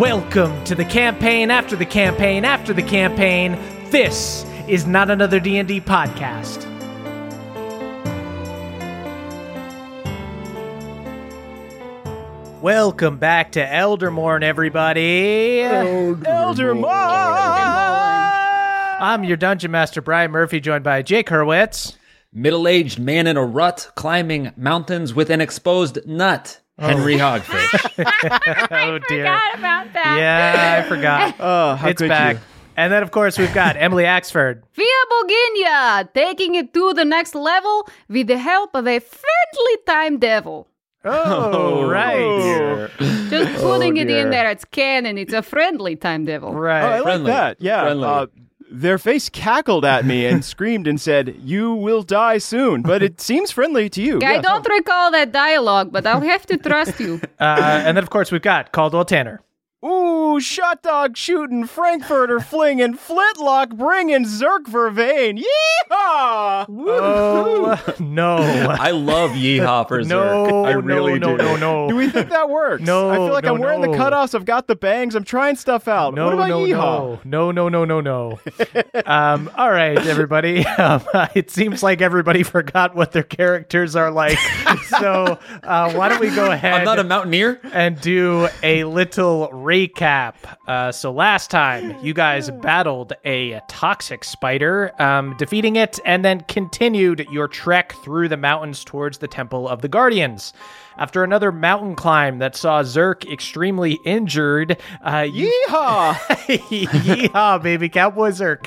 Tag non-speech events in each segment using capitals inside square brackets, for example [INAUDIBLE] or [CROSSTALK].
Welcome to the campaign after the campaign after the campaign. This is not another D&D podcast. Welcome back to Eldermourne, everybody. Eldermourne. I'm your dungeon master, Brian Murphy, joined by Jake Hurwitz. Middle-aged man in a rut climbing mountains with an exposed nut. Henry Hogfish. [LAUGHS] Oh dear. Forgot about that. Yeah, I [LAUGHS] forgot. Oh, how it's could back. you? And then, of course, we've got [LAUGHS] Emily Axford. Fia Boginia, taking it to the next level with the help of a friendly time devil. Oh, right. Just putting it in there, it's canon. It's a friendly time devil. Right. Oh, I like Friendly. that. Yeah. Friendly. Uh, their face cackled at me and screamed and said, "You will die soon." But it seems friendly to you. I Yeah. don't recall that dialogue, but I'll have to trust you. [LAUGHS] Uh, and then, of course, we've got Caldwell Tanner. Ooh, shot dog shooting, Frankfurter flinging, Flintlock bringing, Zerk Vervain. Yeehaw! Oh, no. I love Yeehaw for [LAUGHS] No, Zerk. I really no, do. no, no, no. Do we think that works? No, I feel like no, I'm wearing no. the cutoffs. I've got the bangs. I'm trying stuff out. No, what about no, Yeehaw? no, no, no, no, no, no. um, all right, everybody. [LAUGHS] Um, [LAUGHS] it seems like everybody forgot what their characters are like. so uh, why don't we go ahead I'm not a mountaineer. and do a little recap. Uh, so last time you guys battled a toxic spider, um, defeating it, and then continued your trek through the mountains towards the Temple of the Guardians. After another mountain climb that saw Zerk extremely injured, uh, you Yeehaw! [LAUGHS] Yeehaw, baby, Cowboy Zerk.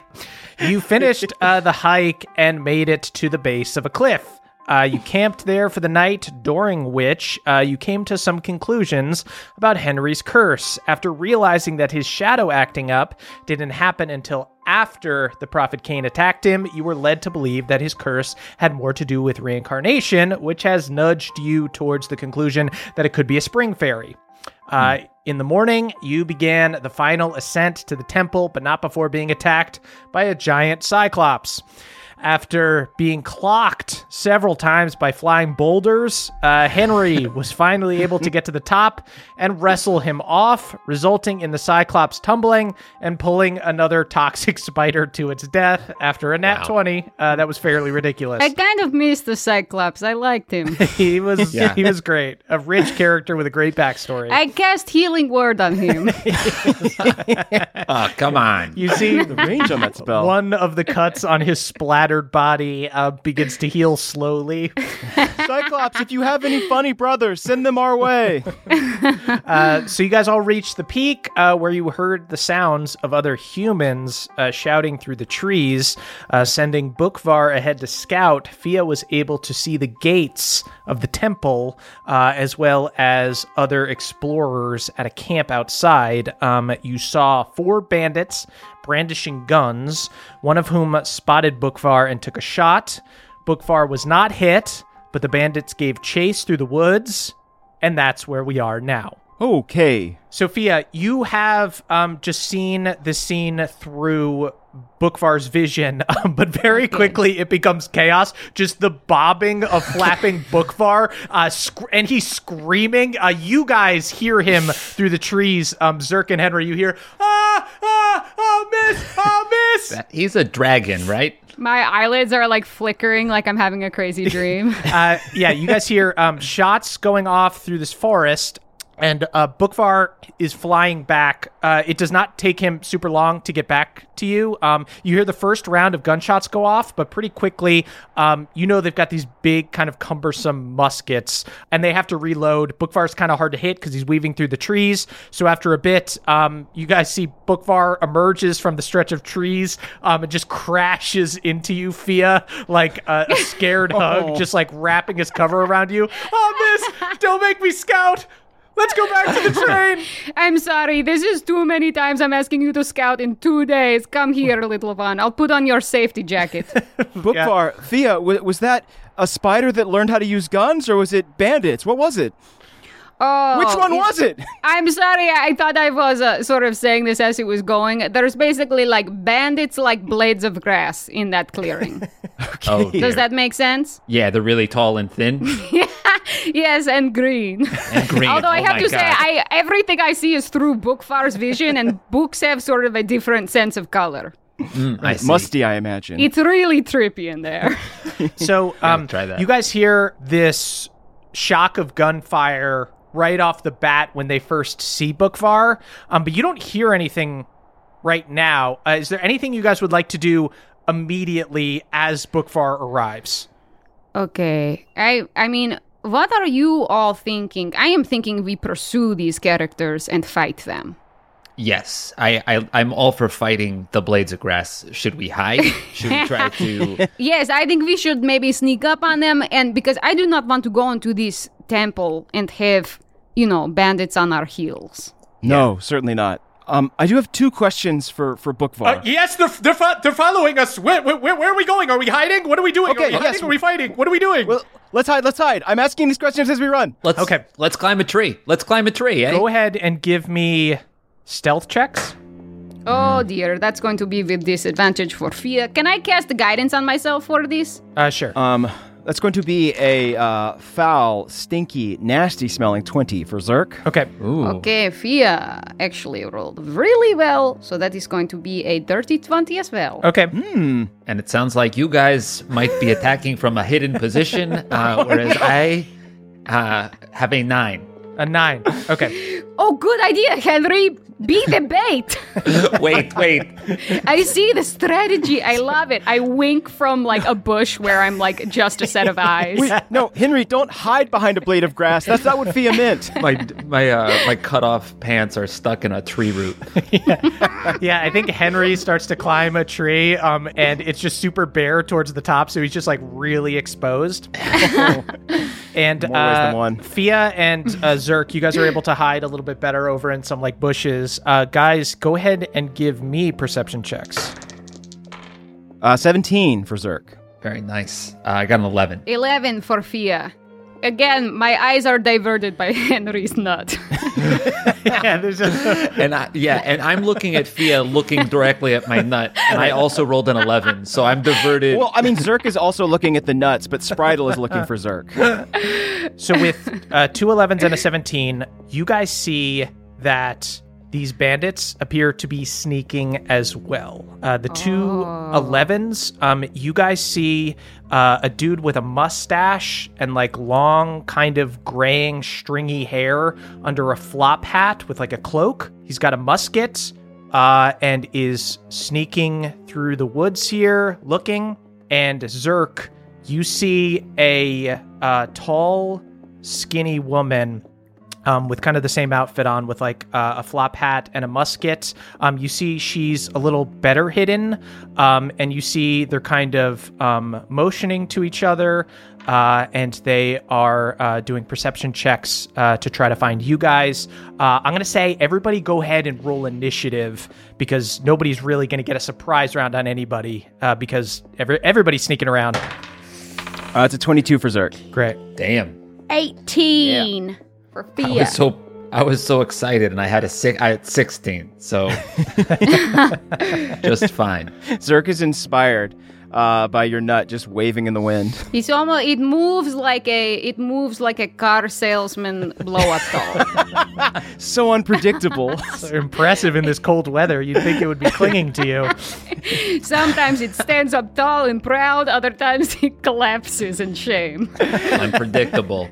You finished uh, the hike and made it to the base of a cliff. Uh, you camped there for the night, during which uh, you came to some conclusions about Henry's curse. After realizing that his shadow acting up didn't happen until after the Prophet Cain attacked him, you were led to believe that his curse had more to do with reincarnation, which has nudged you towards the conclusion that it could be a spring fairy. Uh, in the morning, you began the final ascent to the temple, but not before being attacked by a giant cyclops. After being clocked several times by flying boulders, uh, Henry [LAUGHS] was finally able to get to the top and wrestle him off, resulting in the Cyclops tumbling and pulling another toxic [LAUGHS] spider to its death after a nat 20. Uh, that was fairly ridiculous. I kind of missed the Cyclops. I liked him. [LAUGHS] he was he was great. A rich character with a great backstory. I cast healing word on him. Oh, come on. you see, the range on that spell. one of the cuts on his splattered body uh, begins to heal slowly. [LAUGHS] Cyclops, if you have any funny brothers, send them our way. [LAUGHS] Uh, so you guys all reached the peak uh, where you heard the sounds of other humans uh, shouting through the trees, uh, sending Bookvar ahead to scout. Fia was able to see the gates of the temple uh, as well as other explorers at a camp outside. Um, you saw four bandits brandishing guns, one of whom spotted Bookvar and took a shot. Bookvar was not hit, but the bandits gave chase through the woods and that's where we are now. Okay. Sophia, you have um, just seen this scene through Bookvar's vision, [LAUGHS] um, but very quickly it becomes chaos. Just the bobbing of flapping [LAUGHS] Bookvar, uh, sc- and he's screaming. Uh, you guys hear him through the trees. Um, Zerk and Henry, you hear, ah, ah, oh, miss, oh, miss. He's a dragon, right? My eyelids are like flickering like I'm having a crazy [LAUGHS] dream. uh, yeah, you guys hear um, shots going off through this forest, and uh, Bookvar is flying back. Uh, it does not take him super long to get back to you. Um, you hear the first round of gunshots go off, but pretty quickly, um, you know they've got these big, kind of cumbersome muskets, and they have to reload. Bookvar's kind of hard to hit because he's weaving through the trees. So after a bit, um, you guys see Bookvar emerges from the stretch of trees um, and just crashes into you, Fia, like a, a scared [LAUGHS] hug, just like wrapping his cover around you. Oh, miss, don't make me scout. Let's go back to the [LAUGHS] train. I'm sorry. This is too many times I'm asking you to scout in two days. Come here, little one. I'll put on your safety jacket. [LAUGHS] Bookvar, Thea, w- was that a spider that learned how to use guns, or was it bandits? What was it? Oh, Which one was it? I'm sorry. I thought I was uh, sort of saying this as it was going. There's basically like bandits like blades of grass in that clearing. [LAUGHS] [LAUGHS] Oh, dear. Does that make sense? Yeah, they're really tall and thin [LAUGHS] Yes, and green. and green. Although I Oh have my to say, I everything I see is through Bookvar's vision, and books have sort of a different sense of color. Mm, I see. Musty, I imagine. It's really trippy in there. So, um, try that. you guys hear this shock of gunfire right off the bat when they first see Bookvar, um, but you don't hear anything right now. Uh, is there anything you guys would like to do immediately as Bookvar arrives? Okay. I I mean, what are you all thinking? I am thinking we pursue these characters and fight them. Yes, I, I I'm all for fighting the blades of grass. Should we hide? Should we try to? [LAUGHS] Yes, I think we should maybe sneak up on them and because I do not want to go into this temple and have, you know, bandits on our heels. no, certainly not. Um, I do have two questions for for Bookvar. Uh, yes, they're they're, fo- they're following us. Where, where where are we going? Are we hiding? What are we doing? Okay, are we yes. hiding? Are we fighting? What are we doing? well, let's hide. Let's hide. I'm asking these questions as we run. Let's Okay. Let's climb a tree. Let's climb a tree. Eh? Go ahead and give me stealth checks. Oh dear, that's going to be with disadvantage for Fia. Can I cast guidance on myself for this? Uh, sure. Um, that's going to be a uh, foul, stinky, nasty-smelling twenty for Zerk. okay. Ooh. Okay, Fia actually rolled really well, so that is going to be a dirty 20 as well. Okay. Hmm. And it sounds like you guys might be attacking from a hidden position, [LAUGHS] uh, whereas I uh, have a nine. A nine. Okay. [LAUGHS] Oh, good idea, Henry. Be the bait. [LAUGHS] Wait, wait. I see the strategy. I love it. I wink from like a bush where I'm like just a set of eyes. Wait, no, Henry, don't hide behind a blade of grass. That's not what Fia meant. My my uh, my cut off pants are stuck in a tree root. [LAUGHS] Yeah, I think Henry starts to climb a tree, um, and it's just super bare towards the top, so he's just like really exposed. [LAUGHS] and uh, one. Fia and uh, Zerk, you guys are able to hide a little bit better over in some like bushes. Uh, guys, go ahead and give me perception checks. Uh, Seventeen for Zerk. Very nice. Uh, I got an eleven. 11 for Fia. Again, my eyes are diverted by [LAUGHS] Henry's nut. [LAUGHS] yeah, there's a, And I, yeah, and I'm looking at Fia looking directly at my nut, and I also rolled an eleven, so I'm diverted. Well, I mean, Zerk is also looking at the nuts, but Spritel is looking for Zerk. So with uh, two 11s and a 17, you guys see that these bandits appear to be sneaking as well. Uh, the two 11s, um, you guys see uh, a dude with a mustache and like long, kind of graying, stringy hair under a flop hat with like a cloak. He's got a musket uh, and is sneaking through the woods here, looking. And Zerk, you see a uh, tall, skinny woman um, with kind of the same outfit on, with like uh, a flop hat and a musket. Um, you see she's a little better hidden, um, and you see they're kind of um, motioning to each other, uh, and they are uh, doing perception checks uh, to try to find you guys. Uh, I'm gonna say everybody go ahead and roll initiative because nobody's really gonna get a surprise round on anybody uh, because every, everybody's sneaking around. Uh, it's a twenty-two for Zerk. Great. Damn. 18. For I was so I was so excited, and I had a six. I had sixteen, so [LAUGHS] just fine. Zerk is inspired uh, by your nut just waving in the wind. It's almost it moves like a it moves like a car salesman blow up doll. [LAUGHS] So unpredictable. [LAUGHS] So impressive in this cold weather. You'd think it would be clinging to you. Sometimes it stands up tall and proud, other times it collapses in shame. Unpredictable.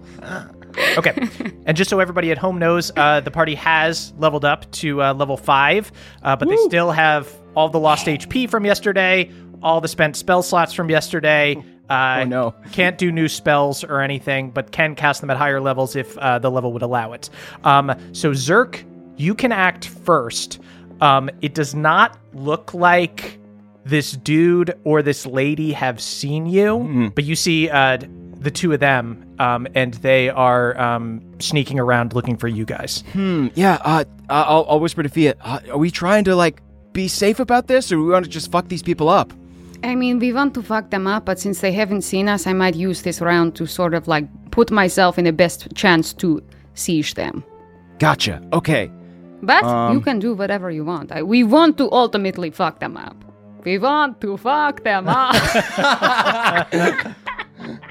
Okay. And just so everybody at home knows, uh, the party has leveled up to uh, level five, uh, but they still have all the lost HP from yesterday, all the spent spell slots from yesterday. Uh, Oh, no. Can't do new spells or anything, but can cast them at higher levels if uh, the level would allow it. Um, so, Zerk, you can act first. Um, it does not look like this dude or this lady have seen you, but you see uh, the two of them, um, and they are um, sneaking around looking for you guys. Hmm, yeah, uh, I'll, I'll whisper to Fia. Uh, are we trying to, like, be safe about this, or we want to just fuck these people up? I mean, we want to fuck them up, but since they haven't seen us, I might use this round to sort of like put myself in the best chance to siege them. Gotcha. Okay. But Um, you can do whatever you want. I, we want to ultimately fuck them up. We want to fuck them up. [LAUGHS] [LAUGHS]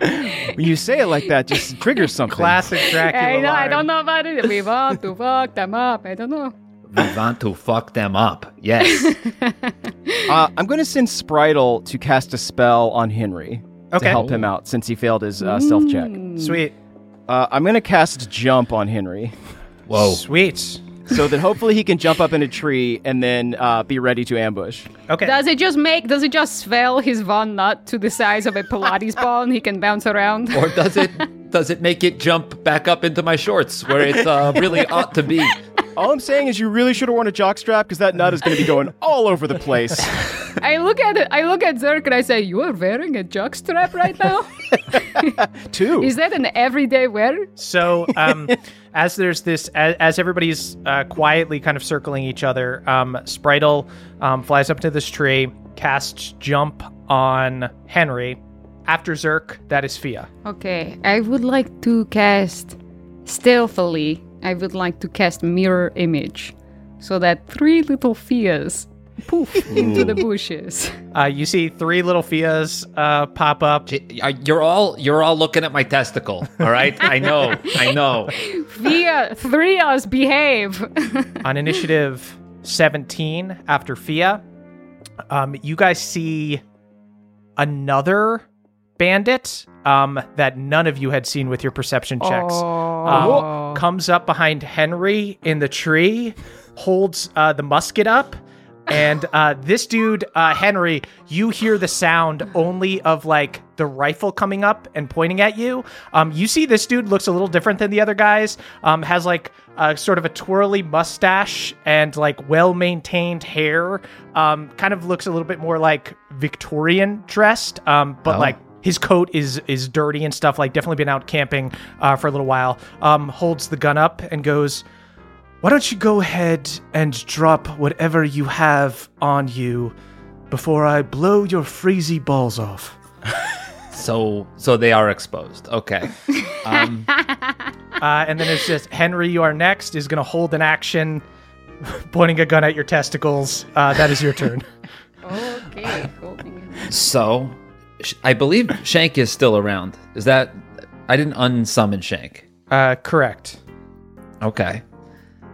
When you say it like that, just triggers [LAUGHS] something. Classic Dracula. I know. I don't know about it. We want to fuck them up. I don't know. We want to fuck them up. Yes. [LAUGHS] Uh, I'm going to send Spritel to cast a spell on Henry to Okay. help him out since he failed his uh, stealth check. Sweet. Uh, I'm going to cast Jump on Henry Whoa. Sweet. So that hopefully he can jump up in a tree and then uh, be ready to ambush. Okay. Does it just make? Does it just swell his von nut to the size of a Pilates [LAUGHS] ball and he can bounce around? Or does it does it make it jump back up into my shorts where it uh, really [LAUGHS] ought to be? All I'm saying is you really should have worn a jockstrap because that nut is going to be going all over the place. [LAUGHS] I look at it. I look at Zerk and I say, "You are wearing a jockstrap right now. [LAUGHS] Too. Is that an everyday wear?" So, um, [LAUGHS] as there's this, as, as everybody's uh, quietly kind of circling each other, um, Spritel um, flies up to this tree, casts jump on Henry. After Zerk, that is Fia. Okay, I would like to cast stealthily. I would like to cast mirror image, so that three little Fias poof [LAUGHS] into the bushes. Uh, you see three little Fias uh, pop up. Uh, You're all you're all looking at my testicle. All right. I know. I know. [LAUGHS] Fia, three us behave. [LAUGHS] on initiative 17 after Fia, um, you guys see another bandit um, that none of you had seen with your perception checks. Um, comes up behind Henry in the tree, holds uh, the musket up. And uh, this dude, uh, Henry, you hear the sound only of like the rifle coming up and pointing at you. Um, you see this dude looks a little different than the other guys. Um, has like uh, sort of a twirly mustache and like well maintained hair. Um, kind of looks a little bit more like Victorian dressed, um, but Oh. like his coat is is dirty and stuff. Like definitely been out camping uh, for a little while. Um, holds the gun up and goes, "Why don't you go ahead and drop whatever you have on you before I blow your freezy balls off?" [LAUGHS] So so they are exposed. Okay. Um, [LAUGHS] Uh, and then it's just Henry, you are next. Is going to hold an action, [LAUGHS] pointing a gun at your testicles. Uh, that is your turn. okay, so I believe Shank is still around. Is that I didn't unsummon Shank. Uh, correct. Okay.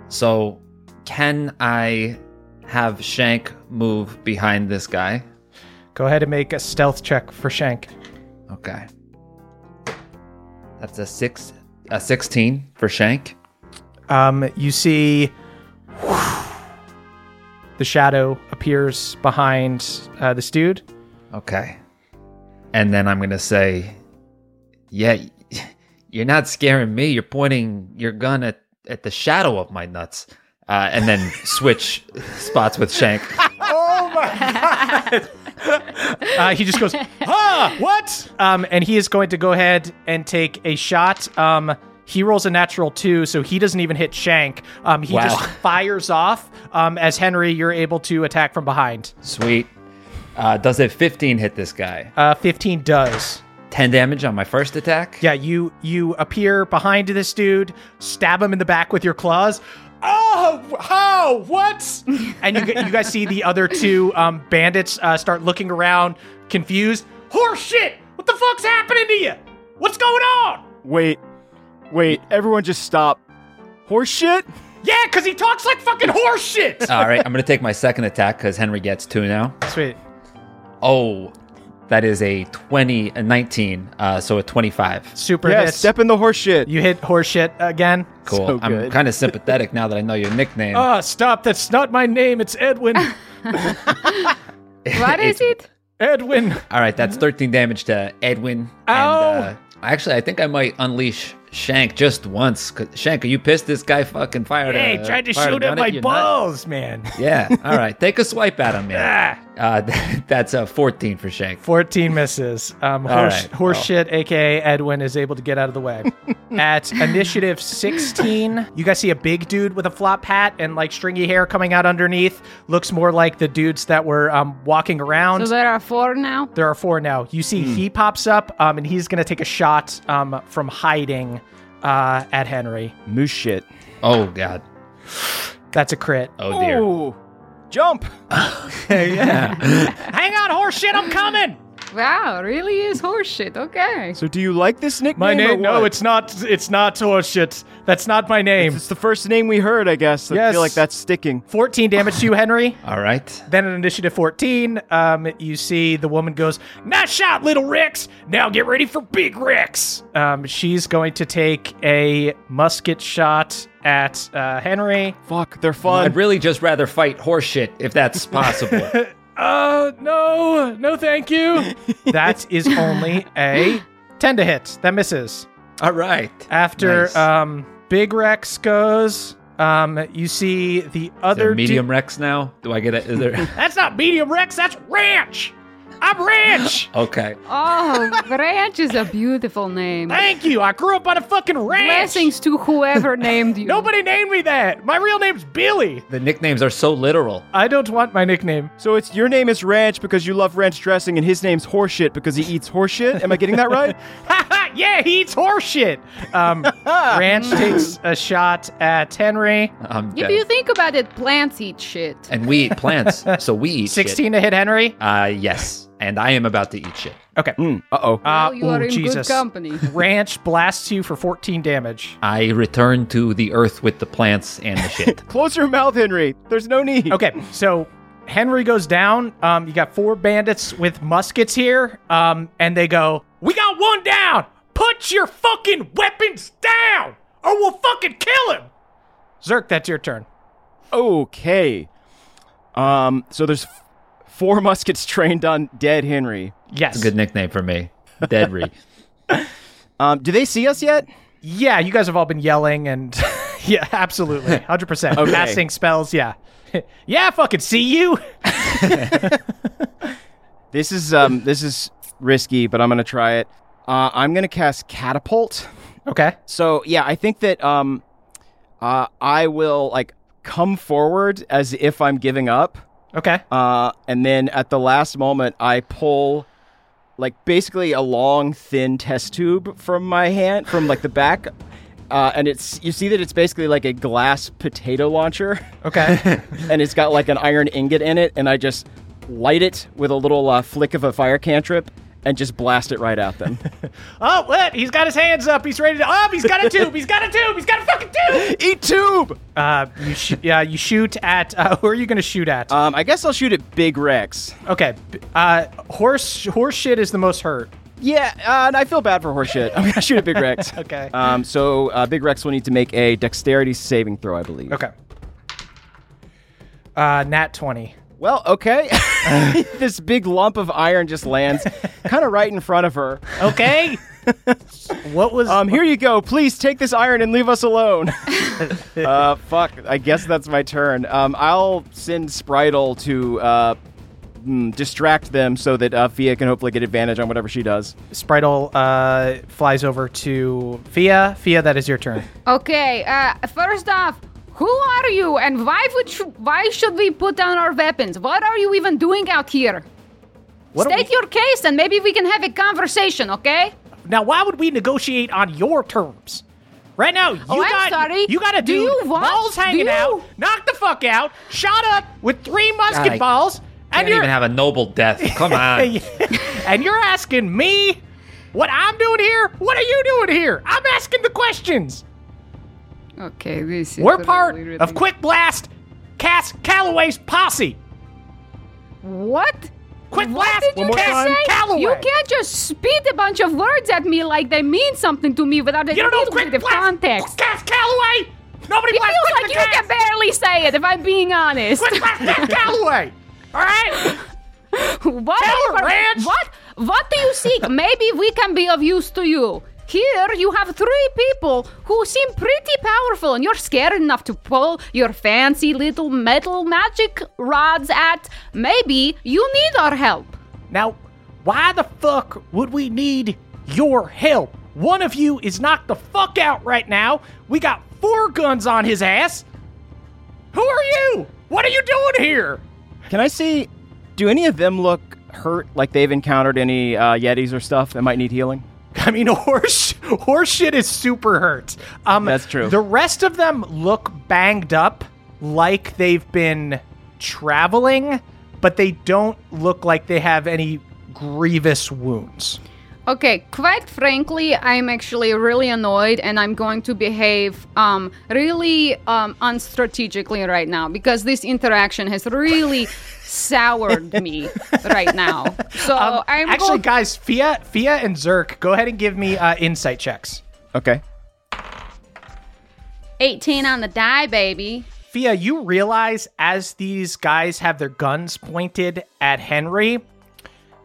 So can I have Shank move behind this guy? Go ahead and make a stealth check for Shank. Okay. That's a six a sixteen for Shank. Um, you see the shadow appears behind uh, this dude. Okay. And then I'm gonna say, Yeah, [LAUGHS] you're not scaring me. You're pointing your gun at, at the shadow of my nuts. Uh, and then switch spots with Shank. [LAUGHS] Oh my god! [LAUGHS] Uh, he just goes, "Ah, what?" Um, and he is going to go ahead and take a shot. Um, he rolls a natural two, so he doesn't even hit Shank. Um, he Wow. just fires off. Um, as Henry, you're able to attack from behind. Sweet. Uh, does a 15 hit this guy? Uh, 15 does. 10 damage on my first attack. Yeah, you you appear behind this dude, stab him in the back with your claws. Oh, how? What? [LAUGHS] and you g- you guys see the other two um, bandits uh, start looking around, confused. Horse shit! What the fuck's happening to you? What's going on? Wait, wait, everyone just stop. Horse shit? Yeah, cause he talks like fucking horse shit. All right, I'm going to take my second attack because Henry gets two now. Sweet. Oh, that is a 20, a 19, uh, so a 25. Super Yeah, hits. step in the horse shit. You hit horse shit again. Cool. So I'm kind of [LAUGHS] sympathetic now that I know your nickname. Ah, stop! That's not my name. It's Edwin. [LAUGHS] What is it? Edwin. All right, that's 13 damage to Edwin. Ow! And, uh, actually, I think I might unleash Shank just once. Shank, are you pissed this guy fucking fired a Hey, tried to shoot at gun my your nut? balls, man. [LAUGHS] Yeah. All right, take a swipe at him, man. Ah. Uh, [LAUGHS] that's a 14 for Shank. 14 misses. Um, horse, right. horse Well. shit, aka Edwin, is able to get out of the way. [LAUGHS] At initiative 16, you guys see a big dude with a flop hat and like stringy hair coming out underneath. Looks more like the dudes that were um, walking around. So there are four now. there are four now. You see, he pops up, um, and he's gonna take a shot um, from hiding uh, at Henry. Moose shit. Oh God. That's a crit. Oh dear. Ooh. Jump. [LAUGHS] [LAUGHS] Hang on, horse shit, I'm coming. Wow, really is horseshit. Okay. So do you like this nickname? My or name? No, it's not. It's not horseshit. That's not my name. It's the first name we heard, I guess. I Yes. feel like that's sticking. 14 damage to you, Henry. [LAUGHS] All right. Then at initiative 14, um, you see the woman goes, Nice shot, little Rex. Now get ready for Big Rex. Um, she's going to take a musket shot at uh, Henry. Fuck, they're fun. I'd really just rather fight horseshit if that's possible. [LAUGHS] Uh, no, no, thank you. [LAUGHS] that is only a 10 to hit. That misses. All right. After Nice. um, Big Rex goes, um, you see the other medium Rex now? Do I get it? Is there? [LAUGHS] That's not medium Rex. That's ranch. I'm ranch. [LAUGHS] okay. Oh, Ranch is a beautiful name. Thank you. I grew up on a fucking ranch. Blessings to whoever named you. Nobody named me that. My real name's Billy. The nicknames are so literal. I don't want my nickname. so it's your name is Ranch because you love ranch dressing, and his name's Horseshit because he eats horseshit. Am I getting that right? [LAUGHS] yeah, he eats horseshit. Um, [LAUGHS] ranch takes a shot at Henry. I'm If dead. you think about it, plants eat shit. and we eat plants, so we eat 16 to hit Henry. Shit. Uh, yes. And I am about to eat shit. Okay. uh oh. Uh, Well, you are in Jesus. good company. [LAUGHS] Ranch blasts you for 14 damage. I return to the earth with the plants and the shit. [LAUGHS] Close your mouth, Henry. There's no need. Okay, so Henry goes down. Um, you got four bandits with muskets here. Um, and they go, "We got one down. Put your fucking weapons down, or we'll fucking kill him." Zerk, that's your turn. Okay. Um. So there's f- four muskets trained on dead Henry. Yes. It's a good nickname for me. Deadry. [LAUGHS] Um. Do they see us yet? Yeah, you guys have all been yelling and [LAUGHS] yeah, absolutely, [LAUGHS] hundred percent. Okay. Casting spells. Yeah, yeah. I fucking see you. This is um. This is risky, but I'm gonna try it. Uh, I'm gonna cast catapult. Okay. So yeah, I think that um, uh, I will like come forward as if I'm giving up. Okay. Uh, and then at the last moment, I pull like basically a long, thin test tube from my hand, from like the back. Uh, and it's you see that it's basically like a glass potato launcher, Okay. [LAUGHS] and it's got like an iron ingot in it, and I just light it with a little uh, flick of a fire cantrip and just blast it right at them. [LAUGHS] oh, what? He's got his hands up. He's ready to. Oh, he's got a tube. He's got a tube. He's got a fucking tube. [LAUGHS] Eat tube. Uh, you sh- yeah, you shoot at. Uh, who are you going to shoot at? Um, I guess I'll shoot at Big Rex. okay. Uh, horse horse shit is the most hurt. Yeah, uh, and I feel bad for horseshit. [LAUGHS] I'm gonna shoot at Big Rex. Okay. Um, so uh, Big Rex will need to make a dexterity saving throw, I believe. Okay. Uh, nat twenty. Well, okay. [LAUGHS] this big lump of iron just lands kind of right in front of her. Okay. [LAUGHS] what was? Um, here you go. Please take this iron and leave us alone. [LAUGHS] uh, fuck. I guess that's my turn. Um, I'll send Spritle to uh, mm, distract them so that uh, Fia can hopefully get advantage on whatever she does. Spritle uh, flies over to Fia. Fia, that is your turn. Okay, uh, first off, who are you and why would sh- why should we put down our weapons? What are you even doing out here? What State we- your case and maybe we can have a conversation, okay? Now, why would we negotiate on your terms? Right now, you Oh, got sorry. you got a Do you what? balls Do hanging you- out, knocked the fuck out, shot up with three musket I balls, and Can't you're even have a noble death. Come [LAUGHS] on. [LAUGHS] and you're asking me what I'm doing here. What are you doing here? I'm asking the questions. Okay, this is We're part really, of Quick Blast, Cass Calloway's posse. What? Quick What Blast, did you more just time. say? Calloway. You can't just spit a bunch of words at me like they mean something to me without a You don't know little Quick bit of Blast, context. Cass Calloway. Nobody It blasts feels like you can barely say it, if I'm being honest. Quick Blast, Cass [LAUGHS] Calloway. All right. what? Tell her, Ranch. What? What do you seek? Maybe we can be of use to you. Here you have three people who seem pretty powerful, and you're scared enough to pull your fancy little metal magic rods at. Maybe you need our help. Now, why the fuck would we need your help? One of you is knocked the fuck out right now. We got four guns on his ass. Who are you? What are you doing here? Can I see? Do any of them look hurt? Like they've encountered any uh, yetis or stuff that might need healing? [LAUGHS] I mean, [LAUGHS] horse horse shit is super hurt. Um, That's true. The rest of them look banged up, like they've been traveling, but they don't look like they have any grievous wounds. Okay, quite frankly, I'm actually really annoyed and I'm going to behave um, really um, unstrategically right now because this interaction has really [LAUGHS] soured me right now. So Um, I'm actually, going- guys, Fia, Fia, and Zerk, go ahead and give me uh, insight checks. Okay. 18 on the die, baby. Fia, you realize as these guys have their guns pointed at Henry,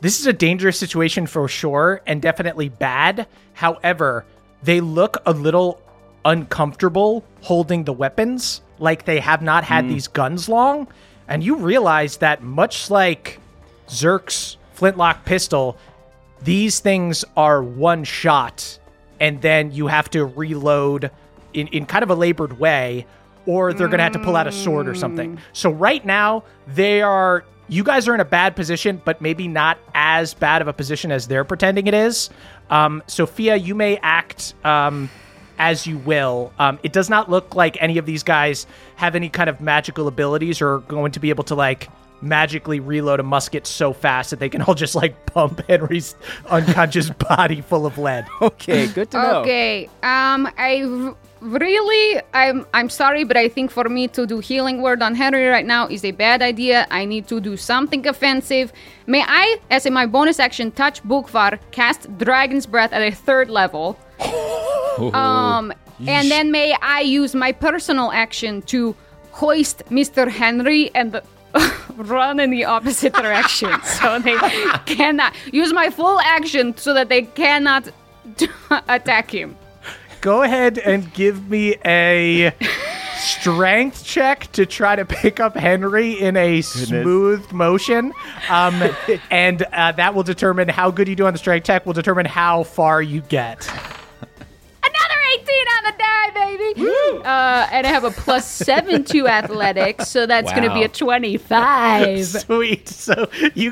this is a dangerous situation for sure and definitely bad. However, they look a little uncomfortable holding the weapons, like they have not had mm. these guns long. And you realize that much like Zerk's flintlock pistol, these things are one shot and then you have to reload in, in kind of a labored way or they're going to have to pull out a sword or something. Mm. So right now they are you guys are in a bad position but maybe not as bad of a position as they're pretending it is. Um, Sophia, you may act um, as you will. Um, it does not look like any of these guys have any kind of magical abilities or are going to be able to like magically reload a musket so fast that they can all just like pump Henry's [LAUGHS] unconscious body full of lead. Okay. Good to know. Okay. Um, I r- really, I'm, I'm sorry, but I think for me to do healing word on Henry right now is a bad idea. I need to do something offensive. May I, as in my bonus action, touch Bukvar, cast Dragon's Breath at a third level? [LAUGHS] Um, and then may I use my personal action to hoist Mr. Henry and [LAUGHS] run in the opposite direction [LAUGHS] so they cannot use my full action so that they cannot attack him. Go ahead and give me a strength check to try to pick up Henry in a smooth motion. Um, [LAUGHS] and uh, that will determine how good you do on the strength check, will determine how far you get. Another 18 on the die, baby. Uh, and I have a plus 7 to [LAUGHS] athletics, so that's going to be a 25. [LAUGHS] Sweet. So you, you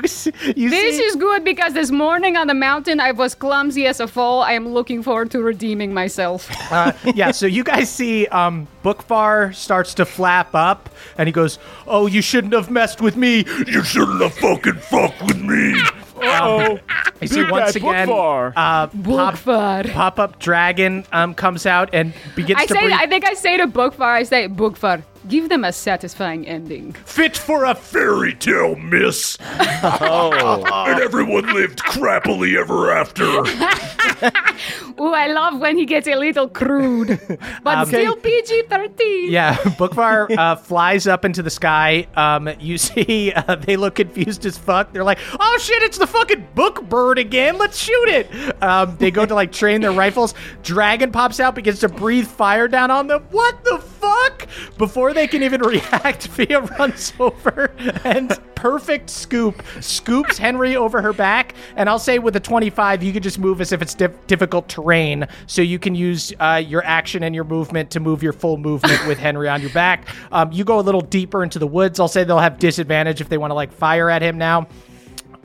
This see, is good because this morning on the mountain I was clumsy as a foal. I am looking forward to redeeming myself. [LAUGHS] uh, yeah, so you guys see um, Bookvar starts to flap up, and he goes, "Oh, you shouldn't have messed with me. You shouldn't have fucking fucked with me." Oh, You see once again, Bookvar. uh, pop, Bookvar. pop-up dragon um, comes out and begins I to say, breathe. I think I say to Bookvar, I say, Bookvar, give them a satisfying ending. Fit for a fairy tale, miss. and everyone lived crappily ever after. [LAUGHS] Ooh, I love when he gets a little crude, but still PG 13. Yeah, Bookvar uh, flies up into the sky. Um, you [LAUGHS] see, uh, they look confused as fuck. They're like, "Oh shit, it's the fucking book bird again! Let's shoot it!" Um, they go to like train their rifles. Dragon pops out, begins to breathe fire down on them. What the fuck? Before they can even [LAUGHS] react, Fia runs over and perfect scoop scoops Henry over her back. And I'll say with a 25, you can just move as if it's diff- difficult terrain, so you can use uh, your action and your movement to move your full movement with Henry on your back. Um, you go a little deeper into the woods. I'll say they'll have disadvantage if they want to like fire at him now.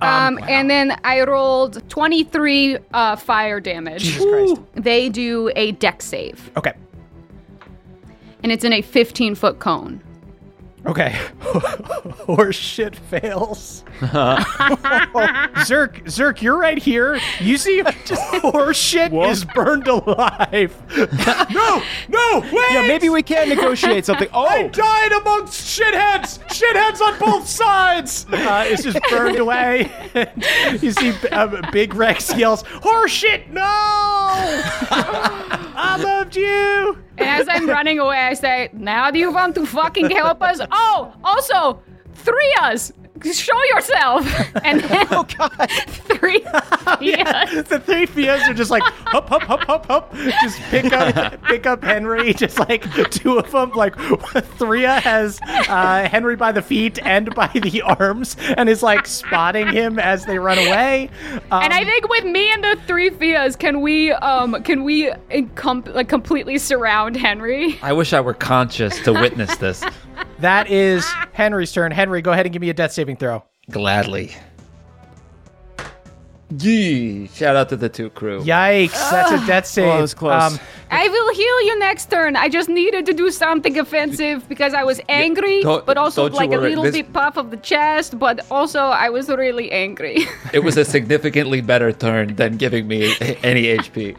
Um, and then I rolled 23 uh, fire damage. Jesus Christ. They do a Dex save, Okay. And it's in a 15 foot cone. Okay. [LAUGHS] Horse shit fails. [LAUGHS] Zerk, Zerk, you're right here. You see, just horse shit is burned alive. [LAUGHS] No, no, wait! Yeah, maybe we can negotiate something. Oh, I died amongst shitheads. Shitheads on both sides. Uh, it's just burned away. you see, uh, Big Rex yells, "Horse shit! No! I loved you." And as I'm running away, I say, "Now do you want to fucking help us? Oh, also, three us." Show yourself, [LAUGHS] and then oh god, three [LAUGHS] yes. the three Fias are just like hup hup hup hup hup. Just pick up [LAUGHS] pick up Henry. Just like two of them. Like Threa has uh, Henry by the feet and by the arms, and is like spotting him as they run away. Um, And I think with me and the three Fias, can we um can we encom- like completely surround Henry? I wish I were conscious to witness this. That is Henry's turn. Henry, go ahead and give me a death saving throw. Gladly. Yee! Shout out to the two crew. Yikes! That's a [SIGHS] death save. that was close. Um, I will heal you next turn. I just needed to do something offensive because I was angry, don't- but also like a little This- bit puff of the chest, but also I was really angry. It was a [LAUGHS] significantly better turn than giving me any HP.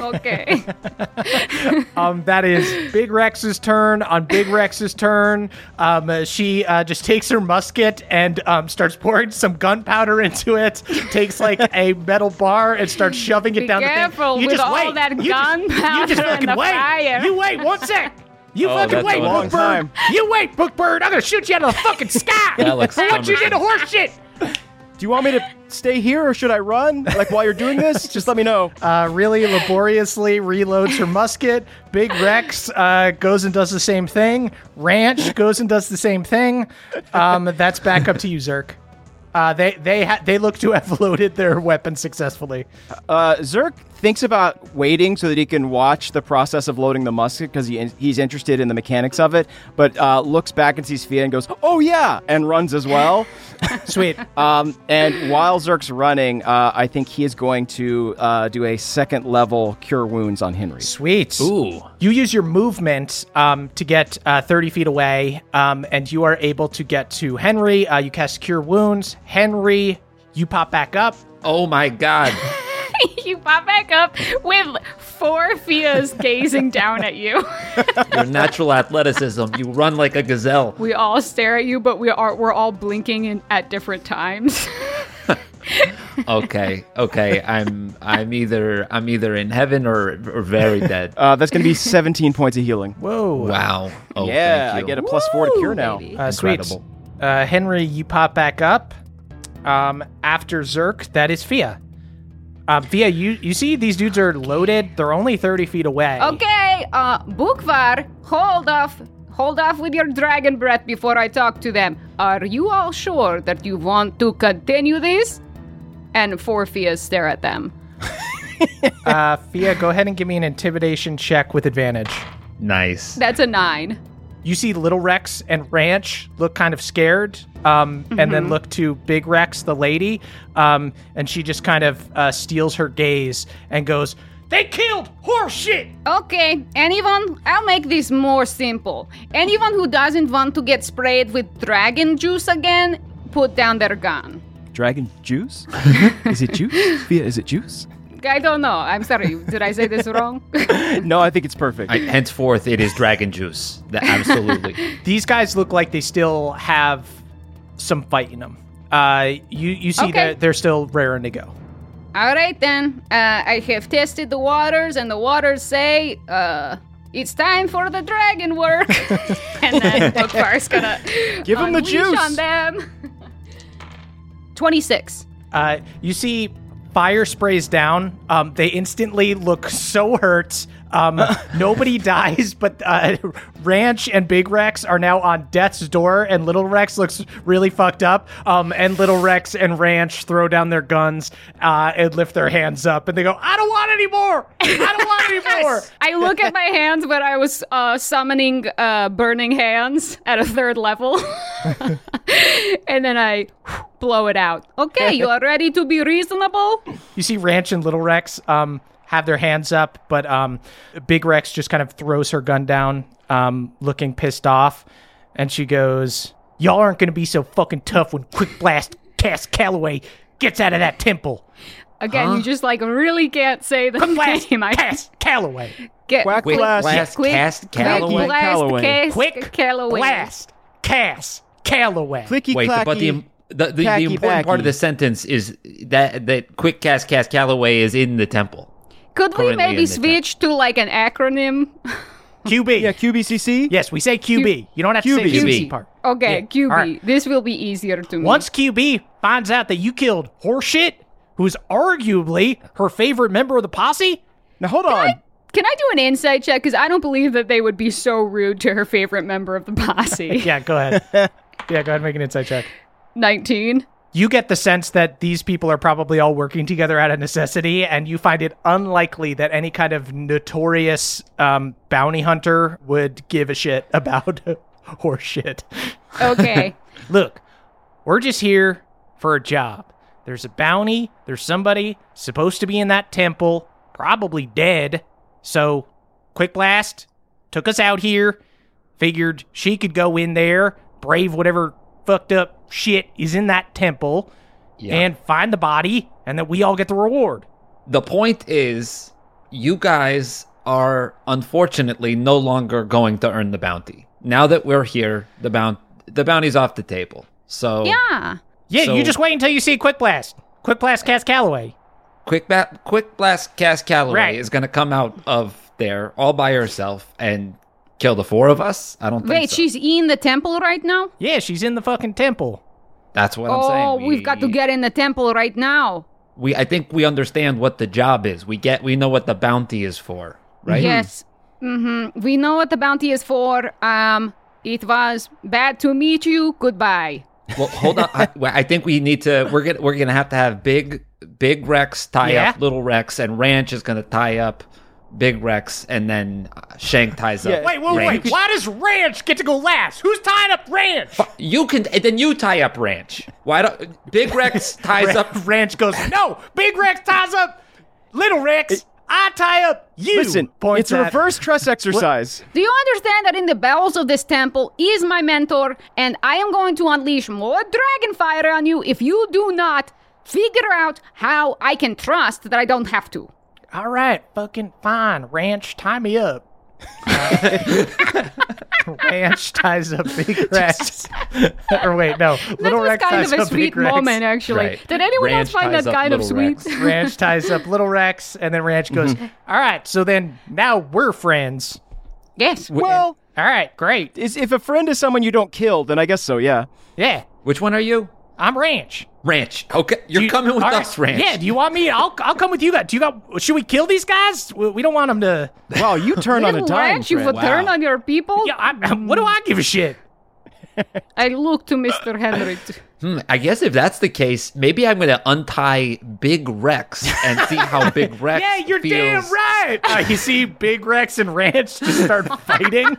[LAUGHS] okay. [LAUGHS] Um, that is Big Rex's turn. On Big Rex's turn, um, uh, she uh, just takes her musket and um, starts pouring some gunpowder into it. Takes like a metal bar and starts [LAUGHS] shoving it Be down careful the thing. You with just all wait. that you just, you gunpowder just and fucking the wait. fire. You wait one [LAUGHS] sec. You Oh, fucking that's wait, a long Bookbird. time. You wait, Bookbird. I'm gonna shoot you out of the fucking [LAUGHS] sky Alex for what you Summerson. did to horse shit. do you want me to stay here or should I run? Like while you're doing this, just let me know. uh, really laboriously reloads her musket. Big Rex uh, goes and does the same thing. Ranch goes and does the same thing. Um, that's back up to you, Zerk. Uh, they they ha- they look to have [LAUGHS] loaded their weapon successfully. Uh, Zerk thinks about waiting so that he can watch the process of loading the musket because he, he's interested in the mechanics of it, but uh, looks back and sees Fia and goes, "Oh yeah," and runs as well. [LAUGHS] Sweet. [LAUGHS] um, and while Zerk's running, uh, I think he is going to uh, do a second level cure wounds on Henry. Sweet. Ooh. You use your movement um, to get uh, 30 feet away, um, and you are able to get to Henry. Uh, you cast Cure Wounds. Henry, you pop back up. Oh my god. [LAUGHS] [LAUGHS] you pop back up with four Fias gazing down at you. [LAUGHS] Your natural athleticism. You run like a gazelle. we all stare at you, but we are we're all blinking in, at different times. [LAUGHS] Okay, okay. I'm I'm either I'm either in heaven or or very dead. Uh, that's going to be 17 points of healing. Whoa. Wow. Oh, yeah, thank I you. get a plus four to cure now. baby. Uh, sweet. Incredible. Uh, Henry, you pop back up. Um, after Zerk, that is Fia. Um, Fia, you, you see these dudes are loaded. They're only 30 feet away. Okay, uh, Bukvar, hold off. Hold off with your dragon breath before I talk to them. Are you all sure that you want to continue this? And four Fias stare at them. [LAUGHS] Uh, Fia, go ahead and give me an intimidation check with advantage. Nice. That's a nine. You see Little Rex and Ranch look kind of scared, um, and then look to Big Rex, the lady, um, and she just kind of uh, steals her gaze and goes, "They killed horse shit." Okay, anyone? I'll make this more simple. Anyone who doesn't want to get sprayed with dragon juice again, put down their gun. Dragon juice? [LAUGHS] is it juice? Fia, is it juice? I don't know. I'm sorry. Did I say this wrong? [LAUGHS] No, I think it's perfect. I, henceforth, it is dragon juice. Absolutely. [LAUGHS] These guys look like they still have some fight in them. Uh, you you see Okay. that they're still raring to go. All right then. Uh, I have tested the waters, and the waters say uh, it's time for the dragon work. [LAUGHS] [LAUGHS] and then Bookvar's gonna [LAUGHS] Give 'em the juice. on them. Twenty-six. Uh, you see fire sprays down. Um, they instantly look so hurt. Um, [LAUGHS] nobody dies, but uh, Ranch and Big Rex are now on death's door, and Little Rex looks really fucked up. Um, and Little Rex and Ranch throw down their guns uh, and lift their hands up, and they go, "I don't want any more! I don't want any [LAUGHS] more!" I look at my hands when I was uh, summoning uh, burning hands at a third level, [LAUGHS] and then I blow it out. Okay, you are ready to be reasonable? You see Ranch and Little Rex um, have their hands up, but um, Big Rex just kind of throws her gun down, um, looking pissed off, and she goes, "Y'all aren't gonna be so fucking tough when Quick Blast Cass Calloway gets out of that temple." Again, you just like really can't say the Quick Blast name. [LAUGHS] I Cass Calloway. get Quack Quick blast. blast, Quick- cast Quick Calloway. Blast Calloway. Cass Quick Calloway. Blast Cass Calloway. Clicky Wait, clacky. but the the, the, the Cacky important part of the sentence is that that quick cast cast Calloway is in the temple. Could we maybe switch to like an acronym? [LAUGHS] QB. yeah, QBCC. Yes, we say QB. You don't have to say QB. the QB. QB part. Okay, Yeah, QB. all right. This will be easier to me. Once QB finds out that you killed Horseshit, who's arguably her favorite member of the posse, Now hold on. Can I do an insight check? Because I don't believe that they would be so rude to her favorite member of the posse. [LAUGHS] yeah, go ahead. [LAUGHS] yeah, go ahead and make an insight check. 19. You get the sense that these people are probably all working together out of necessity, and you find it unlikely that any kind of notorious um, bounty hunter would give a shit [LAUGHS] about [LAUGHS] horseshit. Okay. [LAUGHS] Look, we're just here for a job. There's a bounty. There's somebody supposed to be in that temple, probably dead. So, Quick Blast took us out here, figured she could go in there, brave whatever fucked up shit is in that temple, Yeah. and find the body, and that we all get the reward. the point is, you guys are unfortunately no longer going to earn the bounty. Now that we're here, the bounty the bounty's off the table. So yeah. Yeah, So- you just wait until you see Quick Blast. Quick Blast Cast Calloway. quick ba- quick blast cast Calloway Right. is going to come out of there all by herself and kill the four of us. I don't think Wait, so. she's in the temple right now? Yeah, she's in the fucking temple. That's what I'm saying. oh, saying. we've got to get in the temple right now. we I think we understand what the job is. We get we know what the bounty is for, right? Yes. Mm-hmm. We know what the bounty is for. Um, it was bad to meet you. Goodbye. Well, hold on. I, I think we need to. We're gonna we're gonna have to have big big Rex tie Yeah? up little Rex, and Ranch is gonna tie up big Rex, and then uh, Shank ties Yeah. up. Wait, wait, Ranch. wait. Why does Ranch get to go last? Who's tying up Ranch? You can and then you tie up Ranch. Why don't Big Rex [LAUGHS] ties up? [LAUGHS] Ranch goes, no, Big Rex ties up Little Rex. I tie up you. Listen, Points it's a reverse trust [LAUGHS] exercise. Do you understand that in the bowels of this temple is my mentor, and I am going to unleash more dragon fire on you if you do not figure out how I can trust that I don't have to. All right, fucking fine. Ranch, tie me up. [LAUGHS] Ranch ties up Big [LAUGHS] Rex. or wait, no. That Little was Rex kind ties of a up sweet Big Rex. moment, actually. Right. Did anyone Ranch else find ties that up kind of Little sweet? Rex. Ranch ties up Little Rex, and then Ranch goes, Mm-hmm. all right, so then now we're friends. Yes. Well, All right, great. is, if a friend is someone you don't kill, then I guess so. Yeah. Yeah, Which one are you? I'm Ranch. Ranch. Okay, you're you- coming with all right, us, Ranch. Yeah, do you want me? I'll I'll come with you guys. Do you got? Should we kill these guys? We, we don't want them to. [LAUGHS] Wow, you turn on a dime. ranch, you friend. would turn on your people? Yeah, I, what do I give a shit? [LAUGHS] I look to Mr. Henry. Hmm, I guess if that's the case, maybe I'm gonna untie Big Rex and see how Big [LAUGHS] Rex. Yeah, you're feels. damn right. Uh, you see, Big Rex and Ranch just start fighting.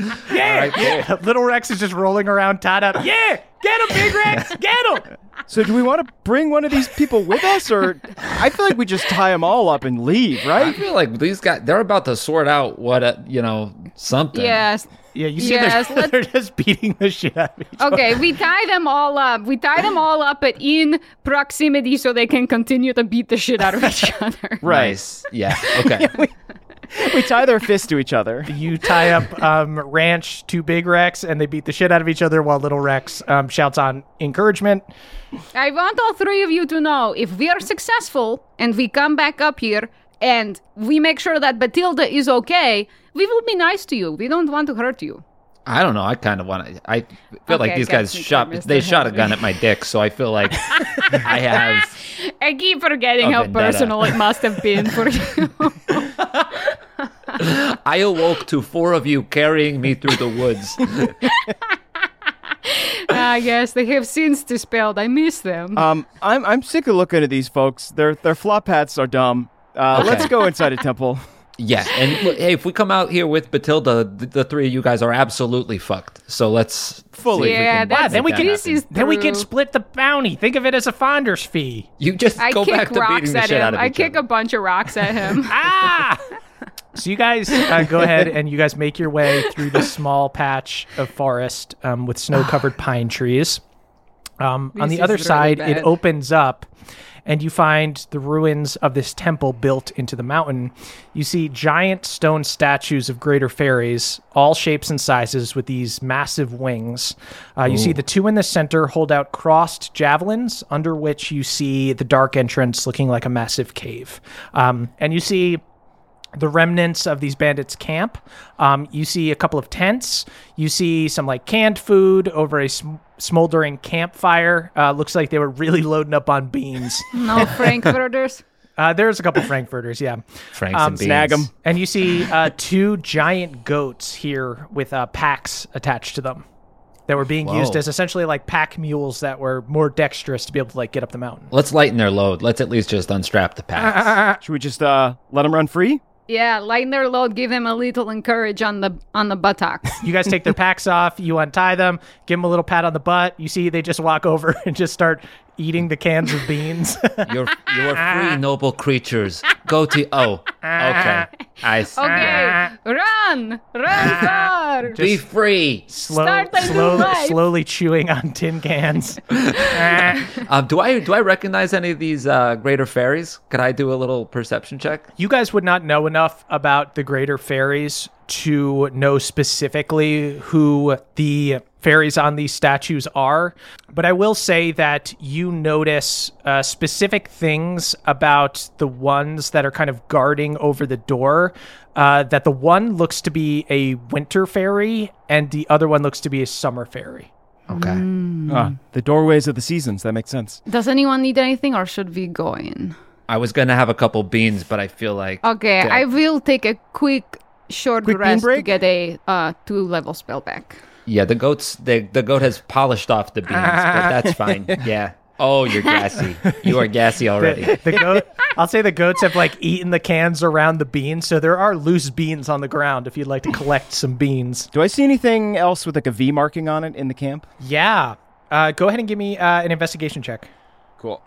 [LAUGHS] Yeah, right, yeah. [LAUGHS] Little Rex is just rolling around tied up. Yeah, get him, Big Rex, get him. So, do we want to bring one of these people with us, or I feel like we just tie them all up and leave, right? I feel like these guys they're about to sort out what a, you know something. yes. Yeah, you see, Yes, [LAUGHS] they're, they're just beating the shit out of each other. Okay, we tie them all up. We tie them all up at in proximity so they can continue to beat the shit out of each other. Right. Nice. Yeah. Okay. We [LAUGHS] tie their fists to each other. You tie up um, Ranch to Big Rex, and they beat the shit out of each other while Little Rex um, shouts on encouragement. I want all three of you to know if we are successful and we come back up here and we make sure that Batilda is okay, we will be nice to you. We don't want to hurt you. I don't know. I kind of want to. I feel like these guys shot. Mr. They shot a gun at my dick, so I feel like [LAUGHS] I have. I keep forgetting how vendetta. personal it must have been for you. [LAUGHS] I awoke to four of you carrying me through the woods. [LAUGHS] Ah, yes, they have since dispelled. I miss them. Um, I'm I'm sick of looking at these folks. Their their flop hats are dumb. Uh, Okay. Let's go inside a temple. Yeah, and look, hey, if we come out here with Batilda, the, the three of you guys are absolutely fucked. So let's Fully. see if we Yeah, can Wow, then we can that This then we can split the bounty. Think of it as a founder's fee. You just I go back kick to rocks beating the at shit him. out of I each kick other. a bunch of rocks at him. [LAUGHS] Ah! So you guys uh, go ahead and you guys make your way through this small patch of forest um, with snow-covered pine trees. Um, on the other is really side, it opens up, and you find the ruins of this temple built into the mountain. You see giant stone statues of greater fairies, all shapes and sizes, with these massive wings. Uh, you see the two in the center hold out crossed javelins, under which you see the dark entrance looking like a massive cave. Um, and you see the remnants of these bandits' camp. Um, you see a couple of tents. You see some like canned food over a sm- smoldering campfire. Uh, looks like they were really loading up on beans. [LAUGHS] no Frankfurters. Uh, there's a couple frankfurters, yeah. Franks Um, and beans. Snag 'em. And you see uh, two giant goats here with uh, packs attached to them that were being used as essentially like pack mules that were more dexterous to be able to like get up the mountain. Let's lighten their load. Let's at least just unstrap the packs. Should we just uh, let them run free? Yeah, lighten their load. Give them a little encourage on the on the buttocks. [LAUGHS] You guys take their packs off, you untie them, give them a little pat on the butt. You see they just walk [LAUGHS] over and just start eating the cans of beans. you're you're free, [LAUGHS] noble creatures. Go to oh, okay. I [LAUGHS] see. Okay, run, run far. Be free. Slow, Start a new life. slowly chewing on tin cans. Um, [LAUGHS] do I do I recognize any of these uh, greater fairies? Could I do a little perception check? you guys would not know enough about the greater fairies to know specifically who the fairies on these statues are but i will say that you notice uh, specific things about the ones that are kind of guarding over the door uh, that the one looks to be a winter fairy and the other one looks to be a summer fairy Okay. Ah, the doorways of the seasons. That makes sense. Does anyone need anything, or should we go in? I was gonna have a couple beans, but I feel like Okay, Yeah. I will take a quick, short Quick rest to get a uh, two level spell back. Yeah, the goats the the goat has polished off the beans, but that's [LAUGHS] fine. Yeah. Oh, you're gassy. You are gassy already. the, [LAUGHS] the goat i'll say the goats have like eaten the cans around the beans so there are loose beans on the ground if you'd like to collect some beans Do I see anything else with like a V marking on it in the camp? Yeah. Uh, go ahead and give me uh, an investigation check. Cool.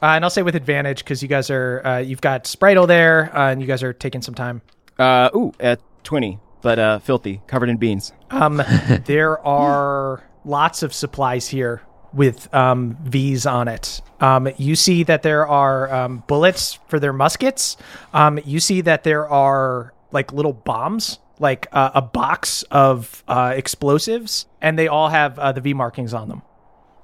Uh, and I'll say with advantage because you guys are, uh, you've got Spritel there uh, and you guys are taking some time. Uh, ooh, at 20, but uh, filthy, covered in beans. Um, [LAUGHS] there are lots of supplies here with um, V's on it. Um, you see that there are um, bullets for their muskets. Um, you see that there are like little bombs, like uh, a box of uh, explosives, and they all have uh, the V markings on them.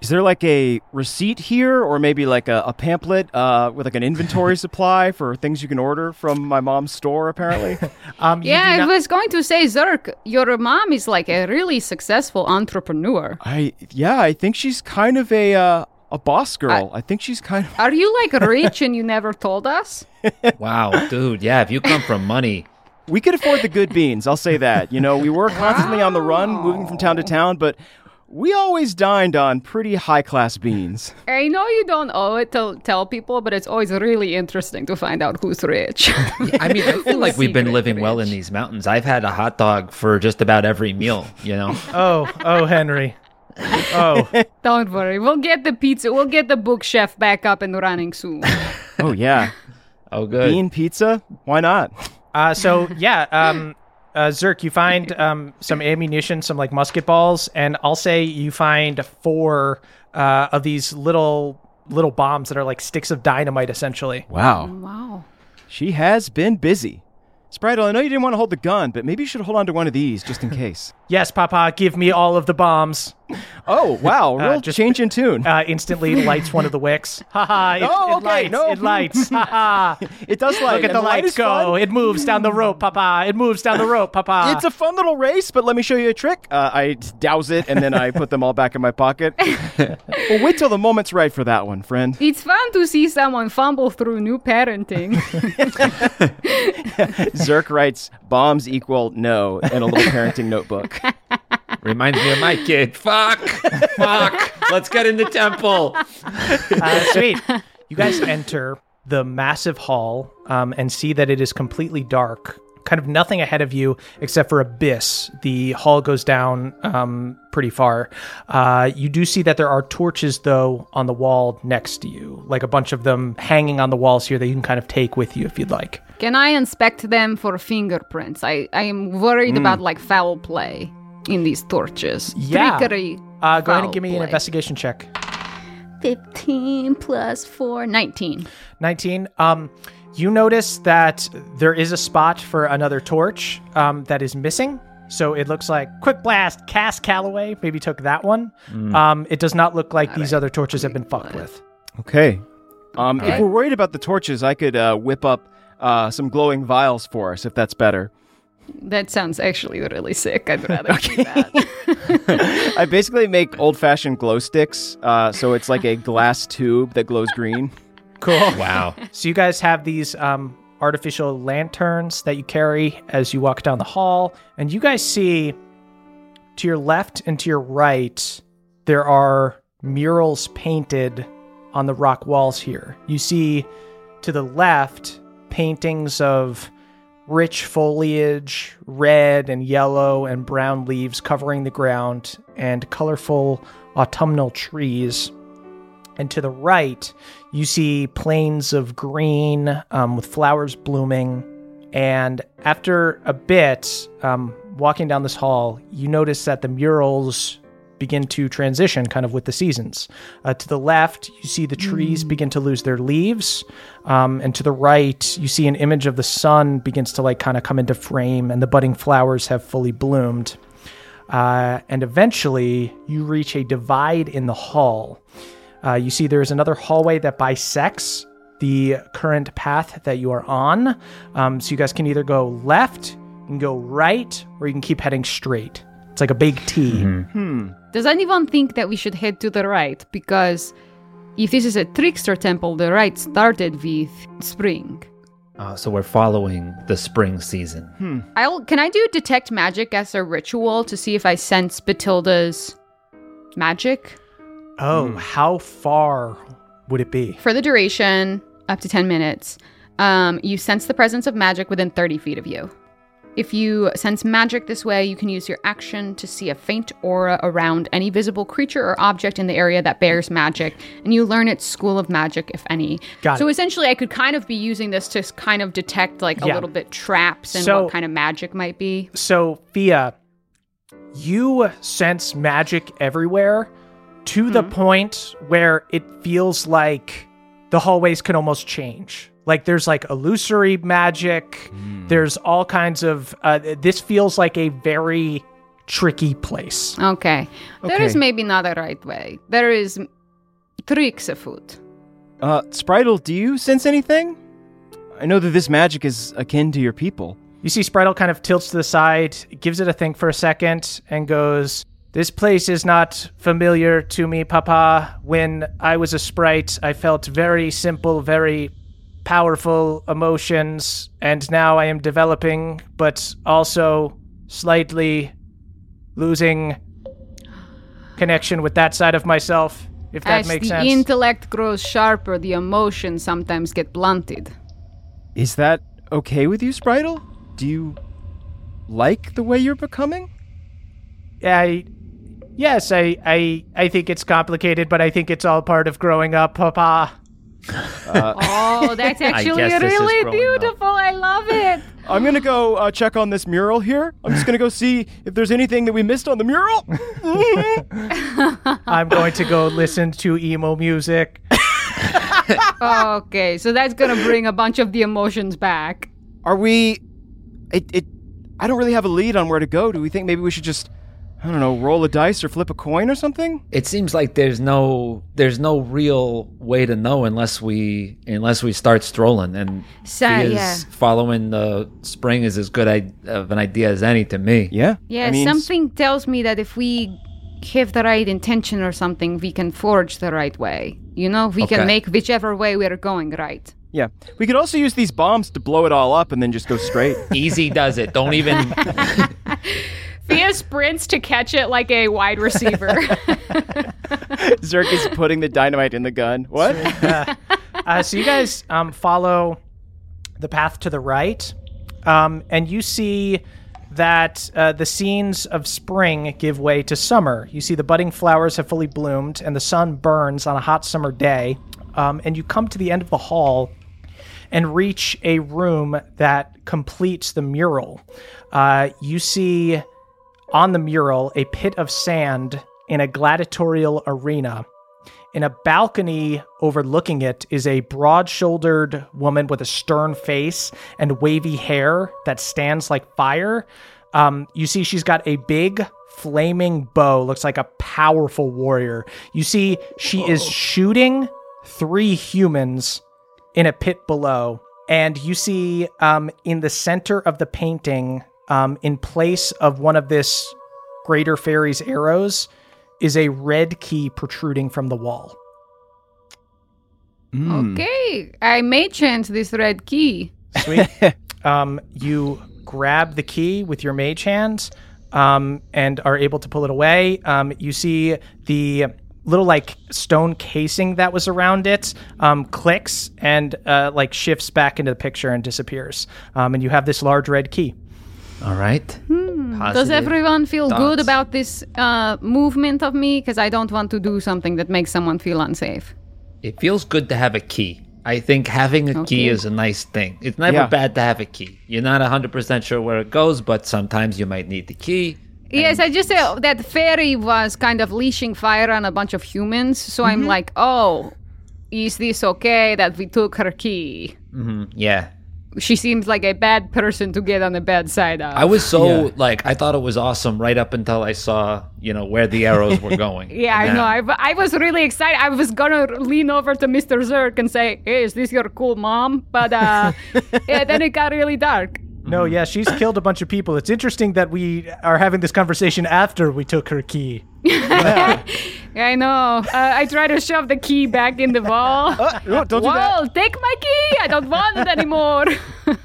Is there like a receipt here, or maybe like a, a pamphlet uh, with like an inventory [LAUGHS] supply for things you can order from my mom's store? Apparently, [LAUGHS] Um, Yeah, do I was going to say, Zerk, your mom is like a really successful entrepreneur. I yeah, I think she's kind of a uh, a boss girl. I, think she's kind of Are you like [LAUGHS] rich and you never told us? Wow, dude. Yeah, if you come from money, we could afford the good beans. I'll say that. You know, we were constantly on the run, moving from town to town, but we always dined on pretty high class beans. I know you don't owe it to tell people, but it's always really interesting to find out who's rich. [LAUGHS] I mean, I feel like we've been Secret living well in these mountains. I've had a hot dog for just about every meal, you know? [LAUGHS] Oh, oh, Henry. Oh, [LAUGHS] don't worry, we'll get the pizza, we'll get the book chef back up and running soon. Oh yeah, Oh, good. bean pizza. Why not? uh, so yeah, um, uh, Zerk, you find um, some ammunition, some like musket balls, and I'll say you find four uh, of these little little bombs that are like sticks of dynamite, essentially. Wow, wow. she has been busy. Spritel, I know you didn't want to hold the gun, but maybe you should hold on to one of these just in [LAUGHS] case. Yes, Papa, give me all of the bombs. Oh wow, real just- change in tune. Uh, instantly lights one of the wicks. [LAUGHS] Haha! It, Oh, it okay, lights. no. It lights. Haha! [LAUGHS] it does light. Look at and the light lights is go. fun. It moves down the rope, Papa. It moves down the rope, Papa. [LAUGHS] It's a fun little race, but let me show you a trick. Uh, I douse it and then I put them all back in my pocket. well, wait till the moment's right for that one, friend. It's fun to see someone fumble through new parenting. Zerk writes bombs equal no in a little parenting notebook. Reminds me of my kid. Fuck. Fuck. Let's get in the temple. [LAUGHS] Uh, sweet. You guys enter the massive hall um, and see that it is completely dark. Kind of nothing ahead of you except for abyss. The hall goes down um, pretty far. Uh, you do see that there are torches, though, on the wall next to you, like a bunch of them hanging on the walls here that you can kind of take with you if you'd like. Can I inspect them for fingerprints? I, I am worried Hmm. about like foul play in these torches. Yeah. Trickery. Uh, go ahead and give me an investigation check. 15 plus 4, 19. 19. Um, you notice that there is a spot for another torch um, that is missing. So it looks like Quick Blast, Cass Calloway maybe took that one. Um, it does not look like these other torches have been fucked with. Okay. Um, Okay. If we're worried about the torches, I could uh, whip up uh, some glowing vials for us, if that's better. That sounds actually really sick. I'd [LAUGHS] rather do that. [LAUGHS] I basically make old-fashioned glow sticks, uh, so it's like a glass tube that glows green. Cool. Wow. So you guys have these um, artificial lanterns that you carry as you walk down the hall, and you guys see to your left and to your right there are murals painted on the rock walls here. You see to the left paintings of rich foliage, red and yellow and brown leaves covering the ground, and colorful autumnal trees. And to the right, you see plains of green um, with flowers blooming. And after a bit, um, walking down this hall, you notice that the murals begin to transition kind of with the seasons. Uh, to the left, you see the trees begin to lose their leaves. Um, and to the right, you see an image of the sun begins to like kind of come into frame and the budding flowers have fully bloomed. Uh, and eventually, you reach a divide in the hall. Uh, you see there's another hallway that bisects the current path that you are on. Um, so you guys can either go left, you can go right, or you can keep heading straight. It's like a big T. Does anyone think that we should head to the right? Because if this is a trickster temple, the right started with spring. Uh, so we're following the spring season. I'll can I do detect magic as a ritual to see if I sense Batilda's magic Oh, how far would it be? for the duration up to 10 minutes. Um, you sense the presence of magic within 30 feet of you. If you sense magic this way, you can use your action to see a faint aura around any visible creature or object in the area that bears magic, and you learn its school of magic, if any. Got so it. essentially, I could kind of be using this to kind of detect like a Yeah. little bit traps and So- what kind of magic might be. So, Fia, you sense magic everywhere to the hmm. point where it feels like the hallways can almost change. Like there's like illusory magic, there's all kinds of. Uh, this feels like a very tricky place. Okay. There is Okay. maybe not a right way. There is tricks afoot. Uh, Spritel, do you sense anything? I know that this magic is akin to your people. You see, Spritel kind of tilts to the side, gives it a think for a second, and goes, This place is not familiar to me, Papa. When I was a sprite, I felt very simple, very powerful emotions, and now I am developing, but also slightly losing connection with that side of myself, if that As makes the sense. intellect grows sharper, the emotions sometimes get blunted. Is that okay with you, Spritel? Do you like the way you're becoming? I yes, I I I think it's complicated, but I think it's all part of growing up, Papa. [LAUGHS] Oh, that's [LAUGHS] actually guess this is really growing up. beautiful. I love it. [LAUGHS] I'm gonna go uh, check on this mural here. I'm just gonna go see if there's anything that we missed on the mural. I'm going to go listen to emo music. okay, so that's gonna bring a bunch of the emotions back. Are we? It, it. I don't really have a lead on where to go. Do we think maybe we should just, I don't know, roll a dice or flip a coin or something? It seems like there's no there's no real way to know unless we unless we start strolling and So, yeah. following the spring is as good I, of an idea as any to me. Yeah. Yeah, I mean, something tells me that if we have the right intention or something, we can forge the right way. You know, we Okay. can make whichever way we're going right. Yeah. We could also use these bombs to blow it all up and then just go straight. [LAUGHS] Easy does it. Don't even [LAUGHS] Fia sprints to catch it like a wide receiver. [LAUGHS] Zerk is putting the dynamite in the gun. What? uh, so you guys um, follow the path to the right, um, and you see that uh, the scenes of spring give way to summer. You see the budding flowers have fully bloomed, and the sun burns on a hot summer day. Um, and you come to the end of the hall and reach a room that completes the mural. Uh, you see on the mural a pit of sand in a gladiatorial arena. In a balcony overlooking it is a broad shouldered woman with a stern face and wavy hair that stands like fire. Um, you see, she's got a big flaming bow, looks like a powerful warrior. You see, she is shooting three humans in a pit below. And you see um, in the center of the painting, um, in place of one of this greater fairy's arrows, is a red key protruding from the wall. Okay, I may chance this red key. Sweet. [LAUGHS] um, you grab the key with your mage hand um, and are able to pull it away. Um, you see the little like stone casing that was around it um, clicks and uh, like shifts back into the picture and disappears. Um, and you have this large red key. All right. Does everyone feel good about this uh, movement of me? Because I don't want to do something that makes someone feel unsafe. It feels good to have a key. I think having a key is a nice thing. It's never Yeah. bad to have a key. You're not 100% sure where it goes, but sometimes you might need the key. Yes, I just said that fairy was kind of leashing fire on a bunch of humans. So I'm Mm-hmm. like, oh, is this okay that we took her key? hmm Yeah. She seems like a bad person to get on the bad side of. I was so, like, I thought it was awesome right up until I saw, you know, where the arrows were [LAUGHS] going. Yeah, I know. I, I was really excited. I was gonna lean over to Mr. Zerk and say, "Hey, is this your cool mom?" But uh, [LAUGHS] yeah, then it got really dark. No, yeah, she's killed a bunch of people. It's interesting that we are having this conversation after we took her key. [LAUGHS] I know. Uh, I try to shove the key back in the wall. No, don't do that. Whoa, take my key! I don't want it anymore.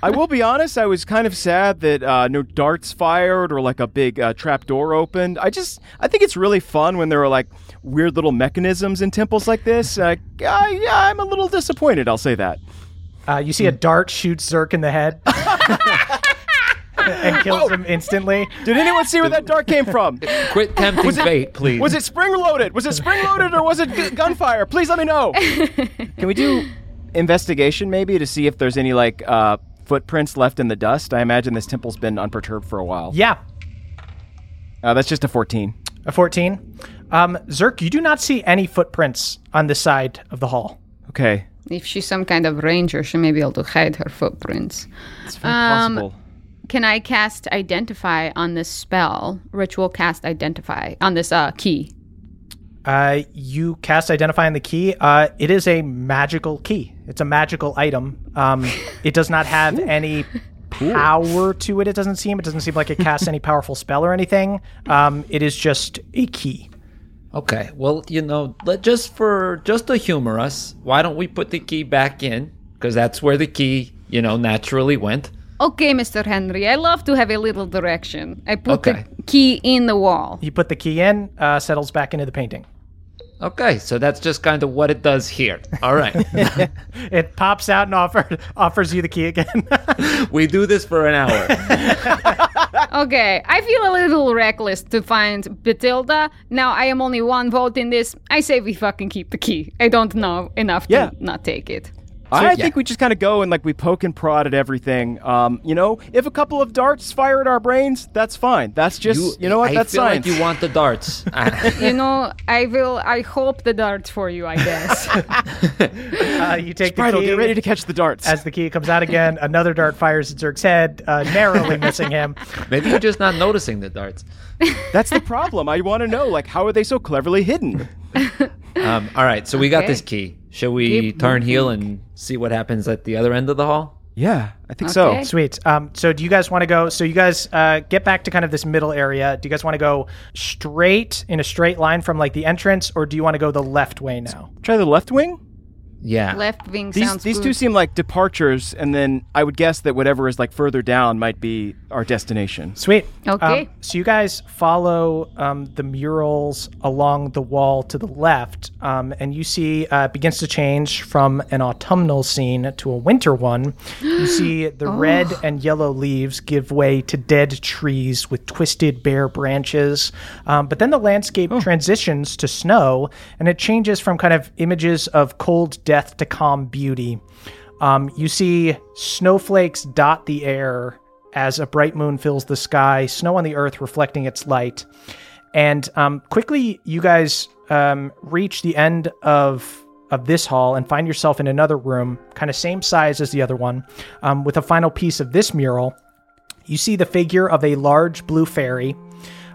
I will be honest. I was kind of sad that uh, no darts fired or like a big uh, trap door opened. I just, I think it's really fun when there are like weird little mechanisms in temples like this. Uh, yeah, yeah, I'm a little disappointed. I'll say that. Uh, you see a dart shoot Zerk in the head [LAUGHS] and kills him instantly. Did anyone see where that dart came from? Quit tempting fate, please. Was it spring loaded? Was it spring loaded or was it gu- gunfire? Please let me know. [LAUGHS] Can we do investigation maybe to see if there's any like uh, footprints left in the dust? I imagine this temple's been unperturbed for a while. Yeah, Uh, that's just a 14. a 14. Um, Zerk, you do not see any footprints on this side of the hall. Okay. if she's some kind of ranger, she may be able to hide her footprints. It's very Um, possible. Can I cast Identify on this spell? Ritual cast Identify on this uh, key. Uh, you cast Identify on the key. Uh, it is a magical key. It's a magical item. Um, [LAUGHS] it does not have any power to it. It doesn't seem. It doesn't seem like it casts any powerful spell or anything. Um, it is just a key. Okay, well, you know, let just for just to humor us, why don't we put the key back in? Because that's where the key, you know, naturally went. Okay, Mr. Henry, I love to have a little direction. I put Okay. the key in the wall. You put the key in, uh, settles back into the painting. Okay, so that's just kind of what it does here. All right, [LAUGHS] It pops out and offer, offers you the key again. [LAUGHS] we do this for an hour. [LAUGHS] Okay, I feel a little reckless to find Batilda. Now I am only one vote in this. I say we fucking keep the key. I don't know enough Yeah. to not take it. I yeah. think we just kind of go and like we poke and prod at everything. Um, you know, if a couple of darts fire at our brains, that's fine. That's just you, know what? I that's feel science. like you want the darts. [LAUGHS] You know, I will. I hope the darts for you. I guess. [LAUGHS] uh, you take the Bridle, key. get ready to catch the darts. As the key comes out again, another dart fires at Zerk's head, uh, narrowly missing him. [LAUGHS] Maybe you're just not noticing the darts. That's the problem. I want to know like how are they so cleverly hidden? [LAUGHS] Um, all right, so we got Okay. this key. Shall we Keep turn heel and see what happens at the other end of the hall? Yeah, I think Okay. so. Sweet. Um, so do you guys want to go? So you guys uh, get back to kind of this middle area. Do you guys want to go straight in a straight line from like the entrance, or do you want to go the left way now? Try the left wing. Yeah. Left wing These sounds these good. two seem like departures, and then I would guess that whatever is like further down might be our destination. Sweet. Okay. Um, so you guys follow um, the murals along the wall to the left, um, and you see uh, it begins to change from an autumnal scene to a winter one. You [GASPS] see the red and yellow leaves give way to dead trees with twisted bare branches. Um, but then the landscape transitions to snow, and it changes from kind of images of cold death to calm beauty. Um, you see snowflakes dot the air as a bright moon fills the sky, snow on the earth reflecting its light. And um, quickly, you guys um, reach the end of of this hall and find yourself in another room, kind of same size as the other one, um, with a final piece of this mural. You see the figure of a large blue fairy.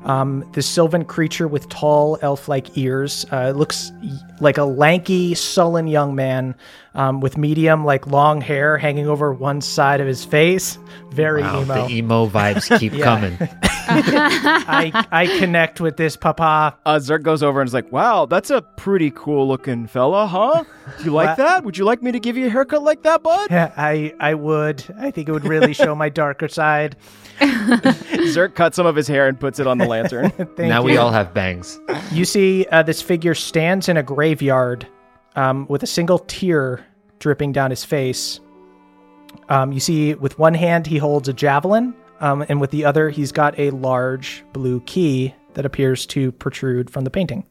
Um, this sylvan creature with tall elf-like ears uh, looks like a lanky, sullen young man um, with medium, like long hair hanging over one side of his face. Very Wow, emo. the emo vibes [LAUGHS] keep coming. [LAUGHS] I I connect with this papa. Uh, Zerk goes over and is like, "Wow, that's a pretty cool looking fella, huh? Do you like [LAUGHS] that? Would you like me to give you a haircut like that, bud?" Yeah, I I would. I think it would really show my darker side. Zerk cuts some of his hair and puts it on the lantern. Now you. we all have bangs. You see, uh, this figure stands in a graveyard um, with a single tear dripping down his face. Um, you see, with one hand, he holds a javelin, um, and with the other, he's got a large blue key that appears to protrude from the painting.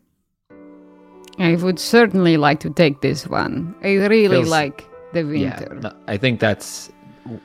I would certainly like to take this one. I really Feels- like the Yeah, winter. no, I think that's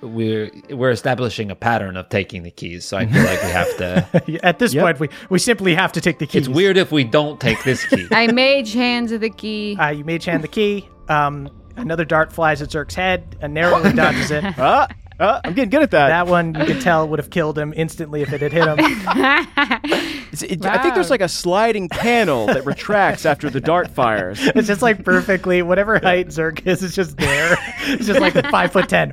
we're we're establishing a pattern of taking the keys. So I feel like we have to. [LAUGHS] At this Yep. point, we, we simply have to take the keys. It's weird if we don't take this key. [LAUGHS] I mage hands the key. Uh, you mage hand the key. Um, another dart flies at Zerk's head and narrowly [LAUGHS] dodges it. ah, ah, I'm getting good at that. That one you could tell would have killed him instantly if it had hit him. It's- it- I think there's like a sliding panel that retracts after the dart fires. It's just like perfectly whatever height Zerk is, it's just there. It's just like five foot ten.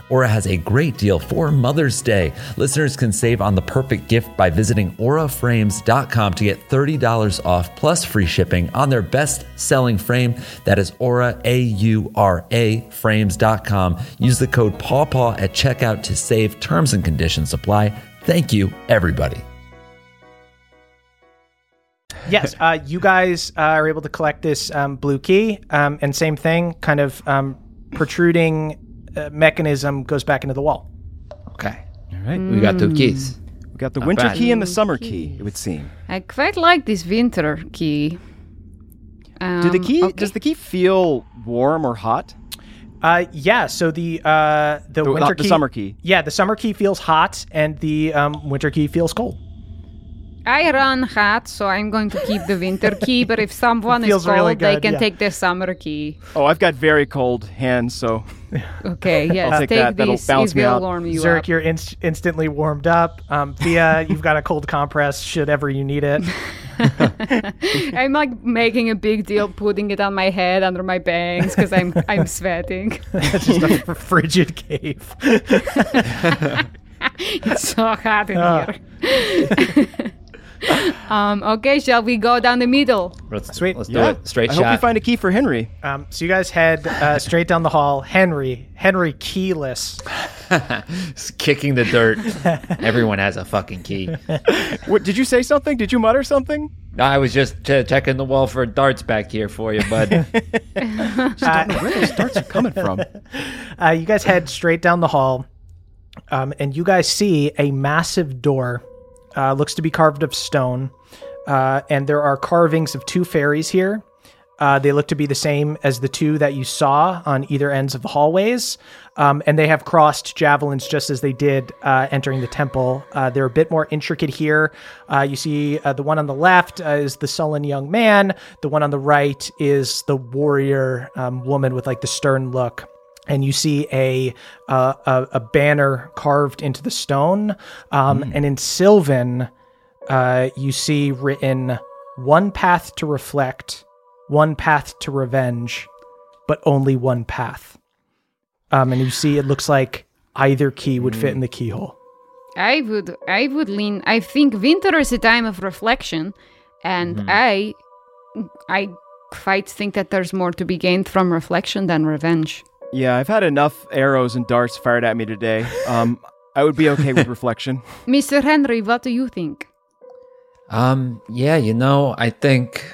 Aura has a great deal for Mother's Day. Listeners can save on the perfect gift by visiting auraframes.com to get $30 off plus free shipping on their best selling frame. That is Aura, A U R A, frames.com. Use the code PAWPAW at checkout to save. Terms and conditions apply. Thank you, everybody. yes, uh, you guys uh, are able to collect this um, blue key, um, and same thing, kind of um, protruding uh, mechanism goes back into the wall. Okay. All right. We got two keys. We got the Not winter bad. key and the summer key, it would seem. I quite like this winter key. Do the Um, key okay. does the key feel warm or hot? Uh, yeah, so the uh, the, The- winter the key, summer key. Yeah, the summer key feels hot, and the um, winter key feels cold. I run hot, so I'm going to keep the winter key. But if someone is cold, really they can yeah. take the summer key. Oh, I've got very cold hands, so Okay, yes, take take, that. That'll this. balance it me will out. warm you Zerk, up. you're inst- instantly warmed up. Um, Fia, [LAUGHS] you've got a cold compress should ever you need it. [LAUGHS] I'm like making a big deal, putting it on my head under my bangs because I'm I'm sweating. [LAUGHS] It's just a frigid cave. It's so hot in Ah. here. [LAUGHS] um. Okay, shall we go down the middle? Let's, Sweet. Let's do it. Straight shot. I hope shot. you find a key for Henry. Um, so you guys head uh, [LAUGHS] straight down the hall. Henry, Henry keyless. [LAUGHS] Just kicking the dirt. Everyone has a fucking key. What did you say something? Did you mutter something? No, I was just ch- checking the wall for darts back here for you, bud. Where those darts are coming from? Uh, you guys head straight down the hall, um, and you guys see a massive door. Uh, looks to be carved of stone, uh, and there are carvings of two fairies here. Uh, they look to be the same as the two that you saw on either ends of the hallways, um, and they have crossed javelins just as they did uh, entering the temple. Uh, they're a bit more intricate here. Uh, you see uh, the one on the left uh, is the sullen young man. The one on the right is the warrior um, woman with like the stern look and you see a uh, a, a banner carved into the stone, um, and in Sylvan, uh, you see written "One path to reflect, one path to revenge, but only one path." Um, and you see, it looks like either key would fit in the keyhole. I would I would lean. I think winter is a time of reflection, and Mm-hmm. I I quite think that there's more to be gained from reflection than revenge. Yeah, I've had enough arrows and darts fired at me today. Um, [LAUGHS] I would be okay with reflection. [LAUGHS] Mr. Henry, what do you think? Um, yeah, you know, I think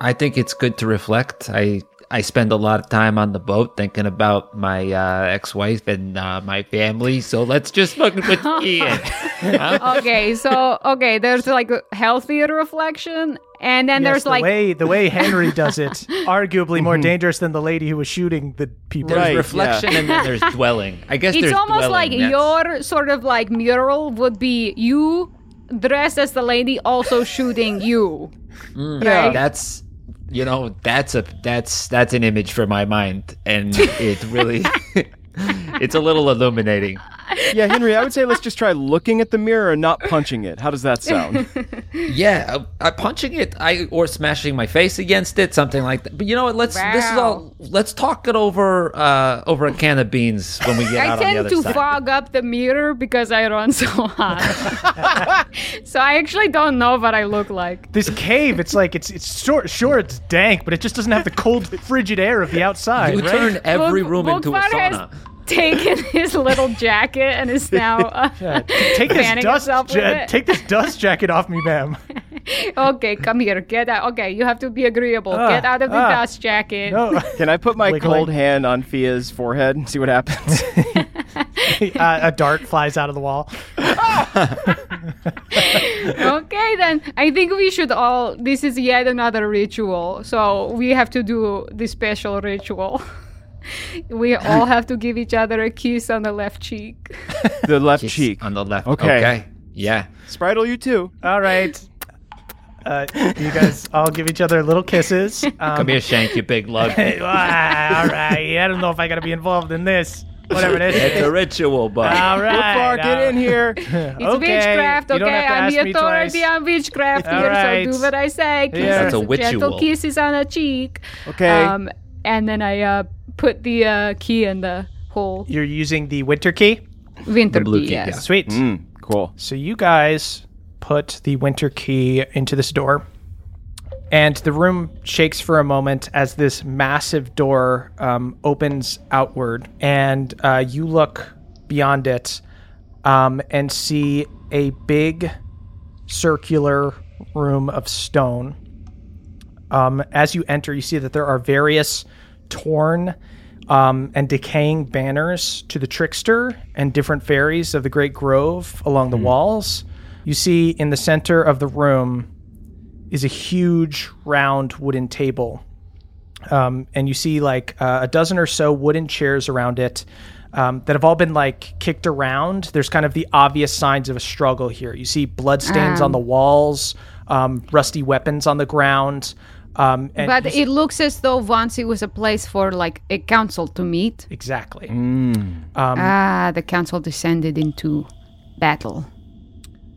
I think it's good to reflect. I I spend a lot of time on the boat thinking about my uh, ex-wife and uh, my family. So let's just fucking put the key [LAUGHS] in. Okay, so okay, there's like a healthier reflection, and then Yes, there's the like way the way [LAUGHS] Henry does it, arguably more mm-hmm. dangerous than the lady who was shooting the people. There's Right, reflection and then there's dwelling. I guess it's there's almost dwelling. like That's- your sort of like mural would be you dressed as the lady also shooting you. Mm. Yeah, right? that's you know that's a that's that's an image for my mind, and it really [LAUGHS] [LAUGHS] it's a little illuminating. [LAUGHS] Yeah, Henry, I would say let's just try looking at the mirror and not punching it. How does that sound? [LAUGHS] Yeah, uh, uh, punching it, I or smashing my face against it, something like that. But you know what? Let's this is all. Let's talk it over uh, over a can of beans when we get I out on the other side. I tend to fog up the mirror because I run so hot. [LAUGHS] so I actually don't know what I look like. This cave, it's like it's it's sure sure it's dank, but it just doesn't have the cold, frigid air of the outside. you right? turn every Book- room into a Bookvar has sauna. Taken [LAUGHS] his little jacket and is now. [LAUGHS] Uh, Take this fanning dust, yourself with ja- it. take this dust jacket off me, ma'am. [LAUGHS] okay, come here. Get out. Okay, you have to be agreeable. Ah, Get out of the ah. dust jacket. No, Can I put my Wiggling. cold hand on Fia's forehead and see what happens? uh, a dart flies out of the wall. okay, then I think we should all. This is yet another ritual, so we have to do the special ritual. [LAUGHS] we all have to give each other a kiss on the left cheek. [LAUGHS] the left Kiss cheek. on the left. Okay. Okay. Yeah. Spritel, you too. All right. Uh, you guys all give each other little kisses. [LAUGHS] Um, Come here, Shank, you big lug. all right. I don't know if I got to be involved in this. Whatever it is. It's a ritual, bud. all right. Far, get in here. It's Okay, witchcraft, okay? I'm the authority on witchcraft All here, right. so do what I say. Kisses, Yeah. That's a gentle witchual. kisses on a cheek. Okay. Um, and then I uh, put the uh, key in the hole. You're using the winter key. Winter blue key, key, yes. yeah. Sweet. Mm, cool. So you guys put the winter key into this door, and the room shakes for a moment as this massive door um, opens outward, and uh, you look beyond it um, and see a big circular room of stone. Um, as you enter, you see that there are various torn um, and decaying banners to the trickster and different fairies of the Great Grove along the walls. You see in the center of the room is a huge round wooden table. Um, and you see like uh, a dozen or so wooden chairs around it um, that have all been like kicked around. There's kind of the obvious signs of a struggle here. You see bloodstains on the walls, um, rusty weapons on the ground. Um, and But it looks as though once it was a place for like a council to meet. exactly. ah, the council descended into battle.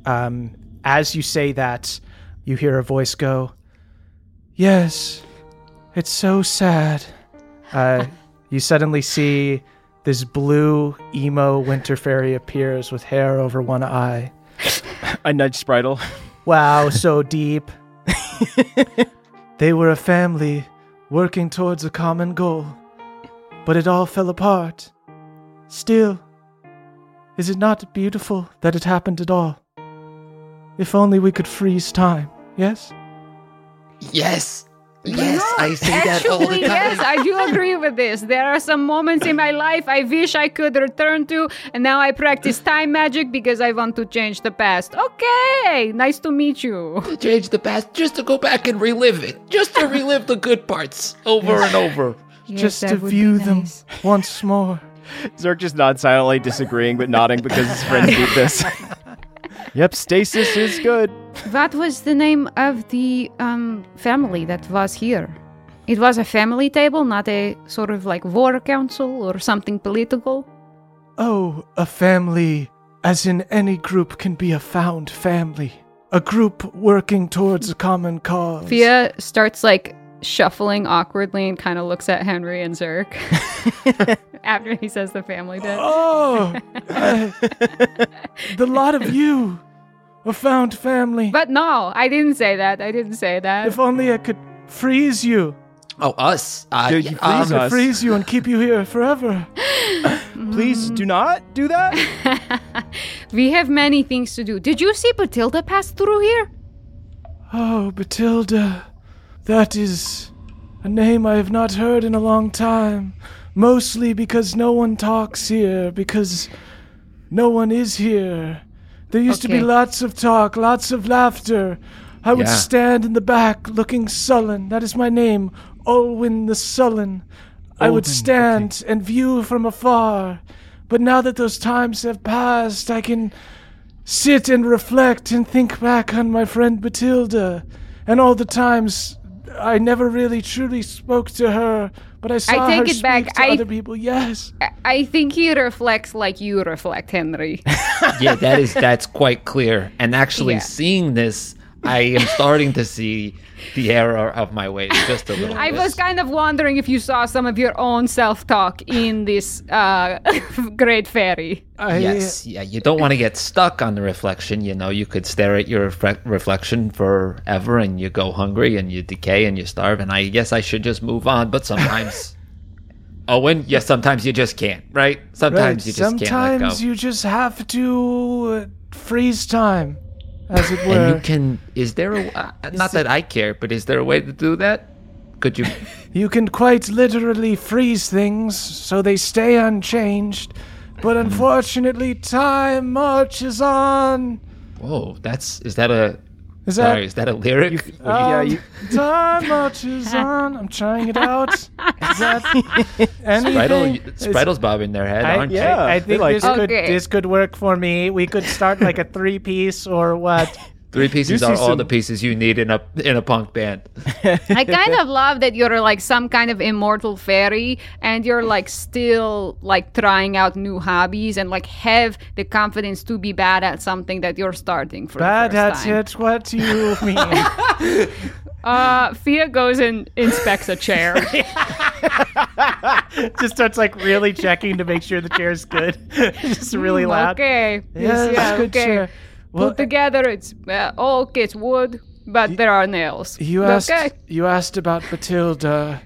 Um, as you say that, you hear a voice go, Yes, it's so sad. Uh, [LAUGHS] you suddenly see this blue emo winter fairy appears with hair over one eye. [LAUGHS] I nudge Spritel. Wow, so deep. [LAUGHS] they were a family working towards a common goal, but it all fell apart. Still, is it not beautiful that it happened at all? If only we could freeze time, yes? Yes. Yes, I say that all the Actually, time. yes, I do agree with this. There are some moments in my life I wish I could return to, and now I practice time magic because I want to change the past. Okay, nice to meet you. to [LAUGHS] change the past just to go back and relive it. Just to relive the good parts over and over. Just to view them once more. Zerk just nods silently, disagreeing but nodding because his friends need this. [LAUGHS] [LAUGHS] yep, stasis is good. What was the name of the um, family that was here? It was a family table, not a sort of like war council or something political. Oh, a family, as in any group, can be a found family. A group working towards a common cause. Fia starts like shuffling awkwardly and kind of looks at Henry and Zerk [LAUGHS] after he says the family bit. Oh, uh, [LAUGHS] the lot of you, a found family. But no, I didn't say that. I didn't say that. If only I could freeze you, Oh, us. Uh, Dude, yeah, you um, freeze us. freeze you, and keep you here forever. [LAUGHS] Please do not do that. we have many things to do. Did you see Batilda pass through here? Oh, Batilda, that is a name I have not heard in a long time. Mostly because no one talks here, because no one is here. There used to be lots of talk, lots of laughter. I would Yeah. stand in the back looking sullen. That is my name, Olwyn the Sullen. I would Olwyn, stand and view from afar. But now that those times have passed, I can sit and reflect and think back on my friend Batilda and all the times I never really truly spoke to her, but I saw take her it speak back. to I- other people. Yes. I- I think he reflects like you reflect, Henry. [LAUGHS] yeah, that is that's quite clear. And actually Yeah. seeing this, I am starting to see the error of my ways just a little I bit. was kind of wondering if you saw some of your own self talk in this uh, [LAUGHS] great fairy. I, Yes, yeah, you don't want to get stuck on the reflection. You know, you could stare at your refre- reflection forever and you go hungry and you decay and you starve. And I guess I should just move on, but sometimes. [LAUGHS] Owen, yes, sometimes you just can't, right? Sometimes right. you just can't let go. Sometimes you just have to uh, freeze time, as it were. and you can. Is there a. Uh, not that I care, but is there a way to do that? Could you. [LAUGHS] You can quite literally freeze things so they stay unchanged. But unfortunately, time marches on. Whoa, that's. Is that a. Is that? Sorry, is that a lyric? yeah, Um, you, time marches on. I'm trying it out. Is that [LAUGHS] anything? Spritel, Is- bobbing their head, I, aren't you? yeah. I think like this it. could Okay. this could work for me. We could start like a three piece or what? [LAUGHS] Three pieces are all the pieces you need in a in a punk band. I kind of love that you're like some kind of immortal fairy and you're like still like trying out new hobbies and like have the confidence to be bad at something that you're starting for Bad the at time. it. What do you [LAUGHS] mean? Uh, Fia goes and inspects a chair. [LAUGHS] Just starts like really checking to make sure the chair's good. [LAUGHS] Just really loud. okay. Yeah, it's a good okay. chair. Well, Put together, it's uh, oh, okay, it's wood, but there are nails. you asked. Okay. You asked about Batilda.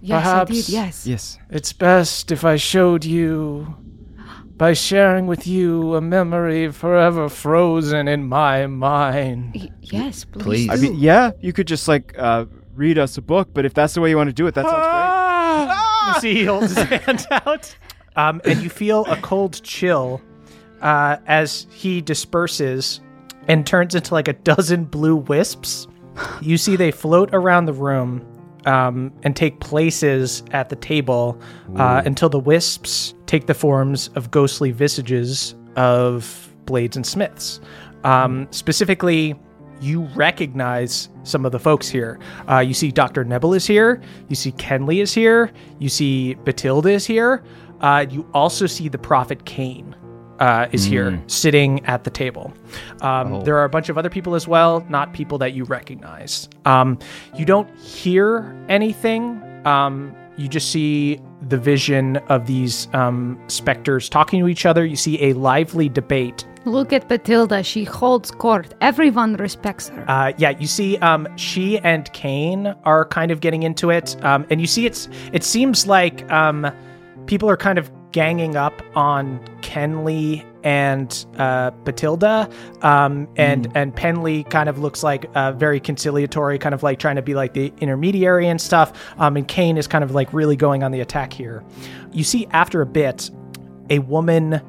Yes, Perhaps- I did. Yes. yes. It's best if I showed you, by sharing with you, a memory forever frozen in my mind. Y- yes, please. Please. I mean, yeah, you could just like uh, read us a book, but if that's the way you want to do it, that sounds Ah! You see, he holds his [LAUGHS] hand out, um, and you feel a cold chill uh, as he disperses and turns into like a dozen blue wisps. You see, they float around the room um, and take places at the table uh, until the wisps take the forms of ghostly visages of blades and smiths. Um, specifically, you recognize some of the folks here. Uh, you see Dr. Nebel is here. You see Kenley is here. You see Batilda is here. Uh, you also see the Prophet Cain uh, is here, sitting at the table. Um, There are a bunch of other people as well, not people that you recognize. Um, you don't hear anything. Um, you just see the vision of these um, specters talking to each other. You see a lively debate Look at Batilda. She holds court. Everyone respects her. Uh, yeah, you see, um, she and Kane are kind of getting into it, um, and you see, it's it seems like um, people are kind of ganging up on Kenley and uh, Batilda, um, and and Penley kind of looks like uh, very conciliatory, kind of like trying to be like the intermediary and stuff, um, and Kane is kind of like really going on the attack here. You see, after a bit, a woman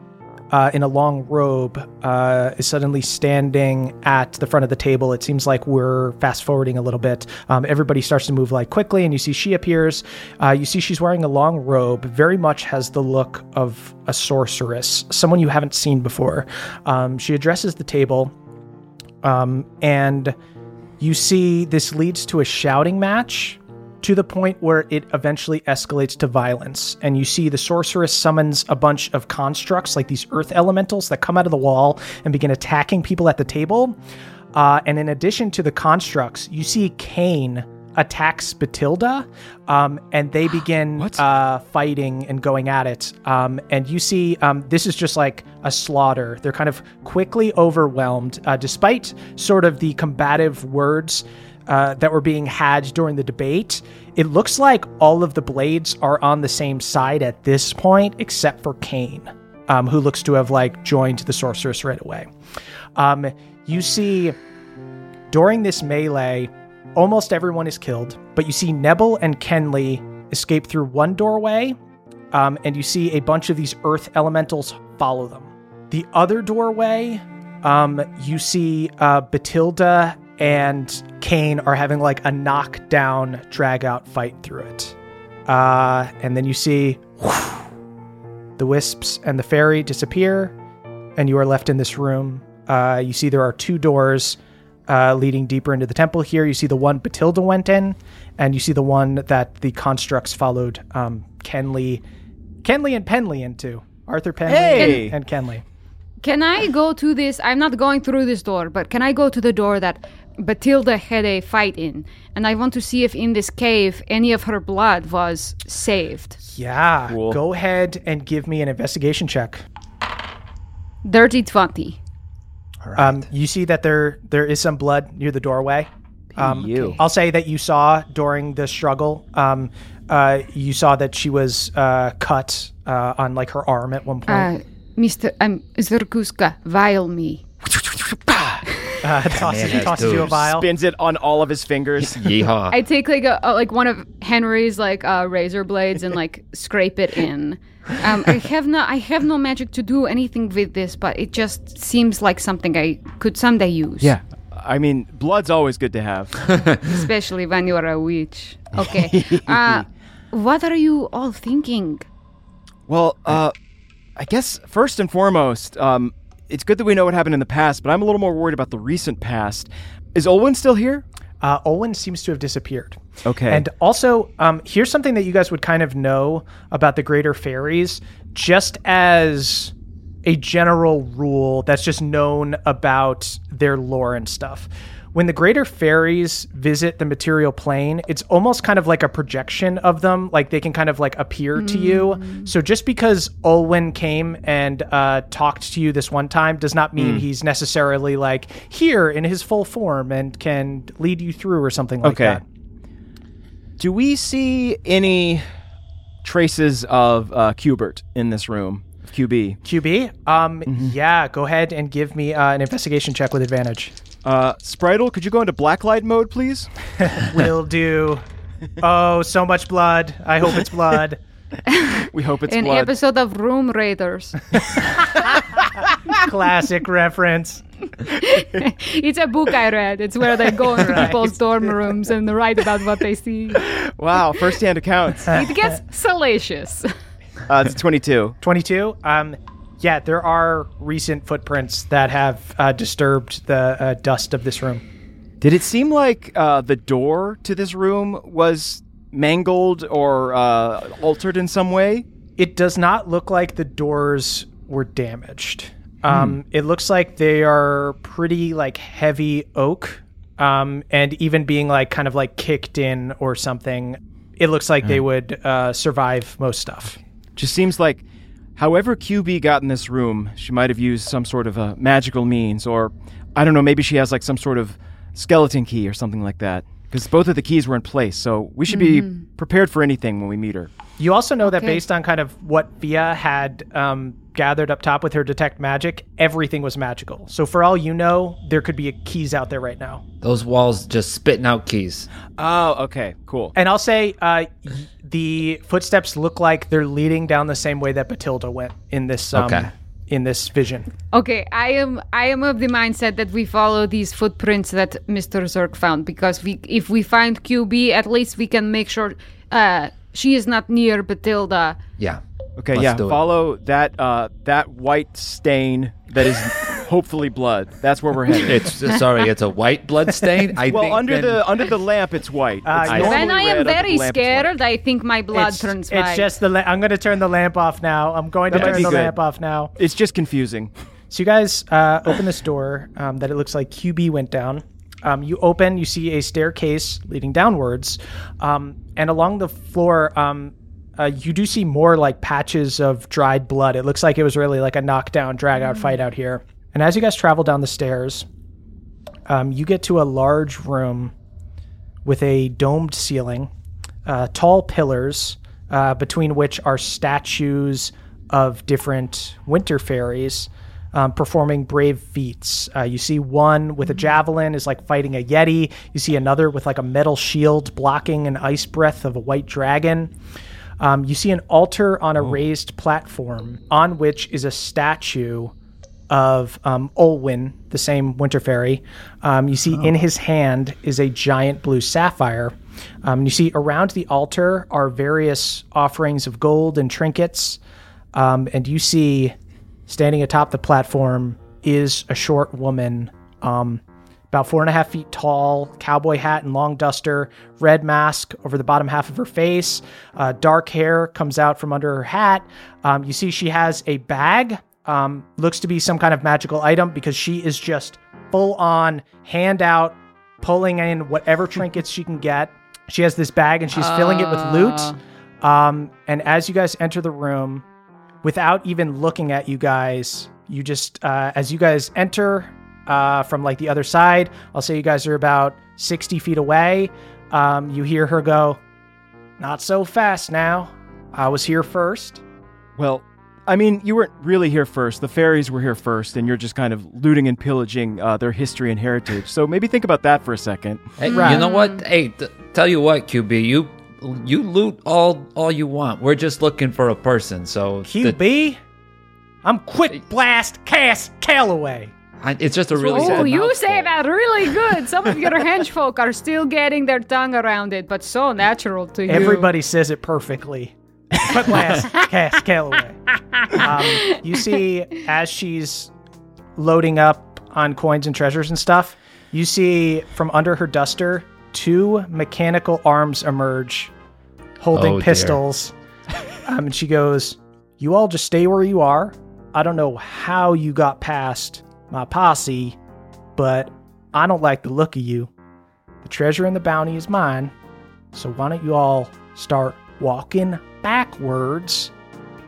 uh, in a long robe uh, is suddenly standing at the front of the table. It seems like we're fast forwarding a little bit. Um, everybody starts to move like quickly, and you see she appears. Uh, you see she's wearing a long robe, very much has the look of a sorceress, someone you haven't seen before. Um, she addresses the table, um, and you see this leads to a shouting match to the point where it eventually escalates to violence. And you see the sorceress summons a bunch of constructs, like these earth elementals, that come out of the wall and begin attacking people at the table. Uh, and in addition to the constructs, you see Cain attacks Batilda, um, and they [GASPS] begin uh, fighting and going at it. Um, and you see, um, this is just like a slaughter. They're kind of quickly overwhelmed, uh, despite sort of the combative words uh, that were being had during the debate. It looks like all of the blades are on the same side at this point, except for Kane, um, who looks to have like joined the sorceress right away. Um, you see, during this melee, almost everyone is killed, but you see Nebel and Kenley escape through one doorway, um, and you see a bunch of these earth elementals follow them. The other doorway, um, you see uh, Batilda and Kane are having like a knockdown, drag out fight through it. Uh, and then you see the wisps and the fairy disappear, and you are left in this room. Uh, you see there are two doors uh, leading deeper into the temple here. You see the one Batilda went in, and you see the one that the constructs followed um, Kenley, Kenley and Penley into. Arthur Penley Hey! and Kenley. Can I go to this? I'm not going through this door, but can I go to the door that Batilda had a fight in? And I want to see if in this cave any of her blood was saved. Yeah, Cool. go ahead and give me an investigation check. Dirty 20. Um, you see that there there is some blood near the doorway. Um, You. I'll say that you saw during the struggle. Um, uh, you saw that she was uh, cut uh, on like her arm at one point. Uh, Mr. Um, Zerkuska, vial me. [LAUGHS] Uh, tosses, has tosses you a vial. Spins it on all of his fingers. [LAUGHS] Yeehaw. I take like a, a like one of Henry's like uh, razor blades and like [LAUGHS] scrape it in. Um, I have no I have no magic to do anything with this, but it just seems like something I could someday use. yeah. I mean, blood's always good to have. especially when you are a witch. Okay. uh, what are you all thinking? Well, uh, I guess first and foremost, um, it's good that we know what happened in the past, but I'm a little more worried about the recent past. Is Olwyn still here? Uh, Owen seems to have disappeared. Okay. And also, um, here's something that you guys would kind of know about the Greater Fairies, just as a general rule that's just known about their lore and stuff. When the Greater Fairies visit the material plane, it's almost kind of like a projection of them. Like they can kind of like appear to you. So just because Olwyn came and uh, talked to you this one time does not mean he's necessarily like here in his full form and can lead you through or something like Okay. that. Do we see any traces of uh, Cubert in this room? QB. QB. Um, yeah, go ahead and give me uh, an investigation check with advantage. Uh, Spritel, could you go into blacklight mode, please? [LAUGHS] We'll do. Oh, so much blood. I hope it's blood. [LAUGHS] We hope it's An blood. episode of Room Raiders. [LAUGHS] Classic reference. it's a book I read. It's where they go into Right. people's dorm rooms and write about what they see. Wow, first-hand accounts. Uh, It gets salacious. it's 22. 22. Um, yeah, there are recent footprints that have uh, disturbed the uh, dust of this room. Did it seem like uh, the door to this room was mangled or uh, altered in some way? It does not look like the doors were damaged. Um, It looks like they are pretty like heavy oak, um, and even being like kind of like kicked in or something, it looks like they would uh, survive most stuff. Just seems like, however QB got in this room, she might have used some sort of a magical means, or I don't know, maybe she has like some sort of skeleton key or something like that. Because both of the keys were in place, so we should be mm-hmm. prepared for anything when we meet her. You also know that based on kind of what Fia had um, gathered up top with her detect magic, everything was magical. So for all you know, there could be keys out there right now. Those walls just spitting out keys. Oh, okay, cool. And I'll say uh, the footsteps look like they're leading down the same way that Batilda went in this um, Okay. in this vision. Okay, I am I am of the mindset that we follow these footprints that Mr. Zerk found because we if we find QB, at least we can make sure uh, she is not near Batilda. Yeah. Okay, Let's yeah, do it. follow that uh, that white stain that is [LAUGHS] hopefully blood. That's where we're headed. It's sorry, it's a white blood stain. I well, think under then- the under the lamp, it's white. Uh, It's I- normally when I red, am under the very lamp, it's white. scared, I think my blood it's, turns it's white. just the. La- I'm going to turn the lamp off now. I'm going to That might turn be the good. lamp off now. It's just confusing. So you guys uh, open this door um, that it looks like QB went down. Um, you open, you see a staircase leading downwards, um, and along the floor, um, uh, you do see more like patches of dried blood. It looks like it was really like a knockdown, drag out fight out here. And as you guys travel down the stairs, um, you get to a large room with a domed ceiling, uh, tall pillars, uh, between which are statues of different winter fairies um, performing brave feats. Uh, you see one with a javelin is like fighting a yeti. You see another with like a metal shield blocking an ice breath of a white dragon. Um, you see an altar on a raised platform on which is a statue of um, Olwyn, the same winter fairy. Um, you see in his hand is a giant blue sapphire. Um, you see around the altar are various offerings of gold and trinkets. Um, and you see standing atop the platform is a short woman, um, about four and a half feet tall, cowboy hat and long duster, red mask over the bottom half of her face. Uh, dark hair comes out from under her hat. Um, you see she has a bag, um, looks to be some kind of magical item because she is just full on hand out, pulling in whatever trinkets she can get. She has this bag and she's filling it with loot. Um, and as you guys enter the room, without even looking at you guys, you just uh, as you guys enter uh, from like the other side, I'll say you guys are about sixty feet away. Um, you hear her go, "Not so fast now. I was here first. Well, I mean, you weren't really here first. The fairies were here first, and you're just kind of looting and pillaging uh, their history and heritage. So maybe think about that for a second. Hey, Right. You know what? Hey, th- tell you what, QB, you you loot all all you want. We're just looking for a person. So the- QB, I'm quick blast cast Callaway. I, it's just a really oh, sad you mouthful. say that really good. Some of your henchfolk [LAUGHS] are still getting their tongue around it, but so natural to you. Everybody says it perfectly. [LAUGHS] Quick blast cast Callaway. Um, you see, as she's loading up on coins and treasures and stuff, you see from under her duster two mechanical arms emerge, holding Oh, pistols. [LAUGHS] Um, and she goes, "You all just stay where you are. I don't know how you got past my posse, but I don't like the look of you. The treasure and the bounty is mine. So why don't you all start walking backwards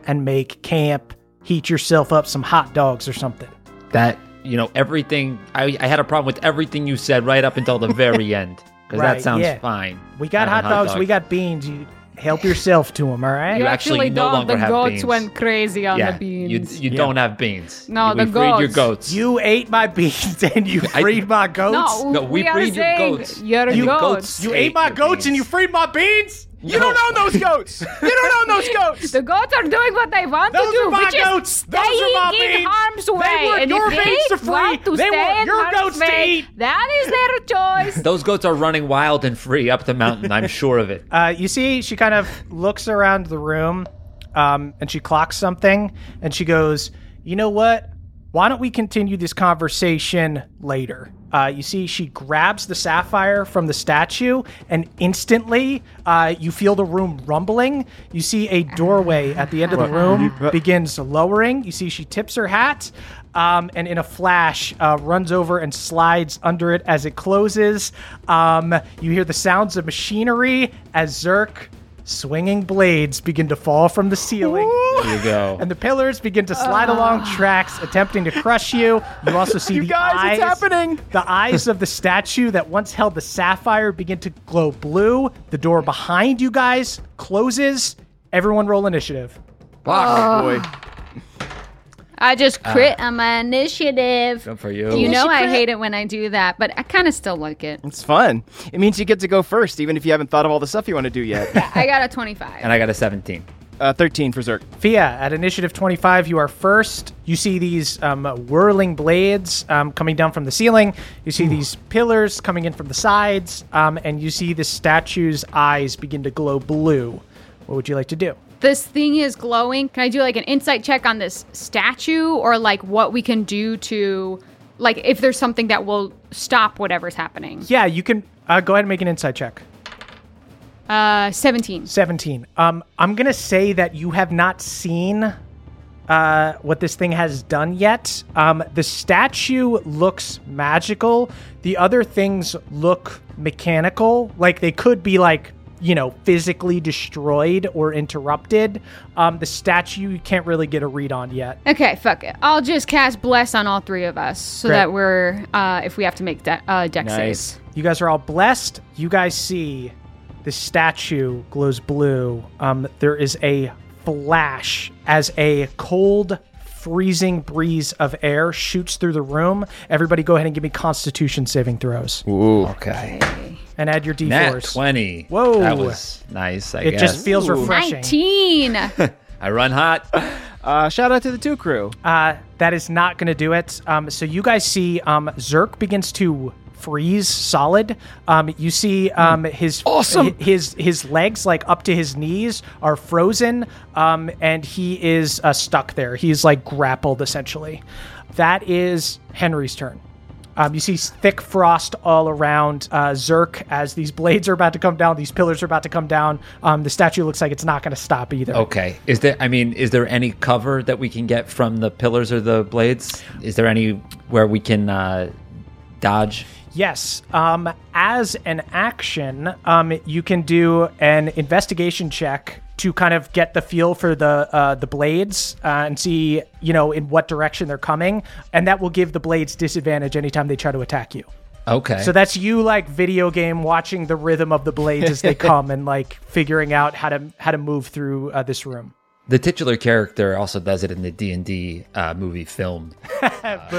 and make camp, heat yourself up some hot dogs or something. that you know everything. I, I had a problem with everything you said right up until the very [LAUGHS] end because Right, that sounds yeah. fine. We got hot Having dogs, we got beans. You help yourself to them. All right. You You actually, actually no don't. longer The have goats beans. went crazy on yeah, the beans. you you don't have beans. No, we the freed your goats. goats. You ate my [LAUGHS] beans and you I- freed my goats. no, No, we we, are breed your goats. You're You goats. goats. You ate ate my your goats and you freed my beans. You don't own those goats. You don't own those goats. The goats are doing what they want Those to do, are my which goats. is Those are staying my in beans. harm's way. They want and your if beans to free. want to They stay want your harm's goats to eat. That is their [LAUGHS] choice. Those goats are running wild and free up the mountain. I'm sure of it. Uh, you see, she kind of looks around the room, um, and she clocks something, and she goes, "You know what? Why don't we continue this conversation later?" Uh, you see, she grabs the sapphire from the statue, and instantly, uh, you feel the room rumbling. You see a doorway at the end of the room begins lowering. You see, she tips her hat, um, and in a flash, uh, runs over and slides under it as it closes. Um, you hear the sounds of machinery as Zerk swinging blades begin to fall from the ceiling. There you go. And the pillars begin to slide ah. along tracks, attempting to crush you. You also see You the guys, eyes. it's happening. The eyes of the statue that once held the sapphire begin to glow blue. The door behind you guys closes. Everyone roll initiative. Fuck. Ah. Boy. I just crit on my initiative. Good for you. You know I hate it when I do that, but I kind of still like it. It's fun. It means you get to go first, even if you haven't thought of all the stuff you want to do yet. [LAUGHS] I got a 25. and I got a 17. uh, 13 for Zerk. Fia, at initiative 25, you are first. You see these um, whirling blades um, coming down from the ceiling. You see these pillars coming in from the sides. Um, and you see the statue's eyes begin to glow blue. What would you like to do? This thing is glowing. Can I do like an insight check on this statue or like what we can do to like if there's something that will stop whatever's happening? Yeah, you can uh, go ahead and make an insight check. Uh 17. 17. Um, I'm going to say that you have not seen uh, what this thing has done yet. Um, the statue looks magical. The other things look mechanical. Like they could be like, you know, physically destroyed or interrupted. Um, the statue you can't really get a read on yet. Okay, fuck it. I'll just cast bless on all three of us so Great. that we're uh if we have to make de- uh Dex Nice. saves. You guys are all blessed. You guys see the statue glows blue. Um, there is a flash as a cold, freezing breeze of air shoots through the room. Everybody, go ahead and give me Constitution saving throws ooh Okay. And add your Nat d4s. 20. Whoa. That was nice, I guess It guess. just feels refreshing. 19. [LAUGHS] I run hot. Uh, shout out to the two crew. Uh, that is not going to do it. Um, so you guys see um, Zerk begins to freeze solid. Um, you see um, his Awesome. his his legs like up to his knees are frozen, um, and he is uh, stuck there. He's like grappled essentially. That is Henry's turn. Um, you see thick frost all around uh, Zerk as these blades are about to come down. These pillars are about to come down. Um, the statue looks like it's not going to stop either. Okay. Is there I mean, is there any cover that we can get from the pillars or the blades? Is there any where we can uh dodge? Yes. Um, as an action, um, you can do an investigation check to kind of get the feel for the uh, the blades uh, and see, you know, in what direction they're coming, and that will give the blades disadvantage anytime they try to attack you. Okay. So that's you like video game watching the rhythm of the blades as they [LAUGHS] come and like figuring out how to how to move through uh, this room. the titular character also does it in the D&D uh, movie film. [LAUGHS] That's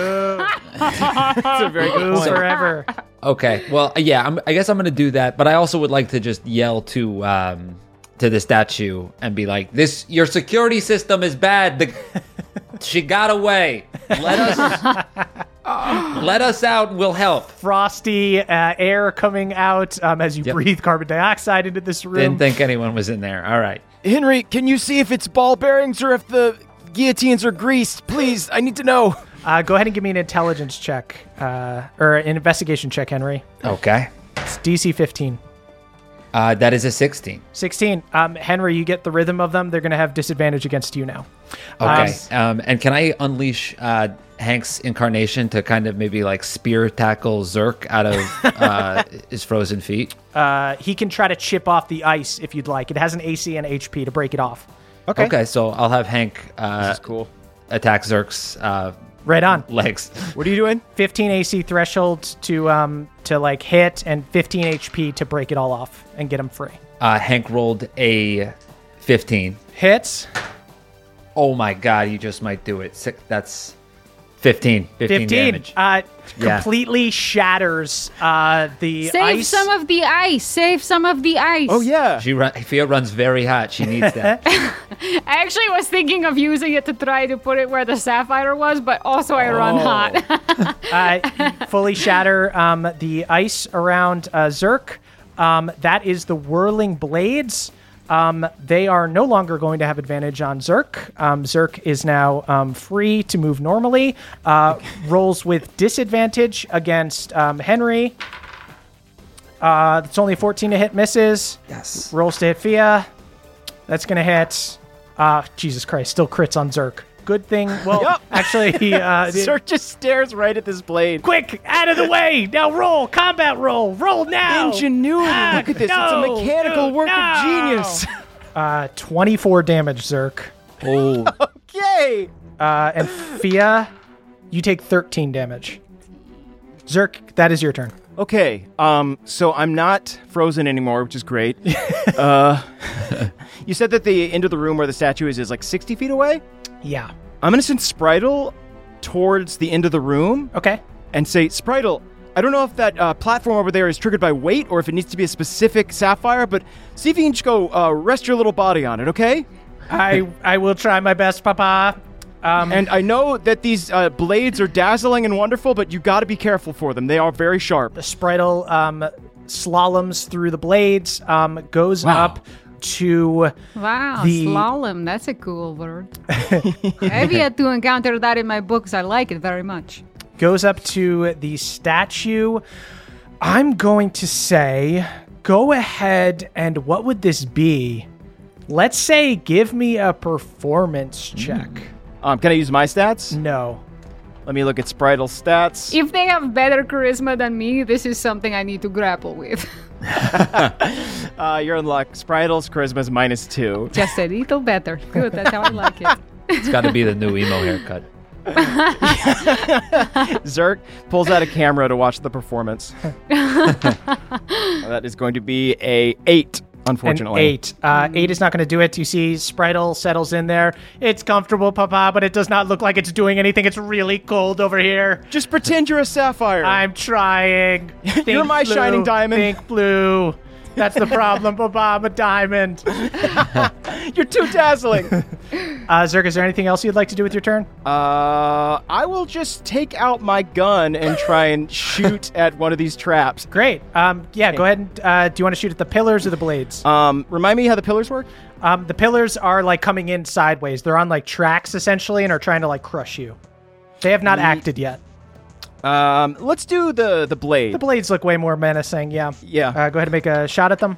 a very good point. forever. [LAUGHS] Okay. Well, yeah, I'm, I guess I'm going to do that, but I also would like to just yell to um to the statue and be like, "This your security system is bad. The [LAUGHS] she got away. Let us let us out. We'll help." Frosty uh, air coming out um, as you Yep. breathe carbon dioxide into this room. Didn't think anyone was in there. All right. Henry, can you see if it's ball bearings or if the guillotines are greased? Please, I need to know. Uh, go ahead and give me an intelligence check, uh, or an investigation check, Henry. Okay. It's DC 15. Uh, that is a 16. 16. Um, Henry, you get the rhythm of them. They're going to have disadvantage against you now. Okay. Um, and can I unleash uh, Hank's incarnation to kind of maybe like spear tackle Zerk out of [LAUGHS] uh, his frozen feet? Uh, he can try to chip off the ice if you'd like. It has an AC and HP to break it off. Okay. Okay, so I'll have Hank uh, This is cool. attack Zerk's uh, Right on. [LAUGHS] legs. What are you doing? 15 AC threshold to um to like hit and 15 HP to break it all off and get him free. Uh, Hank rolled a 15. Hits. Oh my god, you just might do it. Six, that's 15. 15, 15 damage. uh Yeah. completely shatters uh the Save ice some of the ice. Save some of the ice. Oh yeah. She run, Fia runs very hot. She needs that. [LAUGHS] [LAUGHS] I actually was thinking of using it to try to put it where the sapphire was, but also I run hot. [LAUGHS] uh, fully shatter um, the ice around uh, Zerk. Um, that is the whirling blades. Um, they are no longer going to have advantage on Zerk. Um, Zerk is now um, free to move normally. Uh, [LAUGHS] rolls with disadvantage against um, Henry. Uh, it's only 14 to hit, misses. yes. Rolls to hit Fia. That's going to hit. Uh, Jesus Christ, still crits on Zerk. Good thing. Well, Yup. [LAUGHS] actually, he. Uh, [LAUGHS] Sir just stares right at this blade. Quick, out of the way! Now roll, combat roll, roll now. Ingenuity. Ah, Look at this. no, it's a mechanical dude, work no. of genius. [LAUGHS] Uh, twenty-four damage, Zerk. Oh, Yay! Uh, and Fia, you take thirteen damage. Zerk, that is your turn. Okay. Um. So I'm not frozen anymore, which is great. [LAUGHS] uh, you said that the end of the room where the statue is is like 60 feet away. Yeah. I'm gonna send Spritel towards the end of the room Okay. and say, Spritel, I don't know if that uh, platform over there is triggered by weight or if it needs to be a specific sapphire, but see if you can just go uh, rest your little body on it, okay? I I will try my best, Papa. Um, And I know that these uh, blades are dazzling and wonderful, but you got to be careful for them. They are very sharp. the Spritel um, slaloms through the blades, um, goes Wow. up to wow, The- slalom. That's a cool word. [LAUGHS] I've yet to encounter that in my books. I like it very much. goes up to the statue. I'm going to say, go ahead and what would this be? Let's say, give me a performance check. Um, can I use my stats? No. Let me look at Spritel's stats. If they have better charisma than me, this is something I need to grapple with. [LAUGHS] Uh, you're in luck. Spritel's charisma is minus two. Just a little better. Good, that's how I like it. it's got to be the new emo haircut. [LAUGHS] Zerk pulls out a camera to watch the performance. [LAUGHS] that is going to be a eight, unfortunately. An eight. Uh, eight is not going to do it. You see, Spritel settles in there. It's comfortable, Papa, but it does not look like it's doing anything. It's really cold over here. Just pretend you're a sapphire. I'm trying. [LAUGHS] Think You're my blue, shining diamond. Think blue. That's the problem, Papa. I'm a diamond. [LAUGHS] You're too dazzling. [LAUGHS] Uh, Zerk, is there anything else you'd like to do with your turn? uh, I will just take out my gun and try and [LAUGHS] shoot at one of these traps. Great. Um, yeah, go ahead. And, uh, do you want to shoot at the pillars or the blades? Um, remind me how the pillars work. Um, the pillars are like coming in sideways. They're on like tracks essentially and are trying to like crush you. They have not acted yet. Um, let's do the the blade. The blades look way more menacing. Yeah. yeah. Uh, go ahead and make a shot at them.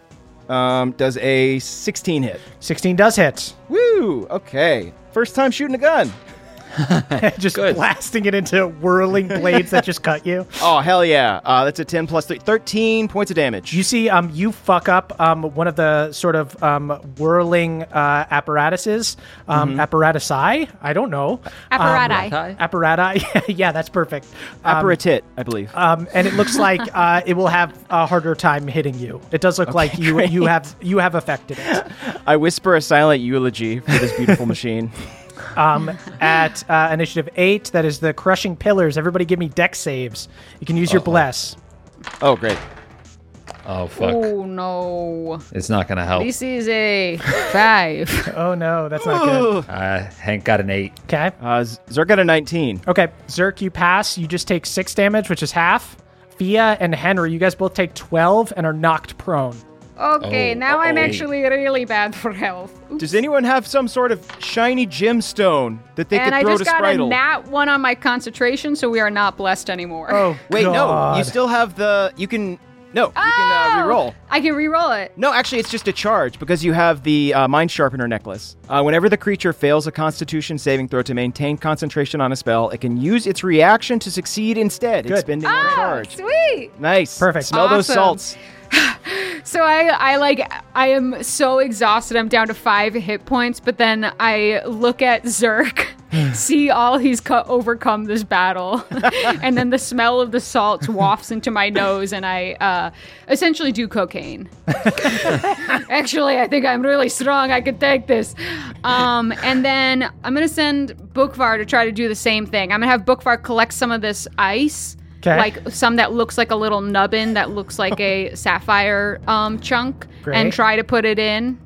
Um, does a 16 hit? 16 does hit. Woo! Okay. First time shooting a gun. [LAUGHS] [LAUGHS] just Good. blasting it into whirling blades that just cut you. [LAUGHS] Oh hell yeah! Uh, that's a 10 plus three, 13 points of damage. You see, um, you fuck up um, one of the sort of um, whirling uh, apparatuses, um, apparatusi. I don't know. Apparati. Um, apparati. yeah, that's perfect. Um, Apparatit, I believe. um, and it looks like uh, it will have a harder time hitting you. It does look like you you have you have affected it. I whisper a silent eulogy for this beautiful machine. Um, [LAUGHS] at uh, initiative eight, that is the crushing pillars. Everybody, give me Dex saves. You can use your bless. Oh great! Oh fuck! Oh no. It's not gonna help. This is a five. [LAUGHS] Oh no, that's not good. Uh, Hank got an eight. Okay. Uh, Zerk got a 19. Okay, Zerk, you pass. You just take six damage, which is half. Fia and Henry, you guys both take 12 and are knocked prone. Okay, Oh, now I'm uh-oh. actually really bad for health. Oops. Does anyone have some sort of shiny gemstone that they and could I throw just to got Spritel? a nat one on my concentration, so we are not blessed anymore. Oh, Wait, no, you still have the. You can. No, you can uh, Oh! reroll. I can re-roll it. No, actually, it's just a charge because you have the uh, Mind Sharpener necklace. Uh, whenever the creature fails a Constitution saving throw to maintain concentration on a spell, it can use its reaction to succeed instead, Good. expending one Oh, charge. sweet. Nice. Perfect. Smell those salts. So I, I like, I am so exhausted. I'm down to five hit points, but then I look at Zerk [SIGHS] see all he's co- overcome this battle, [LAUGHS] and then the smell of the salts wafts into my nose, and I uh, essentially do cocaine. [LAUGHS] Actually, I think I'm really strong. I could take this. Um, and then I'm gonna send Bookvar to try to do the same thing. I'm gonna have Bookvar collect some of this ice. 'Kay. Like some that looks like a little nubbin that looks like a [LAUGHS] sapphire um, chunk, Great. and try to put it in.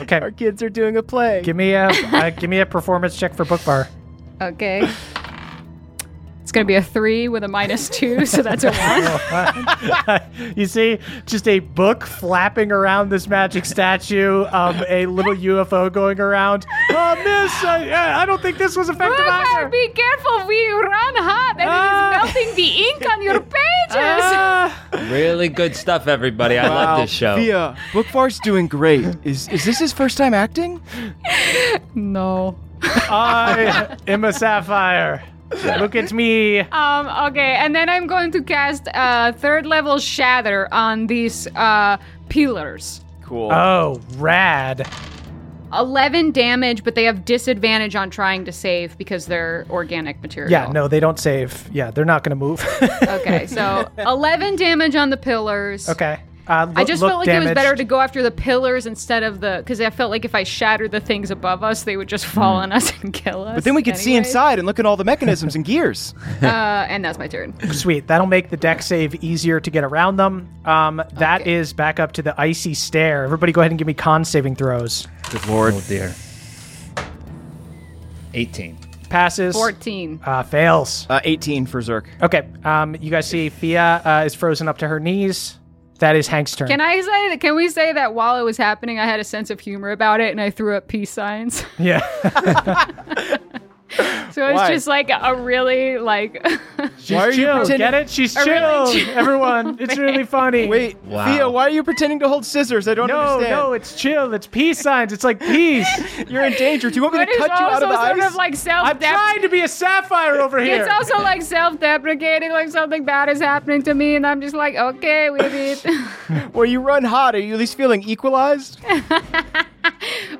Okay. Our kids are doing a play. Give me a uh, give me a performance check for Bookvar. Okay. [LAUGHS] It's gonna be a three with a minus two, so that's a one. [LAUGHS] you see, just a book flapping around this magic statue, um, a little UFO going around. Oh, miss, I, I don't think this was effective Bookvar, either. be careful! We run hot, and Ah. it is melting the ink on your [LAUGHS] pages. Ah, Really good stuff, everybody. I love this show. Thea, Bookvar's doing great. Is is this his first time acting? no. I am a sapphire. Look at me. Um. Okay, and then I'm going to cast uh, third level shatter on these uh, pillars. Cool. Oh, rad. 11 damage, but they have disadvantage on trying to save because they're organic material. Yeah, no, they don't save. Yeah, they're not going to move. [LAUGHS] Okay, so 11 damage on the pillars. okay. Uh, I just look felt like it was better to go after the pillars instead of the because I felt like if I shattered the things above us, they would just fall on us [LAUGHS] and kill us. but then we could see inside and look at all the mechanisms and gears. [LAUGHS] Uh, and that's my turn. Sweet. That'll make the Dex save easier to get around them. Um, that Okay. is back up to the icy stare. Everybody, go ahead and give me con saving throws. Good lord. Oh dear. 18. Passes. 14. Uh, fails. Uh, 18 for Zerk. Okay. Um, you guys see Fia uh, is frozen up to her knees. That is Hank's turn. Can I say that? Can we say that while it was happening, I had a sense of humor about it and I threw up peace signs? yeah. [LAUGHS] [LAUGHS] [LAUGHS] so it's Why? just like a really like. [LAUGHS] She's Why are you chill. pretending- Get it? She's A really chill. chill [LAUGHS] Everyone, it's really funny. Wait, Wow. Thea, why are you pretending to hold scissors? I don't No, understand. no, no, it's chill. It's peace signs. It's like peace. You're in danger. Do you want me but to it's cut you out also of the sort ice? of like self. I'm trying to be a sapphire over here. It's also like self-deprecating, like something bad is happening to me, and I'm just like, okay, we did. Well, you run hot. Are you at least feeling equalized?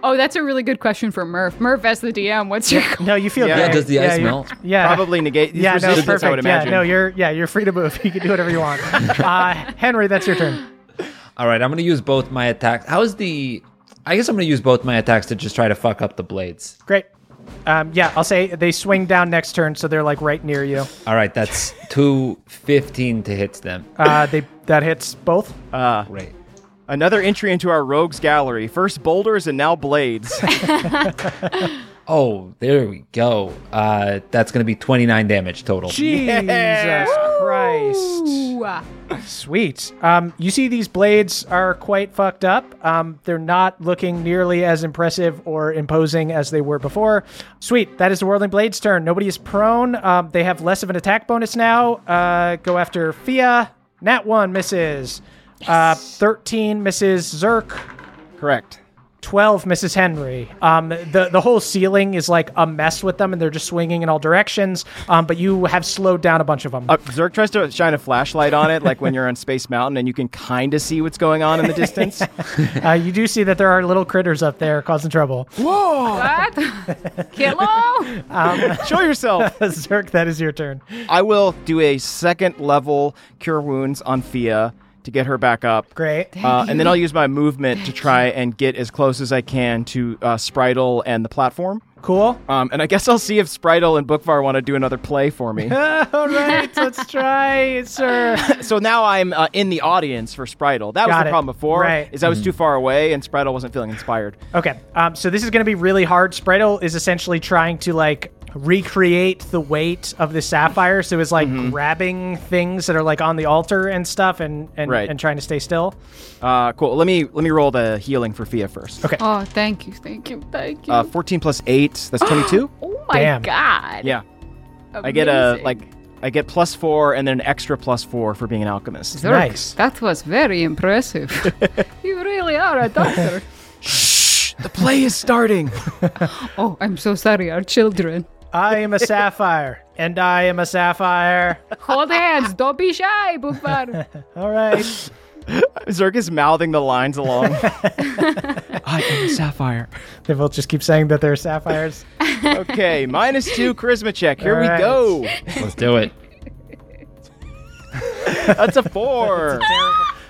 oh, that's a really good question for Murph. Murph, as the DM, what's your? no, you feel Yeah. great. Yeah, does the ice you're- melt? Yeah. Probably negate these Yeah, no, perfect. I would imagine. Yeah, no, you're yeah, you're free to move. [LAUGHS] You can do whatever you want. [LAUGHS] Uh, Henry, that's your turn. All right, I'm going to use both my attacks. How's the. I guess I'm going to use both my attacks to just try to fuck up the blades. Great. Um, yeah, I'll say they swing down next turn, so they're like right near you. All right, that's [LAUGHS] two 15 to hit them. Uh, they that hits both. Uh, Great. another entry into our rogues gallery. First boulders and now blades. Oh, there we go. Uh, that's going to be 29 damage total. Jesus Christ. Ah. Sweet. Um, you see, these blades are quite fucked up. Um, they're not looking nearly as impressive or imposing as they were before. Sweet. That is the Whirling Blades' turn. Nobody is prone. Um, they have less of an attack bonus now. Uh, go after Fia. Nat 1 misses. Uh, 13 misses Zerk. Correct. 12 misses Henry. Um, the, the whole ceiling is like a mess with them and they're just swinging in all directions. Um, but you have slowed down a bunch of them. Uh, Zerk tries to shine a flashlight on it, like when you're on Space Mountain and you can kind of see what's going on in the distance. [LAUGHS] Uh, you do see that there are little critters up there causing trouble. Whoa! What? [LAUGHS] Kilo? [LAUGHS] Show yourself. Zerk, that is your turn. I will do a second level cure wounds on Fia to get her back up. Great. Uh, and then I'll use my movement to try and get as close as I can to uh, Spritel and the platform. Cool. Um, and I guess I'll see if Spritel and Bookvar want to do another play for me. [LAUGHS] All right, let's try, [LAUGHS] sir. so now I'm uh, in the audience for Spritel. That was the it. problem before. Right. Is I was too far away and Spritel wasn't feeling inspired. Okay, um, so this is going to be really hard. Spritel is essentially trying to like recreate the weight of the sapphire, so it's like grabbing things that are like on the altar and stuff, and and, Right. and trying to stay still. Uh, cool. Let me let me roll the healing for Fia first. Okay. Oh, thank you, thank you, thank you. Uh, 14 plus 8, that's [GASPS] 22. oh my damn. god. yeah. I get a like I get plus 4 and then an extra plus 4 for being an alchemist. Zerk, Nice. That was very impressive. [LAUGHS] you really are a doctor. [LAUGHS] Shh, the play is starting. [LAUGHS] oh, I'm so sorry, our children. I am a sapphire, and I am a sapphire. Hold hands, don't be shy, Bookvar. [LAUGHS] All right. Zerk is mouthing the lines along. [LAUGHS] I am a sapphire. They both just keep saying that they're sapphires. Okay, minus two charisma check. Here All we right. go. Let's do it. That's a four.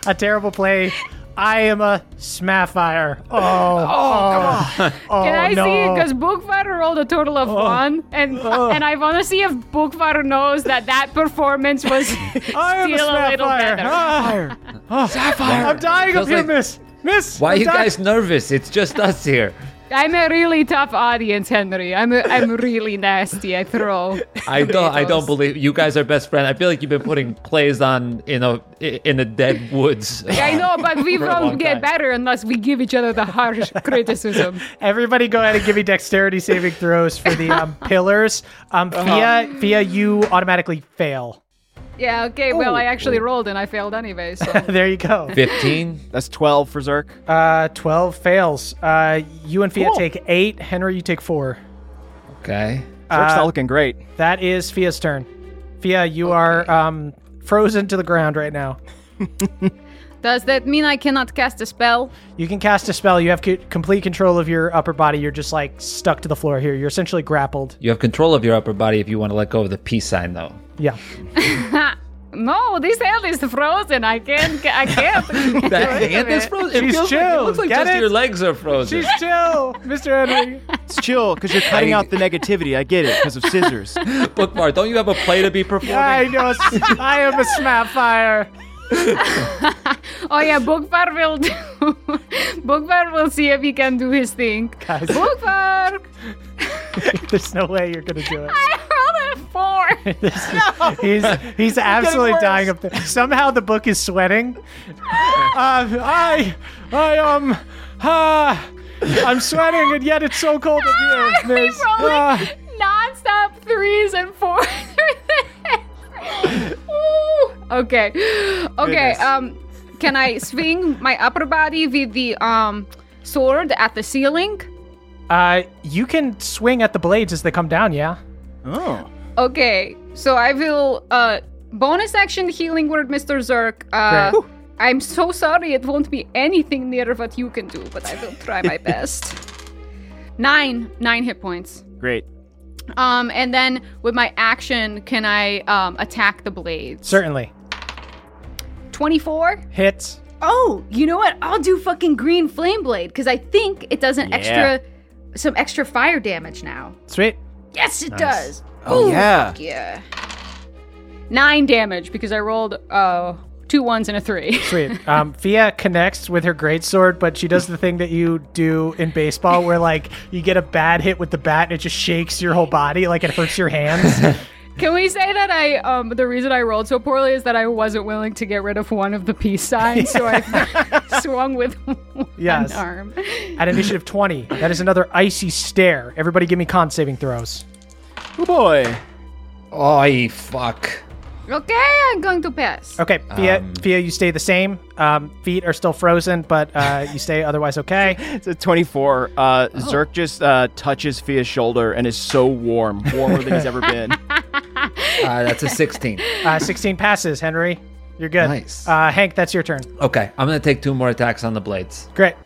A terrible play. I am a smaffire. Oh, oh, [LAUGHS] oh, Can I no. see it? Because Bookvar rolled a total of one, and and I want to see if Bookvar knows that that performance was [LAUGHS] I am a still a, little smaffire. better. Ah. Sapphire. I'm dying up here, like- miss. Miss. Why are I'm you dying. guys nervous? It's just us here. I'm a really tough audience, Henry. I'm a, I'm really nasty. I throw. [LAUGHS] I don't. I don't believe you guys are best friends. I feel like you've been putting plays on in a in the dead woods. [LAUGHS] I know, but we [LAUGHS] For a won't get time. better unless we give each other the harsh criticism. Everybody, go ahead and give me dexterity saving throws for the um, pillars. Um, Uh-huh. Fia, Fia, you automatically fail. Yeah, okay, well, I actually rolled and I failed anyway, so. [LAUGHS] there you go. Fifteen. That's 12 for Zerk. Uh, twelve fails. Uh, you and Fia Cool. take eight. Henry, you take four. Okay. Zerk's Uh, not looking great. That is Fia's turn. Fia, you are um frozen to the ground right now. [LAUGHS] Does that mean I cannot cast a spell? You can cast a spell. You have co- complete control of your upper body. You're just like stuck to the floor here. You're essentially grappled. You have control of your upper body if you want to let go of the peace sign, though. Yeah. [LAUGHS] No, this hand is frozen. I can't. I can't. [LAUGHS] That hand is frozen. It She's feels like- chill. it looks like Get just it? your legs are frozen. She's chill, [LAUGHS] Mr. Henry. It's chill because you're cutting out the negativity. I get it because of scissors. Bookvar, don't you have a play to be performing? I know. I am a smaffire. [LAUGHS] oh yeah, Bookvar will do. [LAUGHS] Bookvar will see if he can do his thing. Guys. Bookvar, [LAUGHS] There's no way you're gonna do it. I rolled a four. No, He's he's absolutely worse. dying up there. Somehow the book is sweating. Uh, I I um uh, I'm sweating and yet it's so cold up here. I'm Miss. rolling Ah. non-stop threes and fours. Ooh. [LAUGHS] okay, okay. Goodness. Um, can I swing my upper body with the um sword at the ceiling? Uh, you can swing at the blades as they come down. Yeah. Oh. Okay, so I will uh bonus action healing word, Mr. Zerk. Uh, Great. I'm so sorry it won't be anything near what you can do, but I will try my [LAUGHS] best. Nine, nine hit points. Great. Um, and then with my action, can I um attack the blades? Certainly. Twenty-four. Hits. Oh, you know what? I'll do fucking green flame blade because I think it does an Yeah. extra, some extra fire damage now. Sweet. Yes, it does. Oh, Ooh, yeah. fuck yeah. Nine damage because I rolled uh two ones and a three. [LAUGHS] Sweet. Um, Fia connects with her greatsword, but she does the thing that you do in baseball where, like, you get a bad hit with the bat and it just shakes your whole body, like it hurts your hands. [LAUGHS] Can we say that I um the reason I rolled so poorly is that I wasn't willing to get rid of one of the peace signs, so I [LAUGHS] swung with one Yes. arm. At initiative 20, that is another icy stare. Everybody give me con saving throws. Oh boy. Oh, fuck. Okay, I'm going to pass. Okay, Fia, Um, Fia, you stay the same. Um, feet are still frozen, but uh, [LAUGHS] you stay otherwise okay. [LAUGHS] It's a 24. Uh, Zerk just uh, touches Fia's shoulder and is so warm, warmer than he's ever been. [LAUGHS] Uh, that's a 16. Uh, 16 passes, Henry. You're good. Nice. Uh, Hank, that's your turn. Okay, I'm going to take two more attacks on the blades. Great.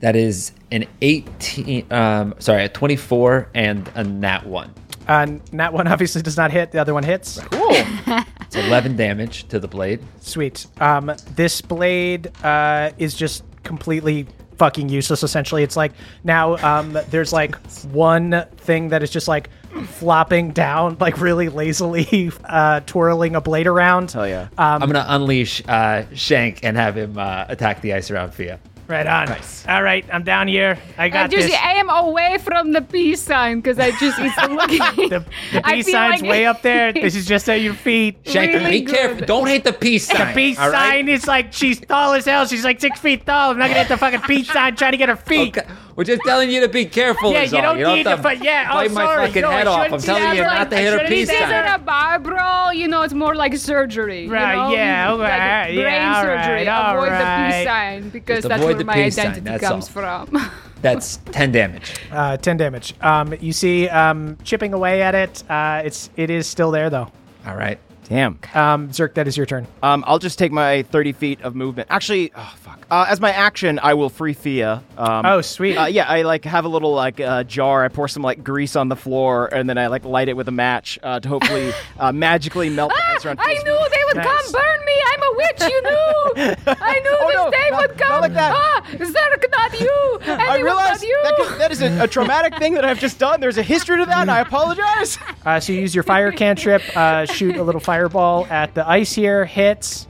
That is an 18, um, sorry, a 24 and a nat 1. Uh, that one [LAUGHS] obviously does not hit. The other one hits. Cool. [LAUGHS] It's 11 damage to the blade. Sweet. Um, this blade uh, is just completely fucking useless. Essentially, it's like now um, there's like [LAUGHS] one thing that is just like flopping down, like really lazily uh, twirling a blade around. Hell yeah. Um, I'm going to unleash uh, Shank and have him uh, attack the ice around Fia. Right on. Nice. All right, I'm down here. I I got just this. I am away from the peace sign because I just it's [LAUGHS] looking. The, the [LAUGHS] I peace feel sign's like- way up there. This is just at your feet. [LAUGHS] Shank, Really be careful. Don't hit the peace sign. The peace all right? sign is like she's tall as hell. She's like six feet tall. I'm not gonna hit the fucking peace sign trying to get her feet. Okay. We're just telling you to be careful. Yeah, is you all. don't need have to fi- yeah, oh, bite my sorry. fucking No, I head off. shouldn't I'm telling you like, not to I hit a shouldn't peace This say isn't a bar brawl, you know. It's more like surgery. you Right, know? yeah, all like right, brain yeah, all surgery. right, all avoid the right. peace sign because Just that's avoid where the my peace sign, identity that's comes all. from. [LAUGHS] That's 10 damage. Uh, ten damage. Um, you see, um, chipping away at it. Uh, it's it is still there though. All right. Damn. Um, Zerk, that is your turn. Um, I'll just take my 30 feet of movement. Actually, oh, fuck. Uh, as my action, I will free Fia. Um, Oh, sweet. Uh, yeah, I like have a little like uh, jar. I pour some like grease on the floor, and then I like light it with a match uh, to hopefully [LAUGHS] uh, magically melt the ice around. I Fia's knew they would Nice. come burn me. I'm a witch, you knew. [LAUGHS] I knew Oh, this no, day not- would not come. like that. Ah, Zerk, not you. [LAUGHS] Anyone I realize but you. that, could- that is a, a traumatic thing that I've just done. There's a history to that, and I apologize. Uh, so you use your fire cantrip, uh, shoot a little fireball at the ice here, hits.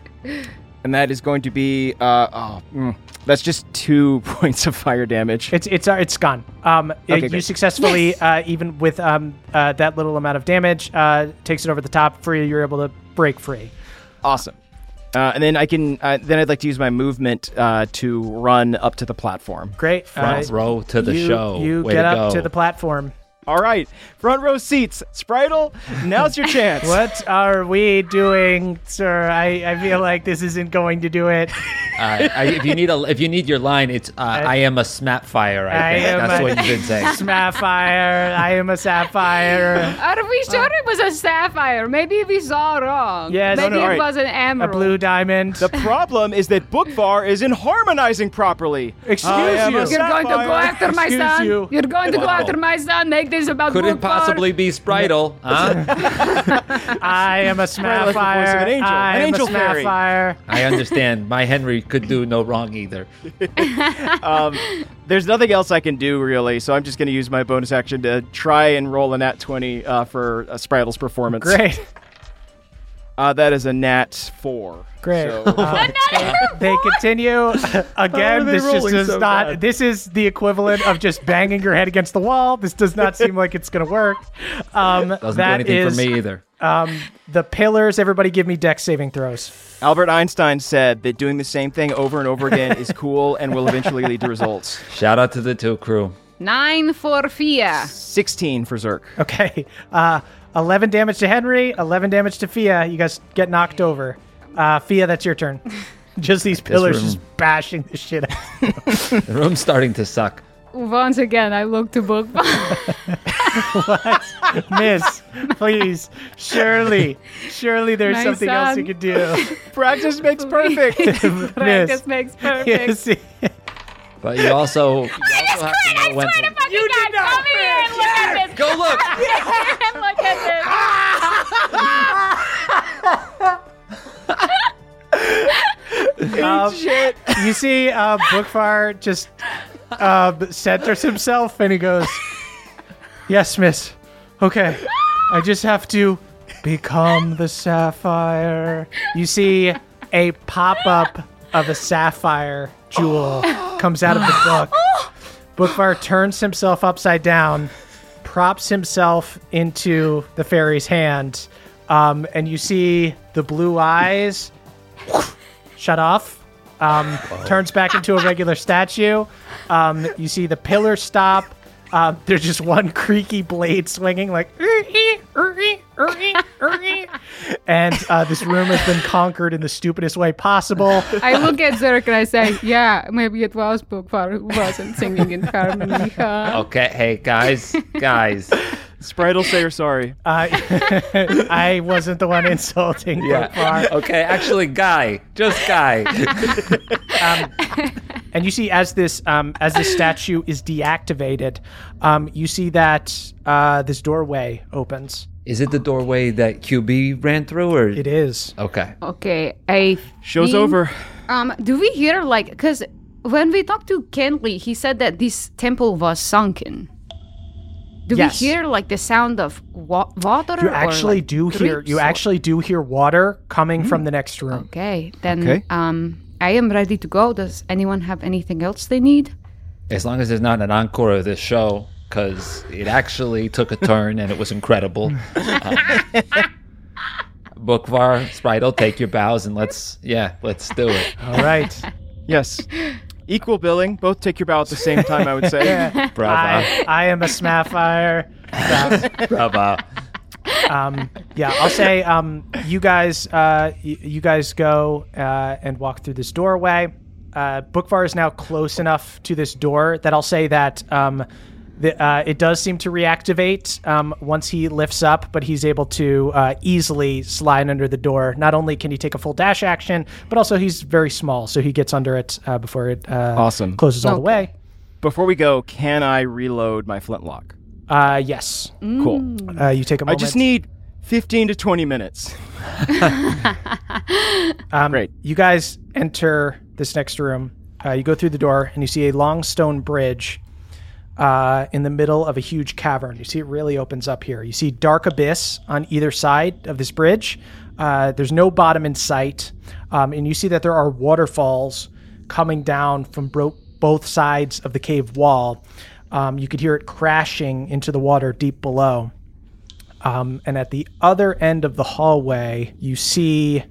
And that is going to be uh, oh, mm, that's just two [LAUGHS] points of fire damage. It's it's uh, it's gone. Um, Okay, you great. successfully, uh, even with um, uh, that little amount of damage, uh, takes it over the top. Free, you're able to break free. awesome. Uh, and then I can. Uh, then I'd like to use my movement uh, to run up to the platform. Great. Front Uh, row to the you, show. You Way get to up go. to the platform. All right, front row seats. Spritel, now's your chance. [LAUGHS] What are we doing, sir? I, I feel like this isn't going to do it. [LAUGHS] Uh, I, if you need a, if you need your line, it's uh, I, am a snapfire. I, I think am that's a- what you've been saying. [LAUGHS] Sapphire. I am a sapphire. Are we sure it was a sapphire? Maybe we saw wrong. Yes. Maybe No, no, it alright. was an emerald, A blue diamond. The problem is that Bookvar isn't harmonizing properly. Excuse I you. You're going to go sapphire. after my Excuse son. you. are going to go after my son. Make this about Couldn't Bookvar. possibly be Spritel, huh? [LAUGHS] I am a like the voice an angel, I an am angel a fairy. sapphire. I understand. My Henry could do no wrong either. [LAUGHS] There's nothing else I can do really, so I'm just going to use my bonus action to try and roll a nat 20 uh, for uh, Spritel's performance. Great. [LAUGHS] Uh, that is a nat four. Great. So, [LAUGHS] Uh, they continue [LAUGHS] again. they This just rolling does so not. bad? This is the equivalent of just banging your head against the wall. This does not seem like it's going to work. Um, Doesn't do anything is, for me either. Um, the pillars. Everybody, give me Dex saving throws. Albert Einstein said that doing the same thing over and over again is cool and will eventually lead to results. Shout out to the two crew. Nine for Fia. 16 for Zerk. Okay. Uh, eleven damage to Henry. Eleven damage to Fia. You guys get knocked over. Uh, Fia, that's your turn. [LAUGHS] just these pillars room. just bashing the shit out. The room's starting to suck. Once again, I look to Bookvar. [LAUGHS] Miss, please, surely, surely there's My something else you could do. [LAUGHS] Practice makes perfect. Practice makes perfect. You see- But you also, you [LAUGHS] also have to know when to. you did not. Come here and look at this. Go look! and [LAUGHS] look at this. [LAUGHS] Um, you see, uh, Bookvar just uh, centers himself and he goes, Yes, miss. Okay. I just have to become the sapphire. You see a pop up of a sapphire jewel comes out of the book. Bookvar turns himself upside down, props himself into the fairy's hand, um, and you see the blue eyes shut off. Um, turns back into a regular statue. Um, you see the pillar stop. Um, there's just one creaky blade swinging, like, and uh, this room has been conquered in the stupidest way possible. I look at Zerk and I say, yeah, maybe it was Bookvar who wasn't singing in harmony. Huh? Okay, hey guys, guys. [LAUGHS] Spritel, say you're sorry. Uh, [LAUGHS] I wasn't the one insulting Bookvar. Okay, actually, guy, just guy. [LAUGHS] And you see, as this um, as this statue is deactivated, um, you see that uh, this doorway opens. Is it the doorway that QB ran through, or It is. okay? Okay, I. Show's think- over. Um, do we hear like because when we talked to Kenley, he said that this temple was sunken. Do Yes. we hear like the sound of wa- water? You or, actually like, do hear. You or- actually do hear water coming from the next room. Okay, then Okay. um, I am ready to go. Does anyone have anything else they need? As long as there's not an encore of this show, because it actually took a turn and it was incredible. Um, [LAUGHS] Bookvar, Spritel, take your bows and let's, yeah, let's do it. All right. [LAUGHS] Yes. Equal billing. Both take your bow at the same time, I would say. [LAUGHS] Bravo. I, I am a Smaffire. Bravo. um, yeah, I'll say um, you guys uh, y- you guys go uh, and walk through this doorway. Uh, Bookvar is now close enough to this door that I'll say that um, The, uh, it does seem to reactivate um, once he lifts up, but he's able to uh, easily slide under the door. Not only can he take a full dash action, but also he's very small, so he gets under it uh, before it uh, Awesome. closes all the way. Before we go, can I reload my flintlock? Uh, yes. Cool. Uh, you take a I moment. I just need 15 to 20 minutes. [LAUGHS] Um, Great. You guys enter this next room. Uh, you go through the door and you see a long stone bridge uh, in the middle of a huge cavern. You see it really opens up here. You see dark abyss on either side of this bridge. Uh, there's no bottom in sight, um, and you see that there are waterfalls coming down from bro- both sides of the cave wall. Um, you could hear it crashing into the water deep below. Um, and at the other end of the hallway, you see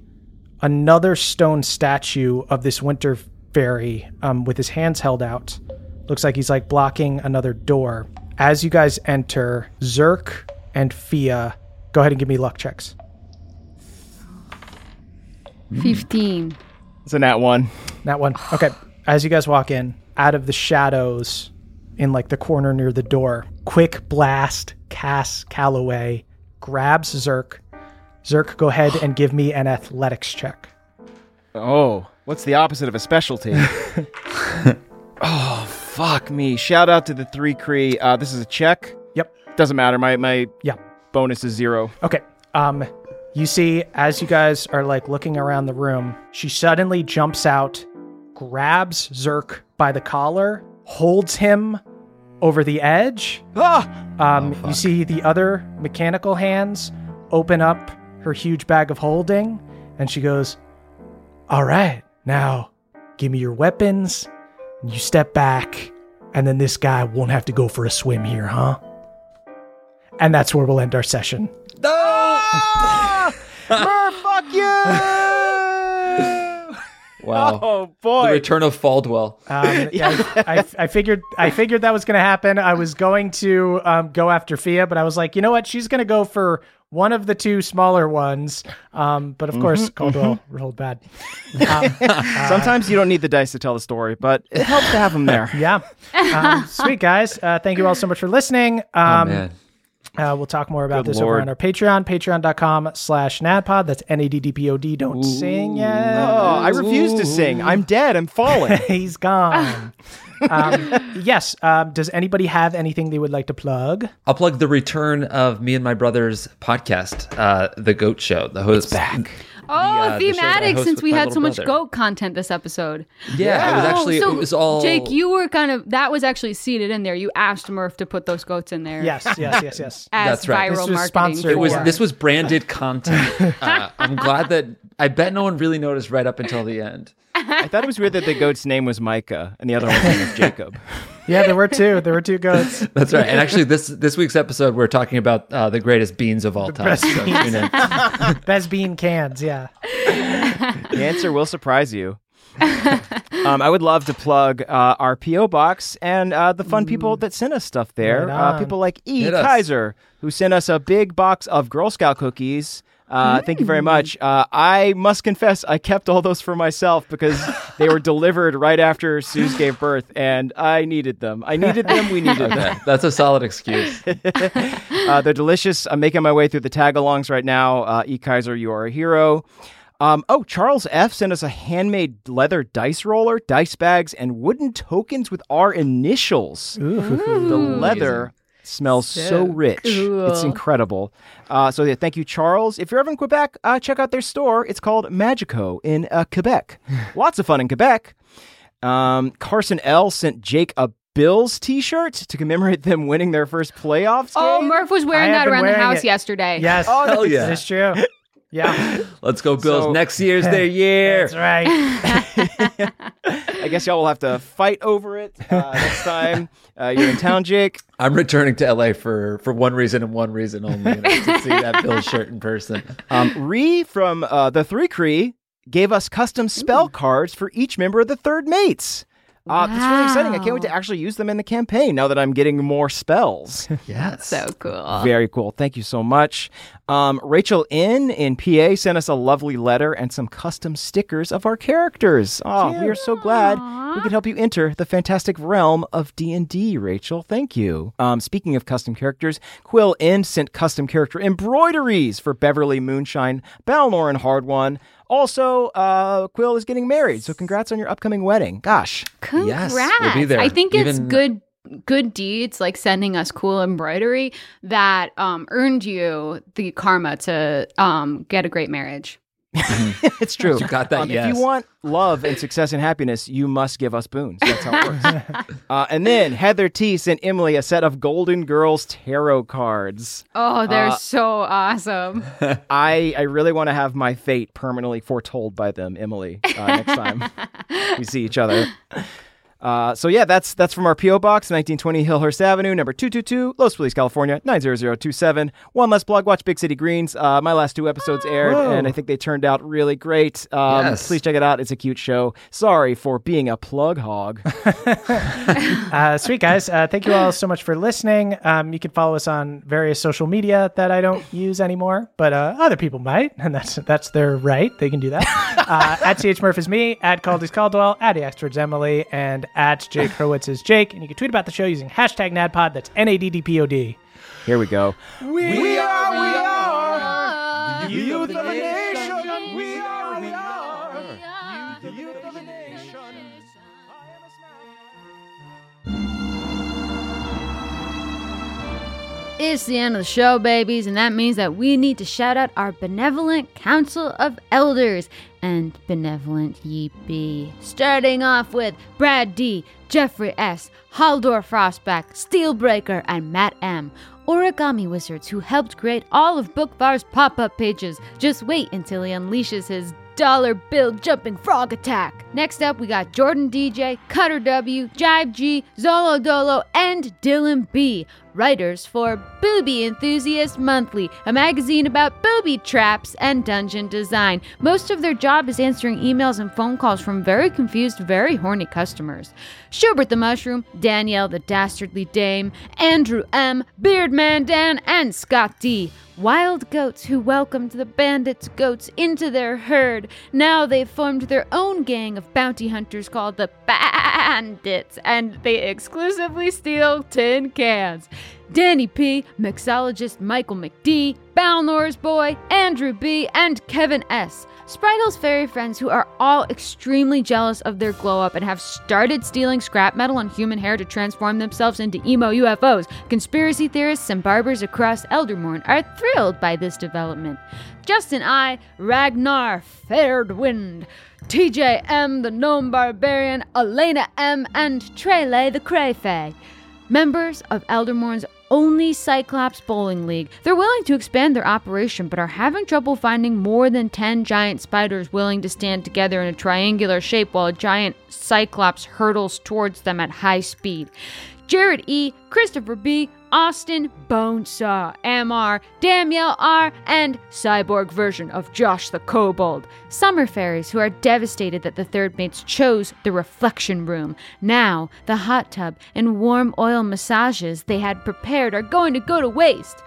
another stone statue of this winter fairy um, with his hands held out. Looks like he's like blocking another door. As you guys enter, Zerk and Fia, go ahead and give me luck checks. 15. It's a nat one. That one. Okay. As you guys walk in, out of the shadows in like the corner near the door, quick blast, Cass Calloway grabs Zerk. Zerk, go ahead and give me an athletics check. Oh, what's the opposite of a specialty? [LAUGHS] [LAUGHS] oh, fuck me. Shout out to the three Cree. Uh, this is a check. Yep. Doesn't matter. My my Yeah. bonus is zero. Okay. Um, you see, as you guys are like looking around the room, she suddenly jumps out, grabs Zerk by the collar, holds him over the edge. Ah! Um, you see the other mechanical hands open up her huge bag of holding, and she goes, All right, now give me your weapons. And you step back, and then this guy won't have to go for a swim here, huh? And that's where we'll end our session. [LAUGHS] Mer, fuck you! Wow. [LAUGHS] Oh boy. The return of Faldwell. Um, [LAUGHS] I, I, I figured I figured that was going to happen. I was going to um, go after Fia, but I was like, you know what? She's going to go for one of the two smaller ones. Um, but of course, Caldwell rolled bad. [LAUGHS] Um, Sometimes you don't need the dice to tell the story, but it helps to have them there. yeah. Um, sweet guys. Uh, thank you all so much for listening. Oh, Um, man. Uh, we'll talk more about Good this over on our Patreon, patreon.com slash naddpod. That's N-A-D-D-P-O-D. Don't sing yet. Oh, I refuse to sing. I'm dead. I'm falling. [LAUGHS] He's gone. [LAUGHS] um, yes. Um, does anybody have anything they would like to plug? I'll plug the return of me and my brother's podcast, uh, The Goat Show. The host back. Oh, uh, the show that I thematic, host since we had so much brother. goat content this episode. Yeah, it was actually oh, so it was all Jake, you were kind of that was actually seated in there. You asked Murph to put those goats in there. Yes, yes, yes, yes. [LAUGHS] As That's right. viral This was marketing. sponsored. It was for- this was branded content. [LAUGHS] Uh, I'm glad that I bet no one really noticed right up until the end. I thought it was weird that the goat's name was Micah and the other one's name was Jacob. [LAUGHS] Yeah, there were two. There were two goats. [LAUGHS] That's right. And actually, this this week's episode, we're talking about uh, the greatest beans of all time. best So tune in. [LAUGHS] Best bean cans, yeah. The answer will surprise you. um, I would love to plug uh, our PO box and uh, the fun people that sent us stuff there. Right Uh, people like E Hit us. Kaiser, who sent us a big box of Girl Scout cookies. Uh, Thank you very much. Uh, I must confess, I kept all those for myself because [LAUGHS] they were delivered right after Suze gave birth, and I needed them. I needed them. We needed them. That's a solid excuse. [LAUGHS] Uh, they're delicious. I'm making my way through the tag-alongs right now. Uh, e Kaiser, you are a hero. Um, oh, Charles F sent us a handmade leather dice roller, dice bags, and wooden tokens with our initials. The leather smells so, rich. It's incredible. Uh, so yeah, thank you, Charles. If you're ever in Quebec, uh, check out their store. It's called Magico in uh, Quebec. [LAUGHS] Lots of fun in Quebec. Um, Carson L sent Jake a Bills T-shirt to commemorate them winning their first playoffs. Oh. Murph was wearing I that been around the house it. yesterday. Yes. Oh, Hell yeah. That is true. [LAUGHS] Yeah, [LAUGHS] Let's go, Bills. So- Next year's [LAUGHS] their year. that's right. [LAUGHS] I guess y'all will have to fight over it uh, next time uh, you're in town, Jake. I'm returning to LA for for one reason and one reason only, and it's to see that Bills shirt in person. Um, Ree from uh, the Three Cree gave us custom spell cards for each member of the Third Mates. Uh, That's really exciting. I can't wait to actually use them in the campaign now that I'm getting more spells. Yes. So cool. Very cool. Thank you so much. Um, Rachel in in PA sent us a lovely letter and some custom stickers of our characters. Oh, we are so glad we could help you enter the fantastic realm of D and D. Rachel, thank you. Um, speaking of custom characters, Quill in sent custom character embroideries for Beverly Moonshine, Balnor, and Hardwon. Also, uh, Quill is getting married, so congrats on your upcoming wedding. Gosh. Congrats. we'll be there. I think it's Even- good good deeds like sending us cool embroidery that um earned you the karma to um get a great marriage. [LAUGHS] it's true. You got that, Um, If you want love and success and happiness, you must give us boons. That's how it works. [LAUGHS] uh, and then Heather T sent Emily a set of Golden Girls tarot cards. Oh, they're Uh, so awesome. [LAUGHS] I I really want to have my fate permanently foretold by them, Emily. Uh, next time we see each other. Uh, so yeah, that's that's from our PO box, 1920 Hillhurst Avenue, number 222, Los Feliz, California, 90027. One less blog watch, Big City Greens. Uh, my last two episodes aired, Whoa. and I think they turned out really great. Um, Yes. Please check it out; it's a cute show. Sorry for being a plug hog. [LAUGHS] Uh, sweet guys, uh, thank you all so much for listening. Um, you can follow us on various social media that I don't use anymore, but uh, other people might, and that's that's their right. They can do that. [LAUGHS] Uh, at ch murph is me, at Caldy's Caldwell, at Experts Emily, and at Jake Hurwitz is Jake. And you can tweet about the show using hashtag NADDPOD. That's N A D D P O D. Here we go. We are, we are, the youth of a nation. We are, we are, the youth of a nation. It's the end of the show, babies, and that means that we need to shout out our benevolent council of elders. And benevolent ye be. Starting off with Brad D, Jeffrey S, Haldor Frostback, Steelbreaker, and Matt M. Origami wizards who helped create all of Bookvar's pop up pages. Just wait until he unleashes his dollar bill jumping frog attack. Next up, we got Jordan DJ, Cutter W, Jive G, Zolo Dolo, and Dylan B. Writers for Booby Enthusiast Monthly, a magazine about booby traps and dungeon design. Most of their job is answering emails and phone calls from very confused, very horny customers. Schubert the Mushroom, Danielle the Dastardly Dame, Andrew M., Beardman Dan, and Scott D. Wild goats who welcomed the bandits' goats into their herd. Now they've formed their own gang of bounty hunters called the Bandits, and they exclusively steal tin cans. Danny P, mixologist Michael McD, Balnor's boy, Andrew B, and Kevin S. Spritel's fairy friends who are all extremely jealous of their glow up and have started stealing scrap metal and human hair to transform themselves into emo UFOs. Conspiracy theorists and barbers across Eldermourne are thrilled by this development. Justin I, Ragnar Fairdwind, TJ M, the Gnome Barbarian, Elena M, and Trele the Crayfay. Members of Eldermourne's only Cyclops Bowling League. They're willing to expand their operation, but are having trouble finding more than 10 giant spiders willing to stand together in a triangular shape while a giant Cyclops hurtles towards them at high speed. Jared E., Christopher B., Austin Bonesaw, MR, Danielle R., and cyborg version of Josh the Kobold. Summer fairies who are devastated that the third mates chose the reflection room. Now, the hot tub and warm oil massages they had prepared are going to go to waste.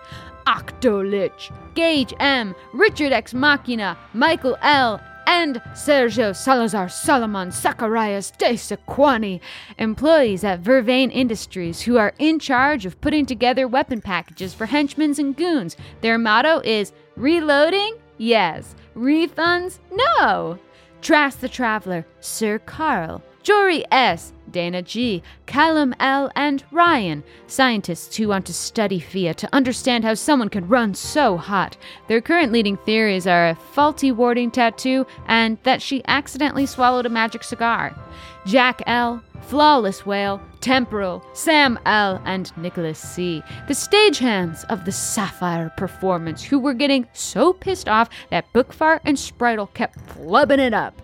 Octolich, Gage M, Richard X Machina, Michael L, and Sergio Salazar Solomon Zacharias de Sequani, employees at Vervain Industries who are in charge of putting together weapon packages for henchmen and goons. Their motto is reloading? Yes. Refunds? No. Trask the Traveler, Sir Carl, Jory S., Dana G., Callum L., and Ryan, scientists who want to study Fia to understand how someone could run so hot. Their current leading theories are a faulty warding tattoo and that she accidentally swallowed a magic cigar. Jack L., Flawless Whale, Temporal, Sam L., and Nicholas C., the stagehands of the Sapphire performance, who were getting so pissed off that Bookvar and Spritel kept flubbing it up.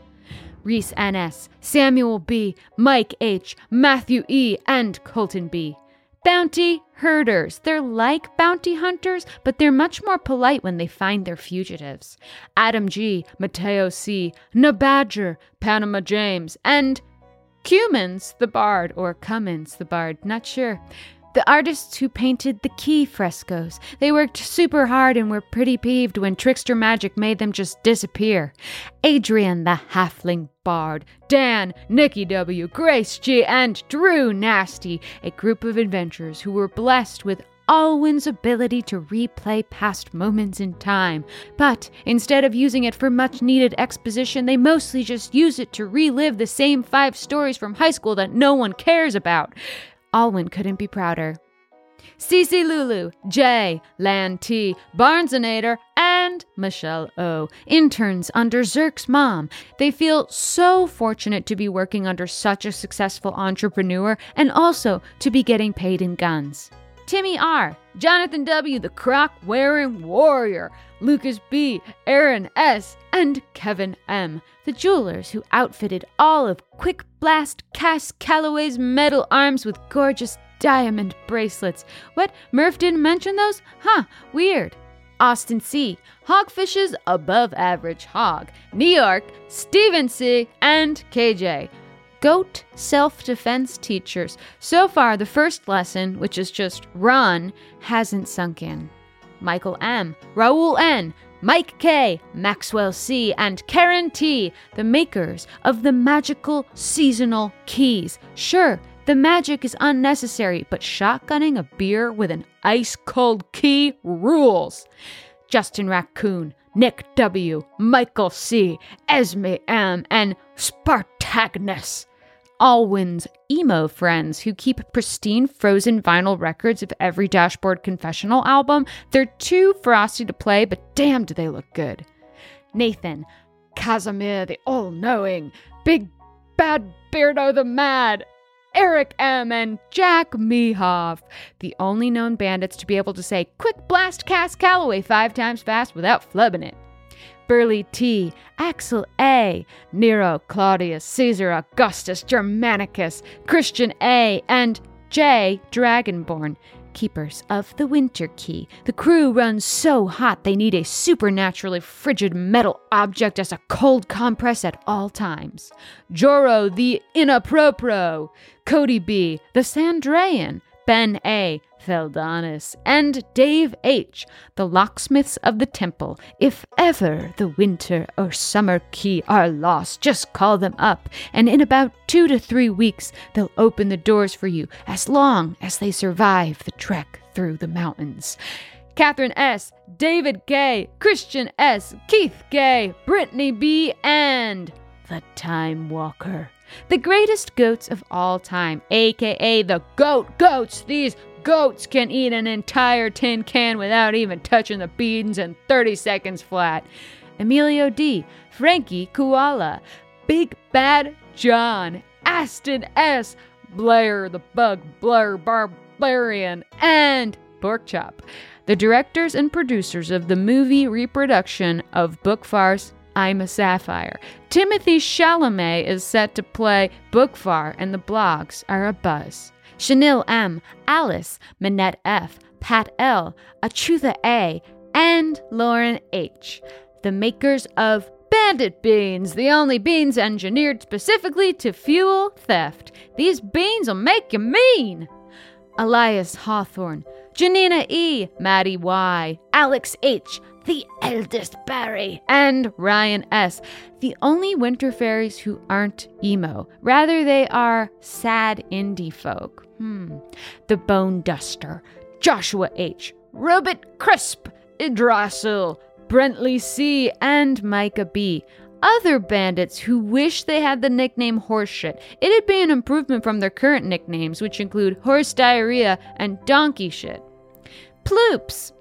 Reese N.S., Samuel B., Mike H., Matthew E., and Colton B. Bounty herders. They're like bounty hunters, but they're much more polite when they find their fugitives. Adam G., Mateo C., Nabadger, Panama James, and Cumins the Bard, or Cummins the Bard, not sure. The artists who painted the key frescoes. They worked super hard and were pretty peeved when trickster magic made them just disappear. Adrian the Halfling Bard, Dan, Nikki W., Grace G., and Drew Nasty, a group of adventurers who were blessed with Olwyn's ability to replay past moments in time. But instead of using it for much needed exposition, they mostly just use it to relive the same five stories from high school that no one cares about. Olwyn couldn't be prouder. Cece Lulu, Jay, Lan T, Barnesonator, and Michelle O, interns under Zerk's mom. They feel so fortunate to be working under such a successful entrepreneur and also to be getting paid in guns. Timmy R, Jonathan W, the croc wearing warrior, Lucas B, Aaron S, and Kevin M, the jewelers who outfitted all of Quick Blast Cass Calloway's metal arms with gorgeous diamond bracelets. What? Murph didn't mention those? Huh, weird. Austin C, Hogfish's above average hog, New York, Steven C, and KJ. Goat self defense teachers. So far, the first lesson, which is just run, hasn't sunk in. Michael M., Raul N., Mike K., Maxwell C., and Karen T., the makers of the magical seasonal keys. Sure, the magic is unnecessary, but shotgunning a beer with an ice cold key rules. Justin Raccoon, Nick W., Michael C., Esme M., and Spartagnus. Olwyn's emo friends who keep pristine frozen vinyl records of every Dashboard Confessional album. They're too frosty to play, but damn do they look good. Nathan, Casimir the All Knowing, Big Bad Beardo the Mad, Eric M., and Jack Mehoff, the only known bandits to be able to say Quick Blast Cass Calloway five times fast without flubbing it. Burley T, Axel A, Nero, Claudius, Caesar, Augustus, Germanicus, Christian A, and J, Dragonborn, keepers of the Winter Key. The crew runs so hot they need a supernaturally frigid metal object as a cold compress at all times. Joro, the Inapropro, Cody B, the Sandrayan, Ben A, Feldanis, and Dave H., the locksmiths of the temple. If ever the winter or summer key are lost, just call them up, and in about two to three weeks they'll open the doors for you as long as they survive the trek through the mountains. Catherine S., David Gay, Christian S., Keith Gay, Brittany B., and the Time Walker. The greatest goats of all time, aka the Goat Goats. These goats can eat an entire tin can without even touching the beans in 30 seconds flat. Emilio D., Frankie Koala, Big Bad John, Aston S., Blair the Bug, Blair Barbarian, and Porkchop. The directors and producers of the movie reproduction of Bookvar's I'm a Sapphire. Timothy Chalamet is set to play Bookvar, and the blogs are a buzz. Chanel M, Alice, Manette F, Pat L, Achutha A, and Lauren H, the makers of Bandit Beans, the only beans engineered specifically to fuel theft. These beans will make you mean. Elias Hawthorne, Janina E, Maddie Y, Alex H, the eldest Barry, and Ryan S., the only winter fairies who aren't emo. Rather, they are sad indie folk. Hmm. The Bone Duster, Joshua H., Robert Crisp, Idrasil, Brentley C., and Micah B. Other bandits who wish they had the nickname Horseshit. It'd be an improvement from their current nicknames, which include Horse Diarrhea and Donkey Shit. Ploops,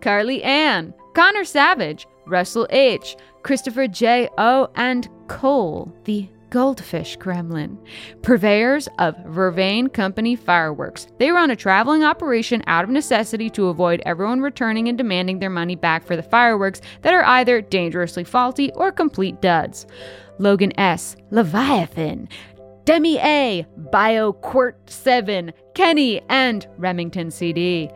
Carly Ann, Connor Savage, Russell H., Christopher J. O., and Cole, the Goldfish Gremlin, purveyors of Vervain Company fireworks. They run a traveling operation out of necessity to avoid everyone returning and demanding their money back for the fireworks that are either dangerously faulty or complete duds. Logan S., Leviathan, Demi A., BioQuirt 7, Kenny, and Remington CD.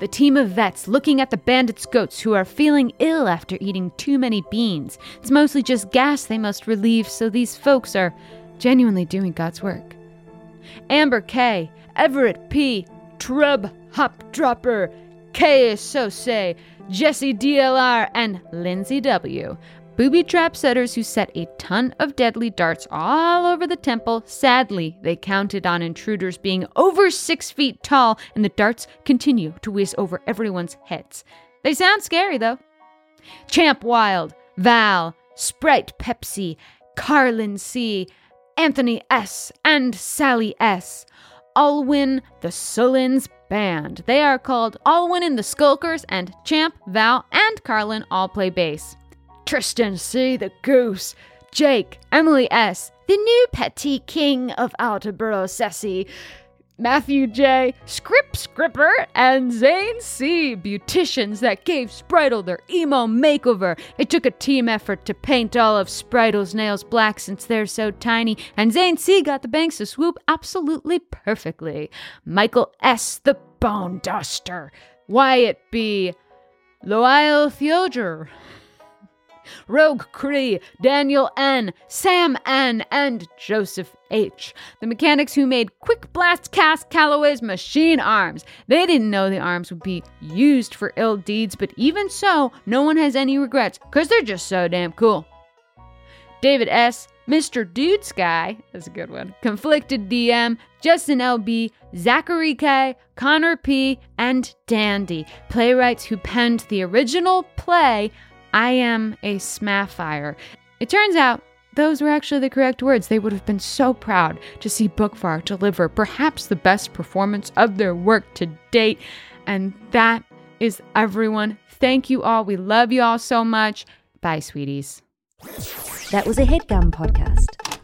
The team of vets looking at the bandits' goats who are feeling ill after eating too many beans. It's mostly just gas they must relieve, so these folks are genuinely doing God's work. Amber K, Everett P, Trub Hop Dropper, K Say, Jesse DLR, and Lindsay W. Booby trap setters who set a ton of deadly darts all over the temple. Sadly, they counted on intruders being over six feet tall, and the darts continue to whiz over everyone's heads. They sound scary, though. Champ Wild, Val, Sprite Pepsi, Carlin C, Anthony S, and Sally S. Olwyn the Sullins Band. They are called Olwyn and the Skulkers, and Champ, Val, and Carlin all play bass. Tristan C, the Goose. Jake, Emily S, the new petty king of Alderborough Sessi. Matthew J, Scrip Scripper, and Zane C, beauticians that gave Spritel their emo makeover. It took a team effort to paint all of Spritel's nails black since they're so tiny, and Zane C got the banks to swoop absolutely perfectly. Michael S, the Bone Duster. Wyatt B, Loyal Theodore. Rogue Cree, Daniel N, Sam N, and Joseph H. The mechanics who made Quick Blast Cass Calloway's machine arms. They didn't know the arms would be used for ill deeds, but even so, no one has any regrets, because they're just so damn cool. David S., Mr. Dude Sky, that's a good one, Conflicted DM, Justin LB, Zachary K, Connor P, and Dandy, playwrights who penned the original play I am a Smaffire. It turns out those were actually the correct words. They would have been so proud to see Bookvar deliver perhaps the best performance of their work to date. And that is everyone. Thank you all. We love you all so much. Bye, sweeties. That was a headgum podcast.